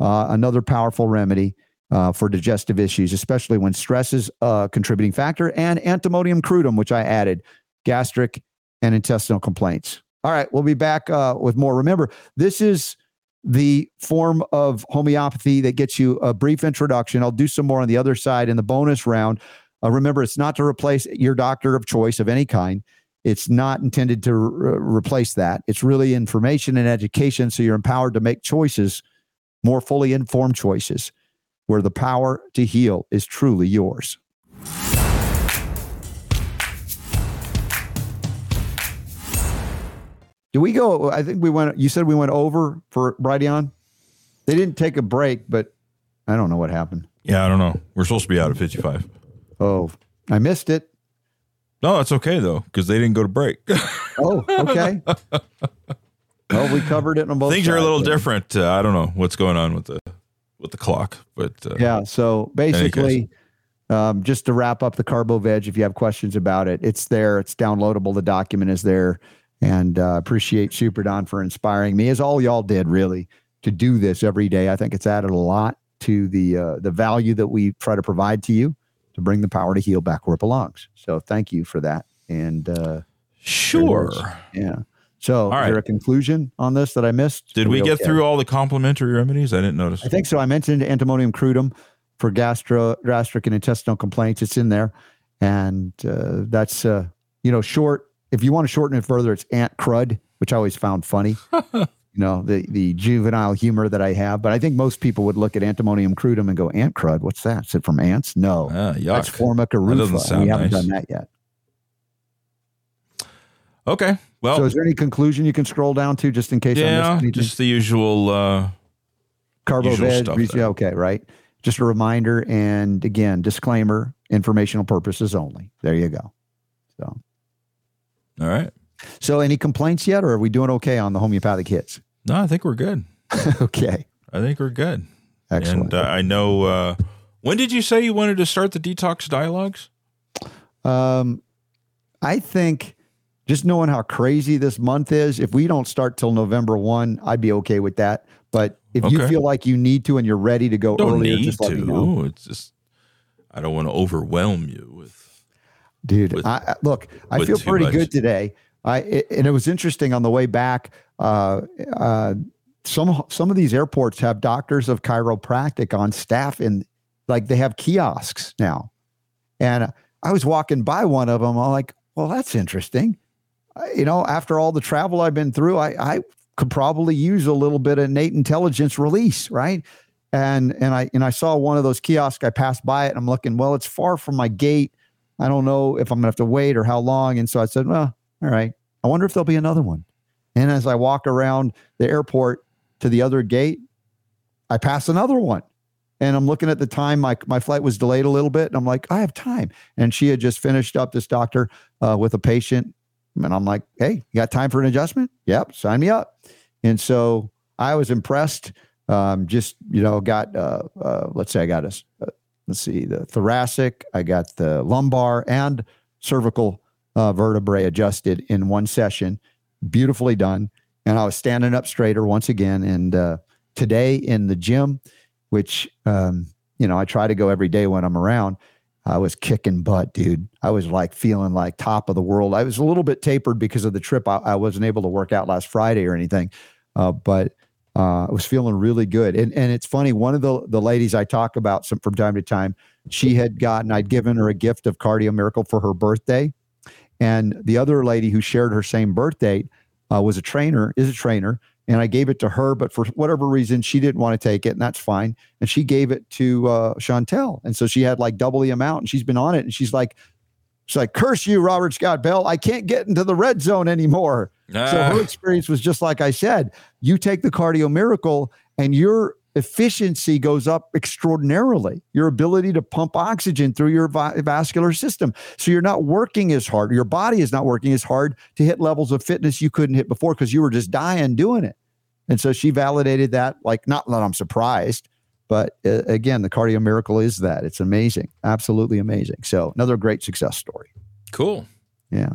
Speaker 1: uh, another powerful remedy uh, for digestive issues, especially when stress is a contributing factor, and antimonium crudum, which I added, gastric and intestinal complaints. All right, we'll be back uh, with more. Remember, this is the form of homeopathy that gets you a brief introduction. I'll do some more on the other side in the bonus round. Uh, remember, it's not to replace your doctor of choice of any kind. It's not intended to re- replace that. It's really information and education so you're empowered to make choices, more fully informed choices, where the power to heal is truly yours. Do we go? I think we went. You said we went over for Brighteon. They didn't take a break, but I don't know what happened.
Speaker 5: Yeah, I don't know. We're supposed to be out at 55.
Speaker 1: Oh, I missed it.
Speaker 5: No, that's okay though, because they didn't go to break.
Speaker 1: Oh, okay. well, we covered it on both.
Speaker 5: Things are a little different. Uh, I don't know what's going on with the with the clock, but uh,
Speaker 1: Yeah. So basically, um, just to wrap up the Carbo Veg, if you have questions about it, it's there. It's downloadable. The document is there. And uh, appreciate Super Don for inspiring me, as all y'all did, really, to do this every day. I think it's added a lot to the uh, the value that we try to provide to you to bring the power to heal back where it belongs. So thank you for that. And uh,
Speaker 5: sure.
Speaker 1: yeah. So,
Speaker 5: All
Speaker 1: is there a conclusion on this that I missed?
Speaker 5: Did
Speaker 1: Are
Speaker 5: we get
Speaker 1: okay?
Speaker 5: through all the complementary remedies? I didn't notice.
Speaker 1: I think so. I mentioned antimonium crudum for gastro, gastric and intestinal complaints. It's in there, and uh, that's uh, you know short. If you want to shorten it further, it's ant crud, which I always found funny. you know the the juvenile humor that I have, but I think most people would look at antimonium crudum and go, "Ant crud? What's that? Is it from ants? No,
Speaker 5: Ah,
Speaker 1: that's
Speaker 5: yuck.
Speaker 1: Formica
Speaker 5: That doesn't sound
Speaker 1: We haven't
Speaker 5: nice.
Speaker 1: done that yet.
Speaker 5: Okay. Well,
Speaker 1: so, is there any conclusion you can scroll down to, just in case I
Speaker 5: yeah,
Speaker 1: missed anything?
Speaker 5: just the usual. Uh,
Speaker 1: Carbo
Speaker 5: usual
Speaker 1: veg,
Speaker 5: stuff
Speaker 1: yeah, okay, right. Just a reminder, and again, disclaimer: informational purposes only. There you go. So,
Speaker 5: all right.
Speaker 1: so any complaints yet, or are we doing okay on the homeopathic hits?
Speaker 5: No, I think we're good.
Speaker 1: okay,
Speaker 5: I think we're good.
Speaker 1: excellent.
Speaker 5: And uh, I know. Uh, when did you say you wanted to start the detox dialogues?
Speaker 1: um, I think just knowing how crazy this month is, if we don't start till November one, I'd be okay with that. But if you feel like you need to and you're ready to go
Speaker 5: Don't
Speaker 1: earlier,
Speaker 5: need
Speaker 1: just let me know.
Speaker 5: to. It's just. I don't want to overwhelm you with.
Speaker 1: Dude
Speaker 5: with-
Speaker 1: I, look i feel pretty
Speaker 5: much.
Speaker 1: good today. I it, and it was interesting on the way back uh uh some some of these airports have doctors of chiropractic on staff and like they have kiosks now. And i was walking by one of them i'm like well that's interesting. You know after all the travel i've been through i i could probably use a little bit of innate intelligence release right? And and i and i saw one of those kiosks i passed by it and i'm looking well it's far from my gate I don't know if I'm gonna have to wait or how long. And so I said, well, all right. I wonder if there'll be another one. And as I walk around the airport to the other gate, I pass another one. And I'm looking at the time. My my flight was delayed a little bit, and I'm like, I have time. And she had just finished up this doctor uh, with a patient, and I'm like, Hey, you got time for an adjustment? Yep, sign me up. And so I was impressed. Um, just you know, got uh, uh, let's say I got a, uh, let's see the thoracic, I got the lumbar and cervical uh, vertebrae adjusted in one session, beautifully done. And I was standing up straighter once again. And uh, today in the gym, which um, you know I try to go every day when I'm around, I was kicking butt, dude. I was like feeling like top of the world. I was a little bit tapered because of the trip. I, I wasn't able to work out last Friday or anything, uh, but uh, was feeling really good. And and it's funny. One of the the ladies I talk about some from time to time, she had gotten. I'd given her a gift of Cardio Miracle for her birthday, and the other lady who shared her same birth date uh, was a trainer. Is a trainer. And I gave it to her, but for whatever reason, she didn't want to take it, and that's fine. And she gave it to uh, Chantel, and so she had like double the amount, and she's been on it, and she's like, she's like, "Curse you, Robert Scott Bell! I can't get into the red zone anymore." So
Speaker 5: Ah.
Speaker 1: her experience was just like I said. You take the cardio miracle and your efficiency goes up extraordinarily. Your ability to pump oxygen through your va- vascular system. So you're not working as hard. Your body is not working as hard to hit levels of fitness you couldn't hit before because you were just dying doing it. And so she validated that. Like, not that I'm surprised, but uh, again, the cardio miracle is that. It's amazing. Absolutely amazing. So another great success story.
Speaker 5: Cool.
Speaker 1: Yeah.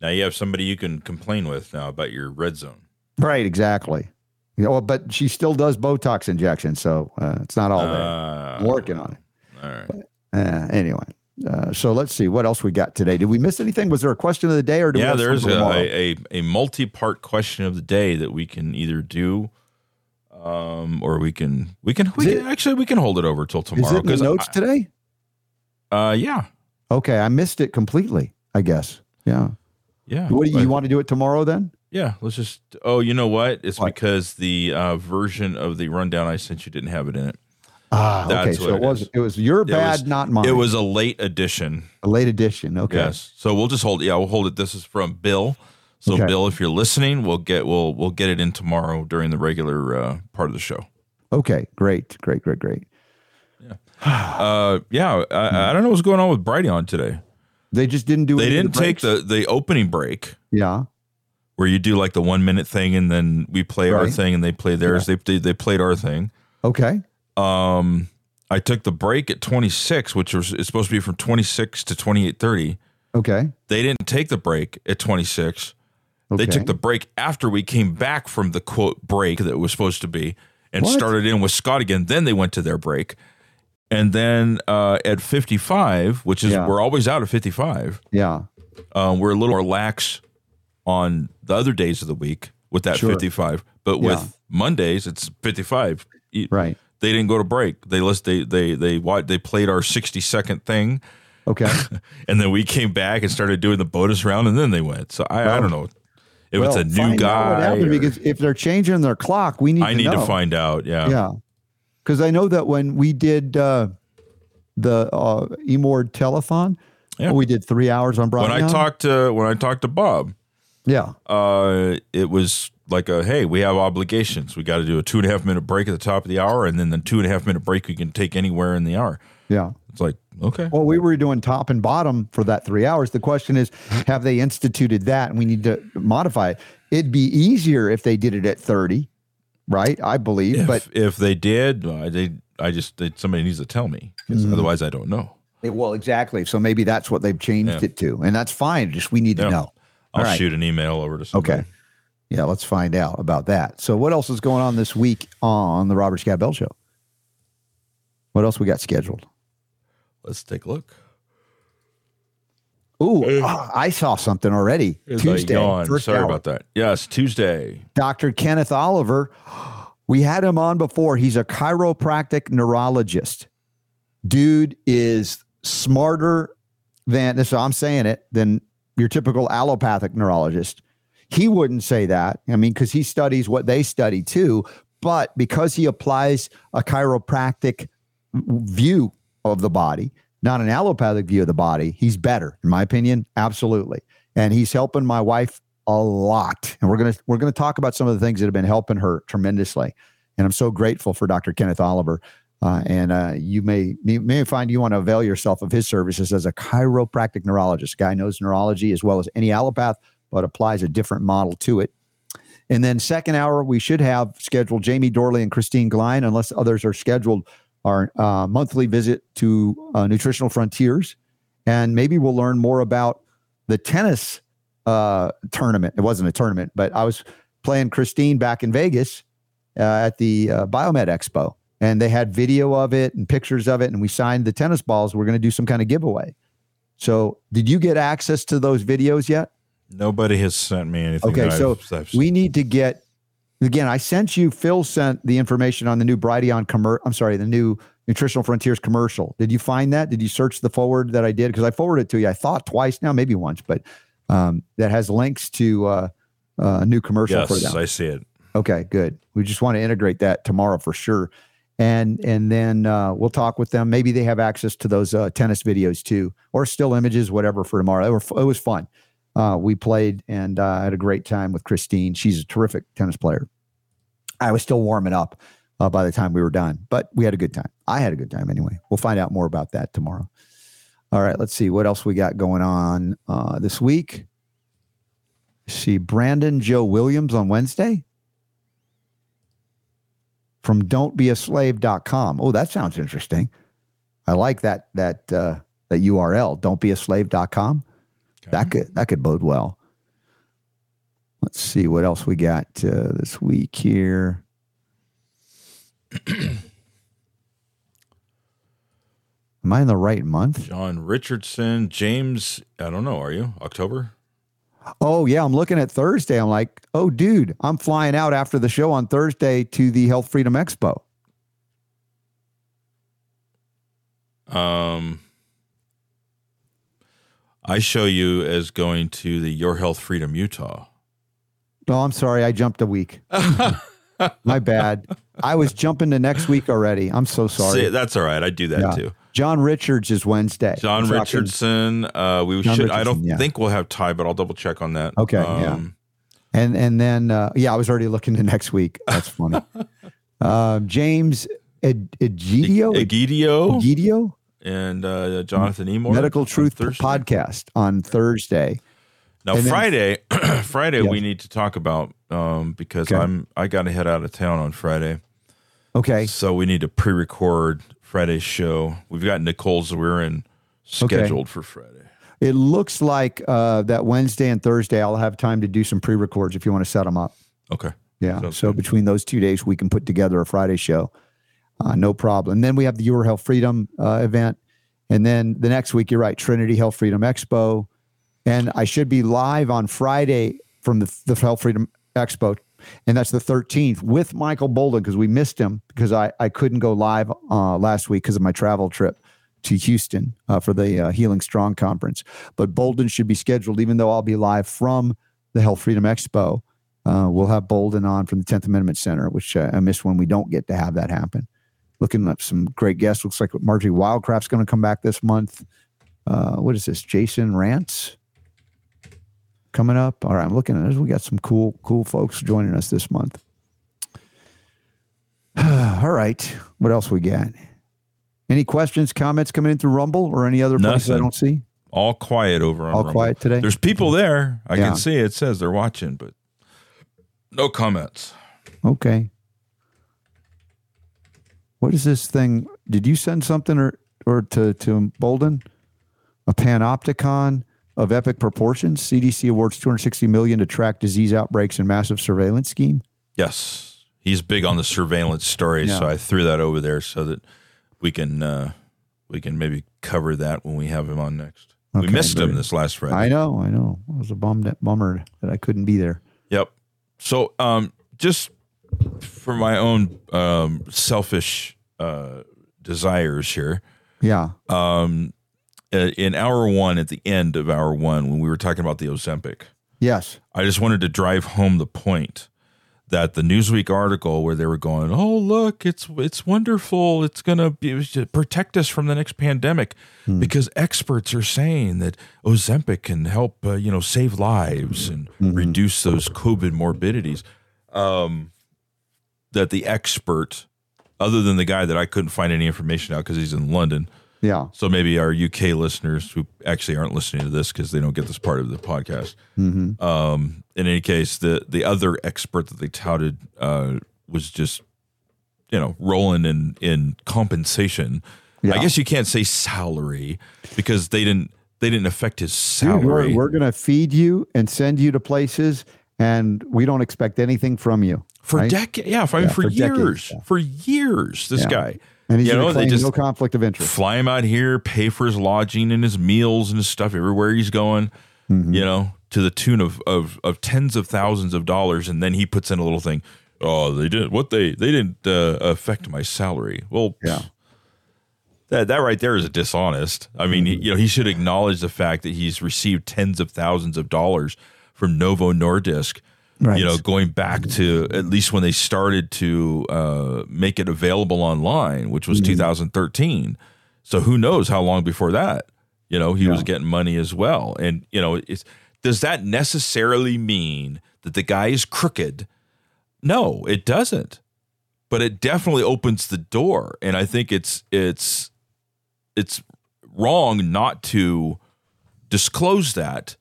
Speaker 5: Now you have somebody you can complain with now about your red zone.
Speaker 1: Right, exactly. You know, but she still does Botox injections, so uh, it's not all there.
Speaker 5: Uh,
Speaker 1: I'm working on it.
Speaker 5: all right.
Speaker 1: Uh, anyway, uh, so let's see what else we got today. Did we miss anything? Was there a question of the day, or do we
Speaker 5: Yeah, there's a, a, a multi-part question of the day that we can either do, um, or we can we can we
Speaker 1: Is
Speaker 5: can
Speaker 1: it-
Speaker 5: actually we can hold it over till
Speaker 1: Is
Speaker 5: tomorrow.
Speaker 1: it in the
Speaker 5: 'cause
Speaker 1: notes today?
Speaker 5: Uh, yeah,
Speaker 1: Okay, I missed it completely. I guess. Yeah.
Speaker 5: yeah.
Speaker 1: What do you, you want to do it tomorrow then?
Speaker 5: Yeah, let's just. Oh, you know what? It's
Speaker 1: What?
Speaker 5: because the uh, version of the rundown I sent you didn't have it in it.
Speaker 1: Ah, okay. So it
Speaker 5: it
Speaker 1: was.
Speaker 5: is.
Speaker 1: It was your bad,
Speaker 5: was-
Speaker 1: not mine.
Speaker 5: It was a late edition.
Speaker 1: a late edition. Okay.
Speaker 5: Yes. So we'll just hold. Yeah, we'll hold it. This is from Bill. So
Speaker 1: Okay.
Speaker 5: Bill, if you're listening, we'll get we'll we'll get it in tomorrow during the regular uh, part of the show.
Speaker 1: Okay. Great. Great. Great. Great.
Speaker 5: Uh, yeah, I, I don't know what's going on with Brighteon today.
Speaker 1: They just didn't do.
Speaker 5: They didn't take the the opening break
Speaker 1: Yeah.
Speaker 5: where you do like the one minute thing and then we play our thing and they play theirs. They, they they played our thing.
Speaker 1: Okay.
Speaker 5: Um, I took the break at 26, which was it's supposed to be from 26 to 28:30.
Speaker 1: Okay.
Speaker 5: They didn't take the break at 26.
Speaker 1: Okay.
Speaker 5: They took the break after we came back from the quote break that was supposed to be and
Speaker 1: What?
Speaker 5: started in with Scott again. Then they went to their break. And then uh, at 55, which is
Speaker 1: Yeah.
Speaker 5: we're always out at 55,
Speaker 1: Yeah.
Speaker 5: um, we're a little more lax on the other days of the week with that
Speaker 1: Sure.
Speaker 5: 55. But
Speaker 1: Yeah.
Speaker 5: with Mondays, it's 55.
Speaker 1: Right.
Speaker 5: They didn't go to break. They list they they they wa- they played our 60 second thing,
Speaker 1: Okay.
Speaker 5: and then we came back and started doing the bonus round, and then they went. So I, I don't know if
Speaker 1: well,
Speaker 5: it's a new
Speaker 1: find out what
Speaker 5: guy. or-
Speaker 1: because if they're changing their clock, we need.
Speaker 5: I
Speaker 1: to
Speaker 5: need
Speaker 1: know.
Speaker 5: to find out. Yeah.
Speaker 1: Yeah. Because I know that when we did uh, the uh, Emord telethon,
Speaker 5: Yeah.
Speaker 1: we did three hours on
Speaker 5: When
Speaker 1: Broadway.
Speaker 5: I talked to when I talked to Bob,
Speaker 1: yeah.
Speaker 5: uh, it was like a hey, we have obligations. We got to do a two and a half minute break at the top of the hour, and then the two and a half minute break we can take anywhere in the hour.
Speaker 1: Yeah.
Speaker 5: It's like okay,
Speaker 1: Well, we were doing top and bottom for that three hours. The question is, have they instituted that? And we need to modify it. It'd be easier if they did it at 30, right? I believe.
Speaker 5: if,
Speaker 1: but
Speaker 5: if they did, uh, they I just they, somebody needs to tell me because
Speaker 1: Mm-hmm.
Speaker 5: otherwise I don't know.
Speaker 1: well, exactly. So maybe that's what they've changed
Speaker 5: Yeah.
Speaker 1: it to. And that's fine. Just we need to know.
Speaker 5: I'll
Speaker 1: right.
Speaker 5: shoot an email over to somebody.
Speaker 1: Okay. Yeah, let's find out about that. So, what else is going on this week on the Robert Scott Bell Show? What else we got scheduled?
Speaker 5: Let's take a look.
Speaker 1: Ooh, ah, I saw something already.
Speaker 5: Here's
Speaker 1: Tuesday.
Speaker 5: Sorry
Speaker 1: hour.
Speaker 5: about that. Yes, Tuesday.
Speaker 1: Dr. Kenneth Oliver. We had him on before. He's a chiropractic neurologist. Dude is smarter than, so I'm saying it, than your typical allopathic neurologist. He wouldn't say that. I mean, because he studies what they study too. But because he applies a chiropractic view of the body, not an allopathic view of the body, he's better, in my opinion. Absolutely. And he's helping my wife a lot. And we're gonna we're gonna talk about some of the things that have been helping her tremendously. And I'm so grateful for Dr. Kenneth Oliver. Uh, and uh, you may may find you want to avail yourself of his services as a chiropractic neurologist. Guy knows neurology as well as any allopath, but applies a different model to it. And then second hour, we should have scheduled Jamie Dorley and Christine Glein, unless others are scheduled, our uh, monthly visit to uh, Nutritional Frontiers. And maybe we'll learn more about the tennis uh, tournament. It wasn't a tournament, but I was playing Christine back in Vegas uh, at the uh, Biomed Expo. And they had video of it and pictures of it. And we signed the tennis balls. We're going to do some kind of giveaway. So, did you get access to those videos yet?
Speaker 5: Nobody has sent me anything.
Speaker 1: Okay, so
Speaker 5: I've- I've-
Speaker 1: we need to get again. I sent you. Phil sent the information on the new Brighteon commercial. I'm sorry, the new Nutritional Frontiers commercial. Did you find that? Did you search the forward that I did? Because I forwarded it to you. I thought twice now, maybe once, but um, that has links to uh, uh, a new commercial for
Speaker 5: yes,
Speaker 1: them.
Speaker 5: I see it.
Speaker 1: Okay, good. We just want to integrate that tomorrow for sure. And and then uh, we'll talk with them. Maybe they have access to those uh, tennis videos too, or still images, whatever for tomorrow. It, were, it was fun. Uh, we played and uh, I had a great time with Christine. She's a terrific tennis player. I was still warming up uh, by the time we were done, but we had a good time. I had a good time anyway. We'll find out more about that tomorrow. All right, let's see what else we got going on uh, this week. See Brandon Joe Williams on Wednesday from don'tbeaslave.com. Oh, that sounds interesting. I like that that uh, that URL, don'tbeaslave.com. That could that could bode well. Let's see what else we got uh, this week here. Am I in the right month?
Speaker 5: John Richardson, James. I don't know. Are you October?
Speaker 1: Oh yeah, I'm looking at Thursday. I'm like, oh dude, I'm flying out after the show on Thursday to the Health Freedom Expo.
Speaker 5: Um, I show you as going to the Your Health Freedom Utah.
Speaker 1: No, I'm sorry, I jumped a week. My bad. I was jumping to next week already. I'm so sorry.
Speaker 5: See, that's all right. I do that
Speaker 1: Yeah.
Speaker 5: too.
Speaker 1: John Richards is Wednesday.
Speaker 5: John
Speaker 1: I'm
Speaker 5: Richardson. Uh, we
Speaker 1: John
Speaker 5: should. I don't
Speaker 1: yeah.
Speaker 5: think we'll have Ty, but I'll double check on that.
Speaker 1: Okay, yeah.
Speaker 5: Um,
Speaker 1: And and then uh, yeah, I was already looking to next week. That's funny. uh, James Ed- Egidio
Speaker 5: Egidio
Speaker 1: Egidio
Speaker 5: and uh, Jonathan Emord.
Speaker 1: Medical Truth
Speaker 5: Thursday.
Speaker 1: podcast on Thursday.
Speaker 5: Now
Speaker 1: And then-
Speaker 5: Friday, Friday
Speaker 1: Yes.
Speaker 5: we need to talk about um, because
Speaker 1: Okay.
Speaker 5: I'm I got to head out of town on Friday,
Speaker 1: Okay.
Speaker 5: so we need to pre-record Friday's show. We've got Nicole Zwerin scheduled for Friday.
Speaker 1: It looks like uh, that Wednesday and Thursday I'll have time to do some pre-records if you want to set them up.
Speaker 5: Okay.
Speaker 1: Yeah.
Speaker 5: Sounds
Speaker 1: so
Speaker 5: good.
Speaker 1: between those two days, we can put together a Friday show. Uh, no problem. And then we have the Your Health Freedom uh, event. And then the next week, you're right, Trinity Health Freedom Expo. And I should be live on Friday from the, the Health Freedom Expo. And that's the 13th with Michael Boldin because we missed him because I, I couldn't go live uh, last week because of my travel trip to Houston uh, for the uh, Healing Strong conference. But Boldin should be scheduled, even though I'll be live from the Health Freedom Expo. Uh, we'll have Boldin on from the 10th Amendment Center, which I miss when we don't get to have that happen. Looking up some great guests. Looks like Marjorie Wildcraft's going to come back this month. Uh, what is this? Jason Rance coming up. All right, I'm looking at this. We got some cool, cool folks joining us this month. All right, what else we got? Any questions, comments coming in through Rumble or any other places I don't see?
Speaker 5: All quiet over on
Speaker 1: All
Speaker 5: Rumble.
Speaker 1: quiet today.
Speaker 5: There's people there. I
Speaker 1: Yeah.
Speaker 5: can see it says they're watching, but no comments.
Speaker 1: Okay. What is this thing? Did you send something or or to to Boldin? A panopticon of epic proportions. CDC awards 260 million to track disease outbreaks and massive surveillance scheme.
Speaker 5: Yes, he's big on the surveillance story, so I threw that over there so that we can uh, we can maybe cover that when we have him on next. we missed him this last Friday.
Speaker 1: I know, I know. I was a bummed bummer that I couldn't be there.
Speaker 5: Yep. So, um, just for my own um, selfish uh, desires here,
Speaker 1: Yeah.
Speaker 5: um, in hour one, at the end of hour one, when we were talking about the Ozempic,
Speaker 1: Yes.
Speaker 5: I just wanted to drive home the point that the Newsweek article where they were going, "Oh, look, it's it's wonderful. It's going to be protect us from the next pandemic because experts are saying that Ozempic can help, uh, you know, save lives and reduce those COVID morbidities." Um, that the expert, other than the guy that I couldn't find any information out because he's in London,
Speaker 1: Yeah.
Speaker 5: so maybe our UK listeners who actually aren't listening to this because they don't get this part of the podcast.
Speaker 1: Mm-hmm.
Speaker 5: Um, in any case, the the other expert that they touted uh, was just, you know, rolling in in compensation.
Speaker 1: Yeah.
Speaker 5: I guess you can't say salary because they didn't they didn't affect his
Speaker 1: Dude, we're,
Speaker 5: salary
Speaker 1: we're going to feed you and send you to places, and we don't expect anything from you.
Speaker 5: For
Speaker 1: right?
Speaker 5: decades. Yeah, for, I mean,
Speaker 1: Yeah,
Speaker 5: for,
Speaker 1: for decades,
Speaker 5: years,
Speaker 1: yeah.
Speaker 5: for years. This
Speaker 1: Yeah.
Speaker 5: guy.
Speaker 1: And he's
Speaker 5: You know, they just
Speaker 1: no conflict of interest.
Speaker 5: fly him out here, pay for his lodging and his meals and his stuff everywhere he's going,
Speaker 1: Mm-hmm.
Speaker 5: you know, to the tune of, of of tens of thousands of dollars, and then he puts in a little thing. Oh, they didn't. what they they didn't uh, affect my salary. Well,
Speaker 1: Yeah.
Speaker 5: that that right there is dishonest. I mean,
Speaker 1: Mm-hmm.
Speaker 5: he, you know, he should acknowledge the fact that he's received tens of thousands of dollars from Novo Nordisk.
Speaker 1: Right.
Speaker 5: You know, going back to at least when they started to uh, make it available online, which
Speaker 1: Mm-hmm.
Speaker 5: was 2013. So who knows how long before that? You know, he was getting money as well. And you know, it's, does that necessarily mean that the guy is crooked? No, it doesn't. But it definitely opens the door, and I think it's it's it's wrong not to disclose that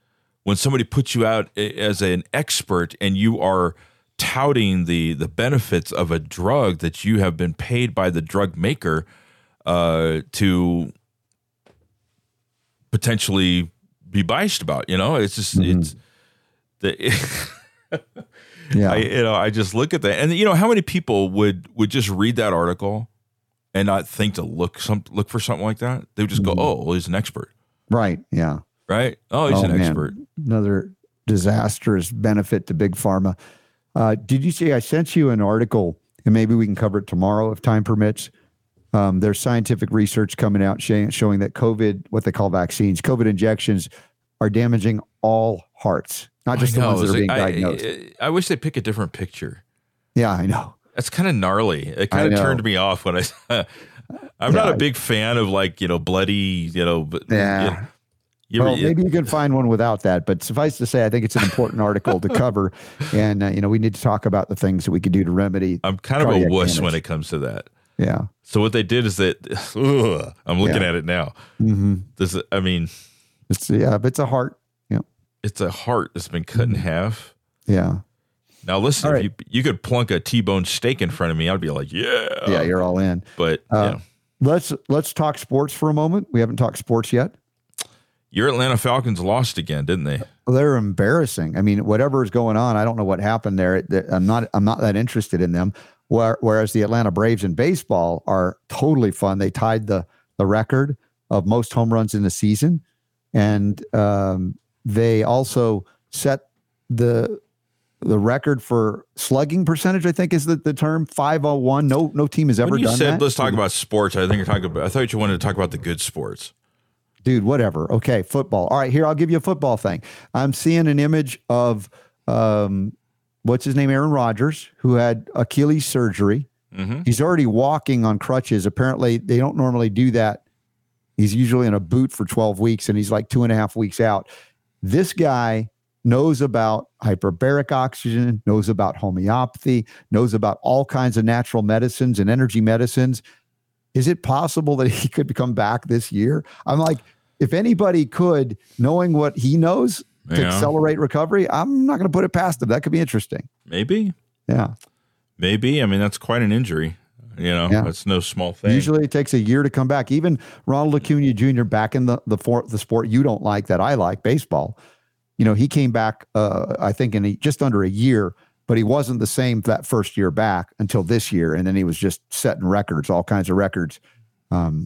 Speaker 5: when somebody puts you out as an expert and you are touting the the benefits of a drug that you have been paid by the drug maker uh, to potentially be biased about. You know, it's just it's the
Speaker 1: Yeah.
Speaker 5: I, you know, I just look at that, and you know, how many people would would just read that article and not think to look some look for something like that? They would just go,
Speaker 1: Mhm.
Speaker 5: "Oh, well, he's an expert,
Speaker 1: Right. Yeah.
Speaker 5: Right? Oh, he's
Speaker 1: Oh,
Speaker 5: an
Speaker 1: man.
Speaker 5: expert."
Speaker 1: Another disastrous benefit to big pharma. Uh, did you see? I sent you an article, and maybe we can cover it tomorrow if time permits. Um, there's scientific research coming out showing, showing that COVID, what they call vaccines, COVID injections, are damaging all hearts, not just the ones that are being
Speaker 5: like,
Speaker 1: diagnosed.
Speaker 5: I, I wish they pick a different picture.
Speaker 1: yeah, I know.
Speaker 5: That's kind of gnarly. It kind of turned me off when I. I'm not a big fan of like you know bloody you know. But,
Speaker 1: Yeah.
Speaker 5: You,
Speaker 1: well, maybe you can find one without that, but suffice to say, I think it's an important article to cover, and uh, you know we need to talk about the things that we could do to remedy.
Speaker 5: I'm kind of a wuss
Speaker 1: damage.
Speaker 5: when it comes to that.
Speaker 1: Yeah,
Speaker 5: So what they did is that ugh, I'm looking
Speaker 1: Yeah.
Speaker 5: at it now.
Speaker 1: hmm
Speaker 5: This, I mean,
Speaker 1: it's yeah, but it's a heart. Yeah,
Speaker 5: it's a heart that's been cut in half.
Speaker 1: yeah,
Speaker 5: Now listen, if you you could plunk a T-bone steak in front of me, I'd be like, yeah,
Speaker 1: yeah. You're all in.
Speaker 5: But
Speaker 1: Uh,
Speaker 5: know,
Speaker 1: Let's let's talk sports for a moment. We haven't talked sports yet.
Speaker 5: Your Atlanta Falcons lost again, didn't they?
Speaker 1: Well, they're embarrassing. I mean, whatever is going on, I don't know what happened there. I'm not I'm not that interested in them. Whereas the Atlanta Braves in baseball are totally fun. They tied the the record of most home runs in the season, and um, they also set the the record for slugging percentage. I think is the, the term five oh one. No no team has ever
Speaker 5: When you
Speaker 1: done
Speaker 5: said
Speaker 1: that.
Speaker 5: let's talk about sports, I think you're talking about. I thought you wanted to talk about the good sports.
Speaker 1: Dude, whatever. Okay, football. All right, here I'll give you a football thing. I'm seeing an image of um, what's his name, Aaron Rodgers, who had Achilles surgery.
Speaker 5: hmm
Speaker 1: He's already walking on crutches. Apparently, they don't normally do that. He's usually in a boot for 12 weeks, and he's like two and a half weeks out. This guy knows about hyperbaric oxygen, knows about homeopathy, knows about all kinds of natural medicines and energy medicines. Is it possible that he could come back this year? I'm like, if anybody could, knowing what he knows to
Speaker 5: Yeah.
Speaker 1: accelerate recovery, I'm not going to put it past him. That could be interesting.
Speaker 5: Maybe,
Speaker 1: Yeah.
Speaker 5: maybe. I mean, that's quite an injury. You know,
Speaker 1: Yeah.
Speaker 5: that's no small thing.
Speaker 1: Usually it takes a year to come back. Even Ronald Acuna Jr. back in the the, for, the sport you don't like that I like, baseball. You know, he came back, uh, I think, in a, just under a year, but he wasn't the same that first year back until this year, and then he was just setting records, all kinds of records, um,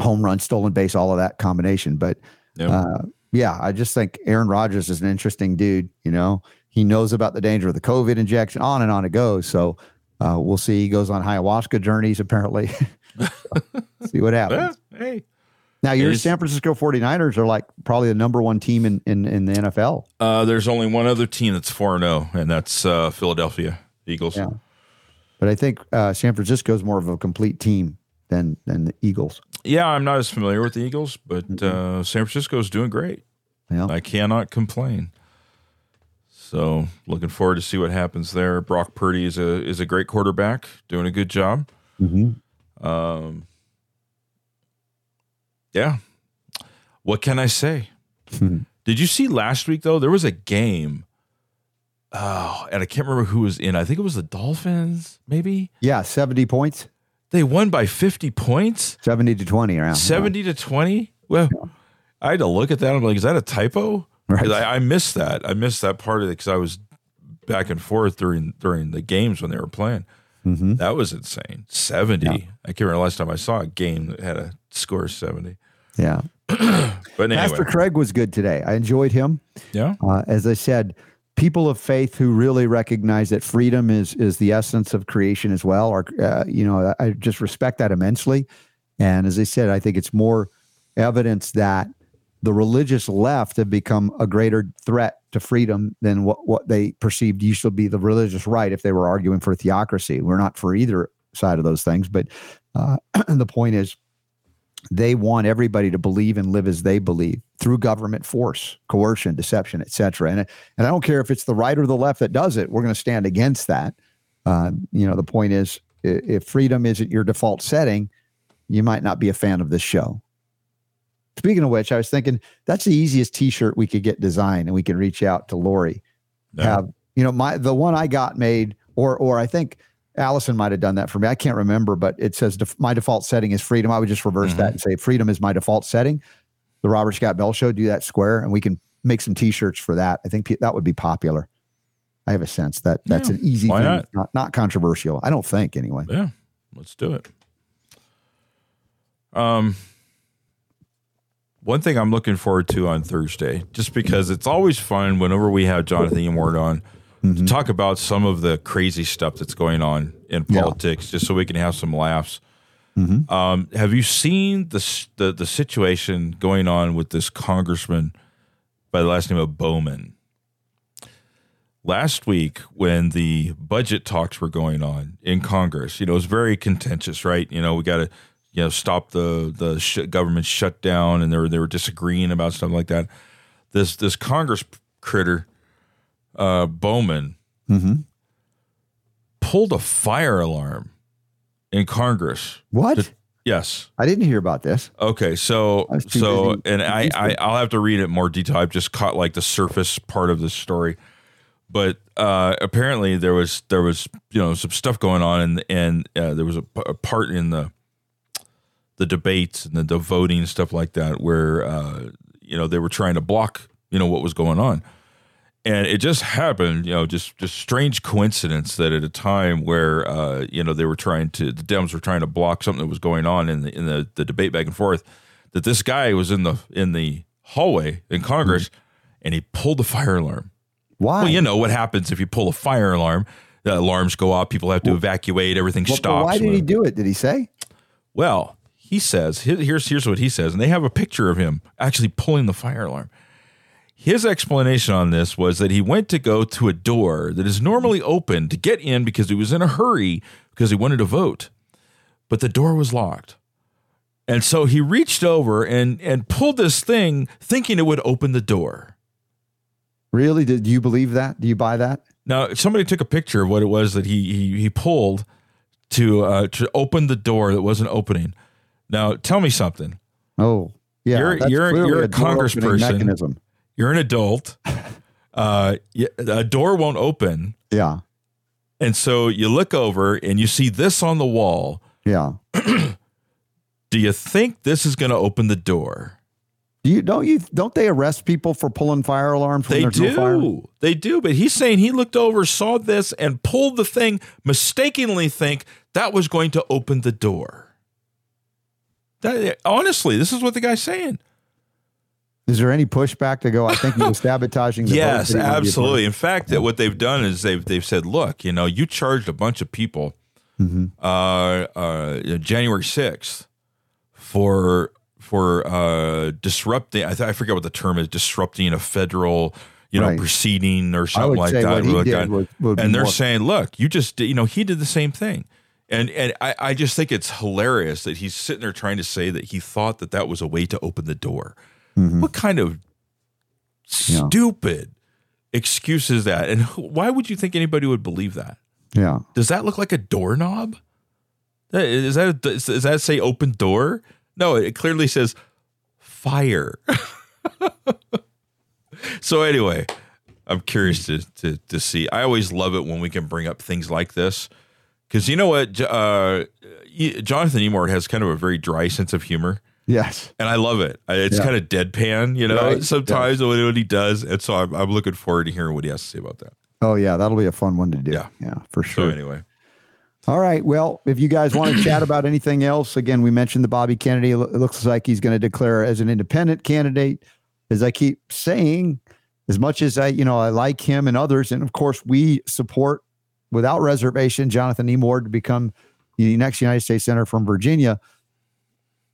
Speaker 1: home run, stolen base, all of that combination. But
Speaker 5: Yep.
Speaker 1: uh, yeah, I just think Aaron Rodgers is an interesting dude. You know, he knows about the danger of the COVID injection, on and on it goes. So uh, we'll see. He goes on ayahuasca journeys, apparently. see what happens.
Speaker 5: Hey,
Speaker 1: Now, your San Francisco 49ers are like probably the number one team in, in, in the NFL.
Speaker 5: uh, there's only one other team that's four and zero, and that's uh, Philadelphia Eagles.
Speaker 1: Yeah. But I think uh, San Francisco is more of a complete team than than the Eagles.
Speaker 5: Yeah, I'm not as familiar with the Eagles, but uh, San Francisco is doing great.
Speaker 1: Yeah.
Speaker 5: I cannot complain. So, looking forward to see what happens there. Brock Purdy is a is a great quarterback, doing a good job.
Speaker 1: Mm-hmm.
Speaker 5: Um, yeah. What can I say? Hmm. Did you see last week though? There was a game. Oh, and I can't remember who was in. I think it was the Dolphins. Maybe
Speaker 1: Yeah, 70 points,
Speaker 5: they won by fifty points.
Speaker 1: 70 to 20 around.
Speaker 5: 70 to 20 well i had to look at that i'm like is that a typo
Speaker 1: Right.
Speaker 5: I, I missed that i missed that part of it because i was back and forth during during the games when they were playing
Speaker 1: Mhm.
Speaker 5: that was insane 70 i can't remember the last time i saw a game that had a score of 70
Speaker 1: Yeah.
Speaker 5: but anyway
Speaker 1: Pastor Craig was good today. I enjoyed him.
Speaker 5: yeah
Speaker 1: Uh, as I said, people of faith who really recognize that freedom is is the essence of creation as well. Or uh, you know, I just respect that immensely. And as I said, I think it's more evidence that the religious left have become a greater threat to freedom than what, what they perceived used to be the religious right if they were arguing for theocracy. We're not for either side of those things, but uh, the point is they want everybody to believe and live as they believe through government force, coercion, deception, et cetera. And, and I don't care if it's the right or the left that does it, we're going to stand against that. Uh, you know, the point is if freedom isn't your default setting, you might not be a fan of this show. Speaking of which, I was thinking that's the easiest T-shirt we could get designed, and we can reach out to Lori.
Speaker 5: Yeah.
Speaker 1: Have you know my the one I got made, or or I think Allison might have done that for me. I can't remember, but it says def- my default setting is freedom. I would just reverse that and say freedom is my default setting. The Robert Scott Bell Show do that square, and we can make some T-shirts for that. I think pe- that would be popular. I have a sense that that's
Speaker 5: Yeah,
Speaker 1: an easy
Speaker 5: why
Speaker 1: thing,
Speaker 5: not?
Speaker 1: not not controversial. I don't think anyway.
Speaker 5: Yeah, let's do it. Um, one thing I'm looking forward to on Thursday, just because it's always fun whenever we have Jonathan and Ward on to talk about some of the crazy stuff that's going on in
Speaker 1: Yeah.
Speaker 5: politics, just so we can have some laughs.
Speaker 1: Mhm.
Speaker 5: Um, have you seen the, the the situation going on with this congressman by the last name of Bowman? last week when the budget talks were going on in Congress, you know, it was very contentious, right? You know, we got to, you know, stop the the sh- government shutdown, and they were they were disagreeing about stuff like that. This this Congress critter, uh, Bowman,
Speaker 1: Mhm.
Speaker 5: pulled a fire alarm in Congress.
Speaker 1: What?
Speaker 5: Yes.
Speaker 1: I didn't hear about this.
Speaker 5: Okay, so so
Speaker 1: busy.
Speaker 5: and I, I I'll have to read it in more detail. I've just caught like the surface part of the story, but uh, apparently there was there was you know some stuff going on and and uh, there was a, p- a part in the the debates and the, the voting and stuff like that where uh, you know they were trying to block you know what was going on. And it just happened, you know, just just strange coincidence that at a time where uh, you know they were trying to the Dems were trying to block something that was going on in the in the, the debate back and forth, that this guy was in the in the hallway in Congress, and he pulled the fire alarm.
Speaker 1: Why?
Speaker 5: Well, you know what happens if you pull a fire alarm? The alarms go off, people have to evacuate, everything
Speaker 1: Well,
Speaker 5: stops.
Speaker 1: why did he do it? Did he say?
Speaker 5: Well, he says here's here's what he says, and they have a picture of him actually pulling the fire alarm. His explanation on this was that he went to go to a door that is normally open to get in because he was in a hurry because he wanted to vote, but the door was locked. And so he reached over and and pulled this thing thinking it would open the door.
Speaker 1: Really? Did you believe that? Do you buy that?
Speaker 5: Now, somebody took a picture of what it was that he he, he pulled to uh, to open the door that wasn't opening. Now, tell me something.
Speaker 1: Oh, yeah.
Speaker 5: You're-
Speaker 1: that's
Speaker 5: you're- you're a
Speaker 1: opening
Speaker 5: congressperson.
Speaker 1: Mechanism.
Speaker 5: You're an adult. Uh, a door won't open,
Speaker 1: Yeah.
Speaker 5: and so you look over and you see this on the wall.
Speaker 1: Yeah.
Speaker 5: Do you think this is going to open the door?
Speaker 1: Do you don't you don't they arrest people for pulling fire alarms when
Speaker 5: They
Speaker 1: there's no fire?
Speaker 5: do. They do. But he's saying he looked over, saw this, and pulled the thing, mistakenly think that was going to open the door. That, honestly, this is what the guy's saying.
Speaker 1: Is there any pushback to go? I think he was sabotaging. The
Speaker 5: yes,
Speaker 1: that he wanted to be a part of?
Speaker 5: absolutely. In fact, that what they've done is they've they've said, look, you know, you charged a bunch of people
Speaker 1: Mhm.
Speaker 5: uh, uh, January sixth for for uh, disrupting. I, th- I forget what the term is. Disrupting a federal, you know,
Speaker 1: Right.
Speaker 5: proceeding or something like that. Like that.
Speaker 1: was,
Speaker 5: and they're
Speaker 1: more-
Speaker 5: saying, look, you just did, you know, he did the same thing. And and I, I just think it's hilarious that he's sitting there trying to say that he thought that that was a way to open the door.
Speaker 1: Mhm.
Speaker 5: What kind of
Speaker 1: Yeah.
Speaker 5: stupid excuse is that? And why would you think anybody would believe that?
Speaker 1: yeah.
Speaker 5: Does that look like a doorknob? Is that a, does that say open door? No, it clearly says fire. so anyway, I'm curious to, to to see. I always love it when we can bring up things like this because you know what, uh, Jonathan Emord has kind of a very dry sense of humor.
Speaker 1: Yes.
Speaker 5: And I love it. It's
Speaker 1: Yeah.
Speaker 5: kind of deadpan, you know,
Speaker 1: Right.
Speaker 5: sometimes when, when he does. And so I'm, I'm looking forward to hearing what he has to say about that.
Speaker 1: Oh yeah, that'll be a fun one to do.
Speaker 5: Yeah.
Speaker 1: Yeah, for sure.
Speaker 5: So
Speaker 1: sure.
Speaker 5: anyway,
Speaker 1: All right. Well, if you guys want to chat about anything else, again, we mentioned the Bobby Kennedy. It looks like he's going to declare as an independent candidate. As I keep saying, as much as I, you know, I like him and others, and of course, we support without reservation Jonathan Emord to become the next United States Senator from Virginia.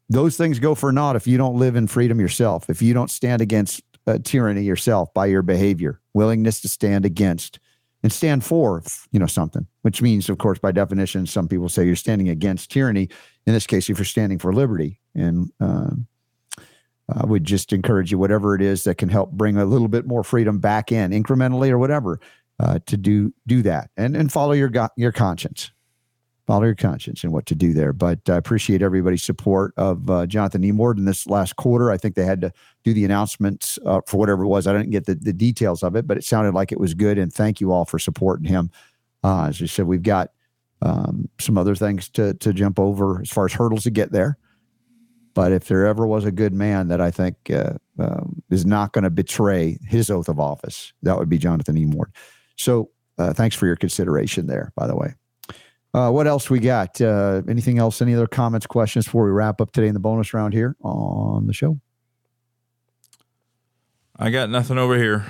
Speaker 1: Those things go for naught if you don't live in freedom yourself, if you don't stand against uh, tyranny yourself by your behavior, willingness to stand against and stand for you know something which means of course by definition some people say you're standing against tyranny in this case if you're standing for liberty and um, i would just encourage you whatever it is that can help bring a little bit more freedom back in incrementally or whatever uh, to do do that and and follow your your conscience follow your conscience and what to do there but i appreciate everybody's support of uh, jonathan emord in this last quarter i think they had to do the announcements uh, for whatever it was. I didn't get the, the details of it, but it sounded like it was good. And thank you all for supporting him. Uh, as you said, we've got um, some other things to to jump over as far as hurdles to get there. But if there ever was a good man that I think uh, um, is not going to betray his oath of office, that would be Jonathan Emord. So uh, thanks for your consideration there, by the way. Uh, what else we got? Uh, anything else? Any other comments, questions before we wrap up today in the bonus round here on the show?
Speaker 5: I got nothing over here.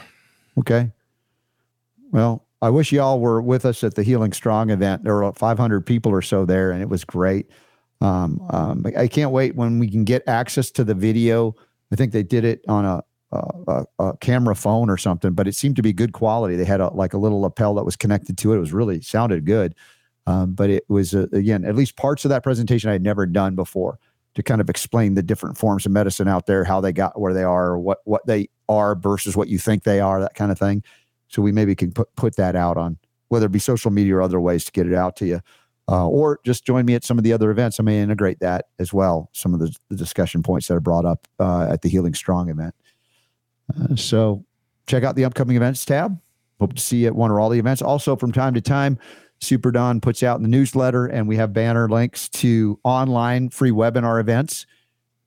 Speaker 1: Okay. Well, I wish y'all were with us at the Healing Strong event. There were 500 people or so there, and it was great. Um, um, I can't wait when we can get access to the video. I think they did it on a, a, a, camera phone or something, but it seemed to be good quality. They had a, like a little lapel that was connected to it. It was really sounded good. Um, but it was uh, again, at least parts of that presentation I had never done before to kind of explain the different forms of medicine out there, how they got where they are, what what they are versus what you think they are, that kind of thing. So we maybe can put put that out on whether it be social media or other ways to get it out to you, uh, or just join me at some of the other events. I may integrate that as well. Some of the, the discussion points that are brought up uh, at the Healing Strong event. Uh, so check out the upcoming events tab. Hope to see you at one or all the events. Also, from time to time, Super Don puts out in the newsletter, and we have banner links to online free webinar events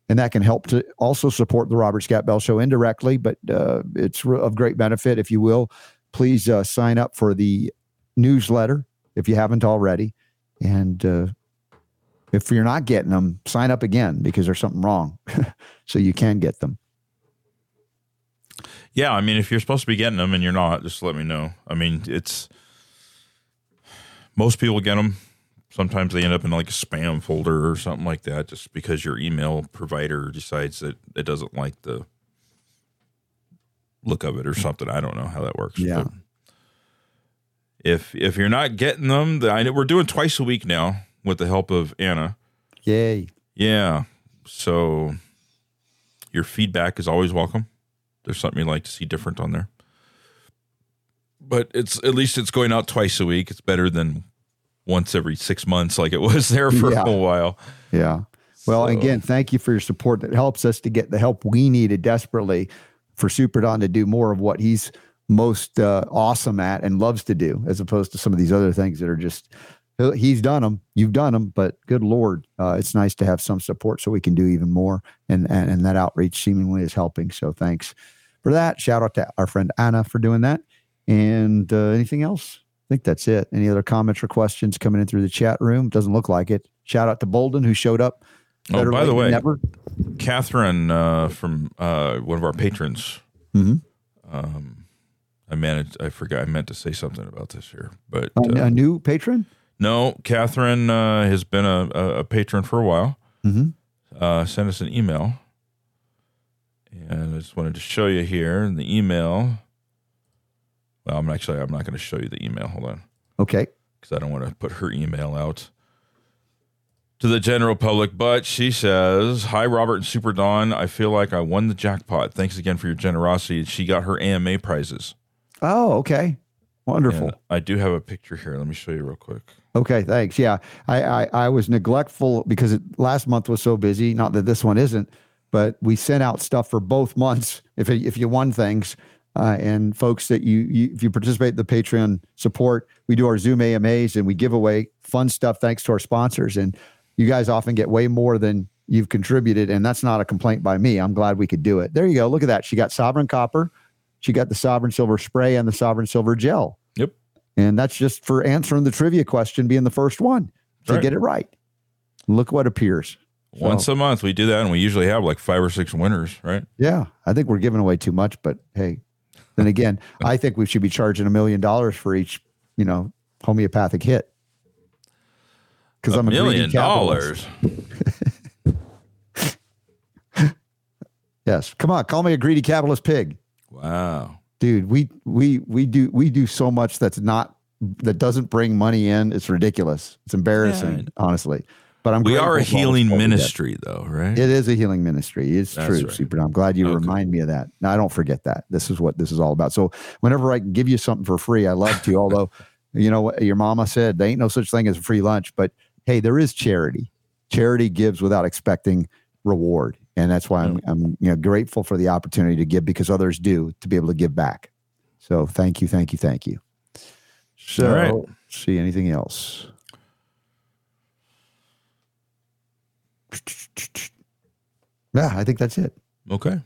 Speaker 1: and that can help to also support the Robert Scott Bell Show indirectly, but uh, it's of great benefit. If you will, please uh, sign up for the newsletter if you haven't already. And uh, if you're not getting them, sign up again because there's something wrong so you can get them.
Speaker 5: Yeah, I mean, if you're supposed to be getting them and you're not, just let me know. I mean, it's most people get them sometimes they end up in like a spam folder or something like that just because your email provider decides that it doesn't like the look of it or something. I don't know how that works
Speaker 1: yeah.
Speaker 5: but if if you're not getting them the, I know we're doing twice a week now with the help of anna.
Speaker 1: Yay.
Speaker 5: Yeah. So your feedback is always welcome there's something you'd like to see different on there but it's at least it's going out twice a week it's better than once every six months like it was there for
Speaker 1: Yeah.
Speaker 5: a while.
Speaker 1: Yeah. Well,
Speaker 5: So-
Speaker 1: again, thank you for your support. That helps us to get the help we needed desperately for Super Don to do more of what he's most uh, awesome at and loves to do, as opposed to some of these other things that are just he's done them, you've done them, but good lord, uh, it's nice to have some support so we can do even more, and, and and that outreach seemingly is helping. So thanks for that. Shout out to our friend Anna for doing that. And uh, anything else? I think that's it. Any other comments or questions coming in through the chat room? Doesn't look like it. Shout out to Boldin who showed up.
Speaker 5: Oh, by the way,
Speaker 1: never.
Speaker 5: Catherine uh, from uh, one of our patrons.
Speaker 1: Mhm.
Speaker 5: Um, I managed. I forgot. I meant to say something about this here, but
Speaker 1: A,
Speaker 5: uh,
Speaker 1: a new patron.
Speaker 5: No. Catherine uh, has been a, a, patron for a while.
Speaker 1: Mhm.
Speaker 5: Uh, sent us an email, and I just wanted to show you here in the email. Well, I'm actually I'm not going to show you the email. Hold on.
Speaker 1: Okay.
Speaker 5: because I don't want to put her email out to the general public. But she says, Hi, Robert and Super Don. I feel like I won the jackpot. Thanks again for your generosity. She got her AMA prizes.
Speaker 1: Oh, okay. Wonderful.
Speaker 5: And I do have a picture here. Let me show you real quick.
Speaker 1: Okay, thanks. Yeah, I, I I was neglectful because it, last month was so busy. Not that this one isn't, but we sent out stuff for both months. If if you won things, uh, and folks that you, you if you participate in the Patreon support, we do our Zoom AMAs and we give away fun stuff thanks to our sponsors. And you guys often get way more than you've contributed, and that's not a complaint by me. I'm glad we could do it. There you go. Look at that. She got Sovereign Copper, she got the Sovereign Silver spray and the Sovereign Silver gel. And that's just for answering the trivia question, being the first one to
Speaker 5: Right.
Speaker 1: get it right. Look what appears. So,
Speaker 5: Once a month, we do that, and we usually have like five or six winners, right?
Speaker 1: yeah, I think we're giving away too much, but hey, then again, I think we should be charging a million dollars for each, you know, homeopathic hit. Because I'm a greedy
Speaker 5: million
Speaker 1: capitalist.
Speaker 5: dollars.
Speaker 1: Yes, come on, call me a greedy capitalist pig,
Speaker 5: Wow.
Speaker 1: Dude. We we we do we do so much that's not that doesn't bring money in. It's ridiculous. It's embarrassing,
Speaker 5: Yeah,
Speaker 1: honestly. But I'm
Speaker 5: We are a
Speaker 1: for all the
Speaker 5: healing
Speaker 1: support we get.
Speaker 5: ministry, though, right?
Speaker 1: It is a healing ministry. It's
Speaker 5: That's
Speaker 1: true,
Speaker 5: right.
Speaker 1: Super. I'm glad you
Speaker 5: Okay.
Speaker 1: remind me of that. Now I don't forget that. This is what this is all about. So whenever I can give you something for free, I love to. although, you know what your mama said, there ain't no such thing as a free lunch. But hey, there is charity. Charity gives without expecting reward, and that's why I'm, I'm you know grateful for the opportunity to give because others do to be able to give back. So thank you, thank you, thank you. So
Speaker 5: All right.
Speaker 1: see anything else. Yeah, I think that's it.
Speaker 5: Okay.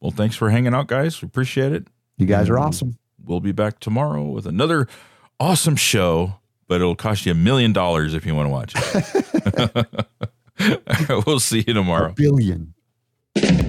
Speaker 5: Well, thanks for hanging out, guys. We appreciate it.
Speaker 1: You guys are awesome.
Speaker 5: We'll be back tomorrow with another awesome show, but it'll cost you a million dollars if you want to watch it. we'll see you tomorrow.
Speaker 1: billion. Thank you.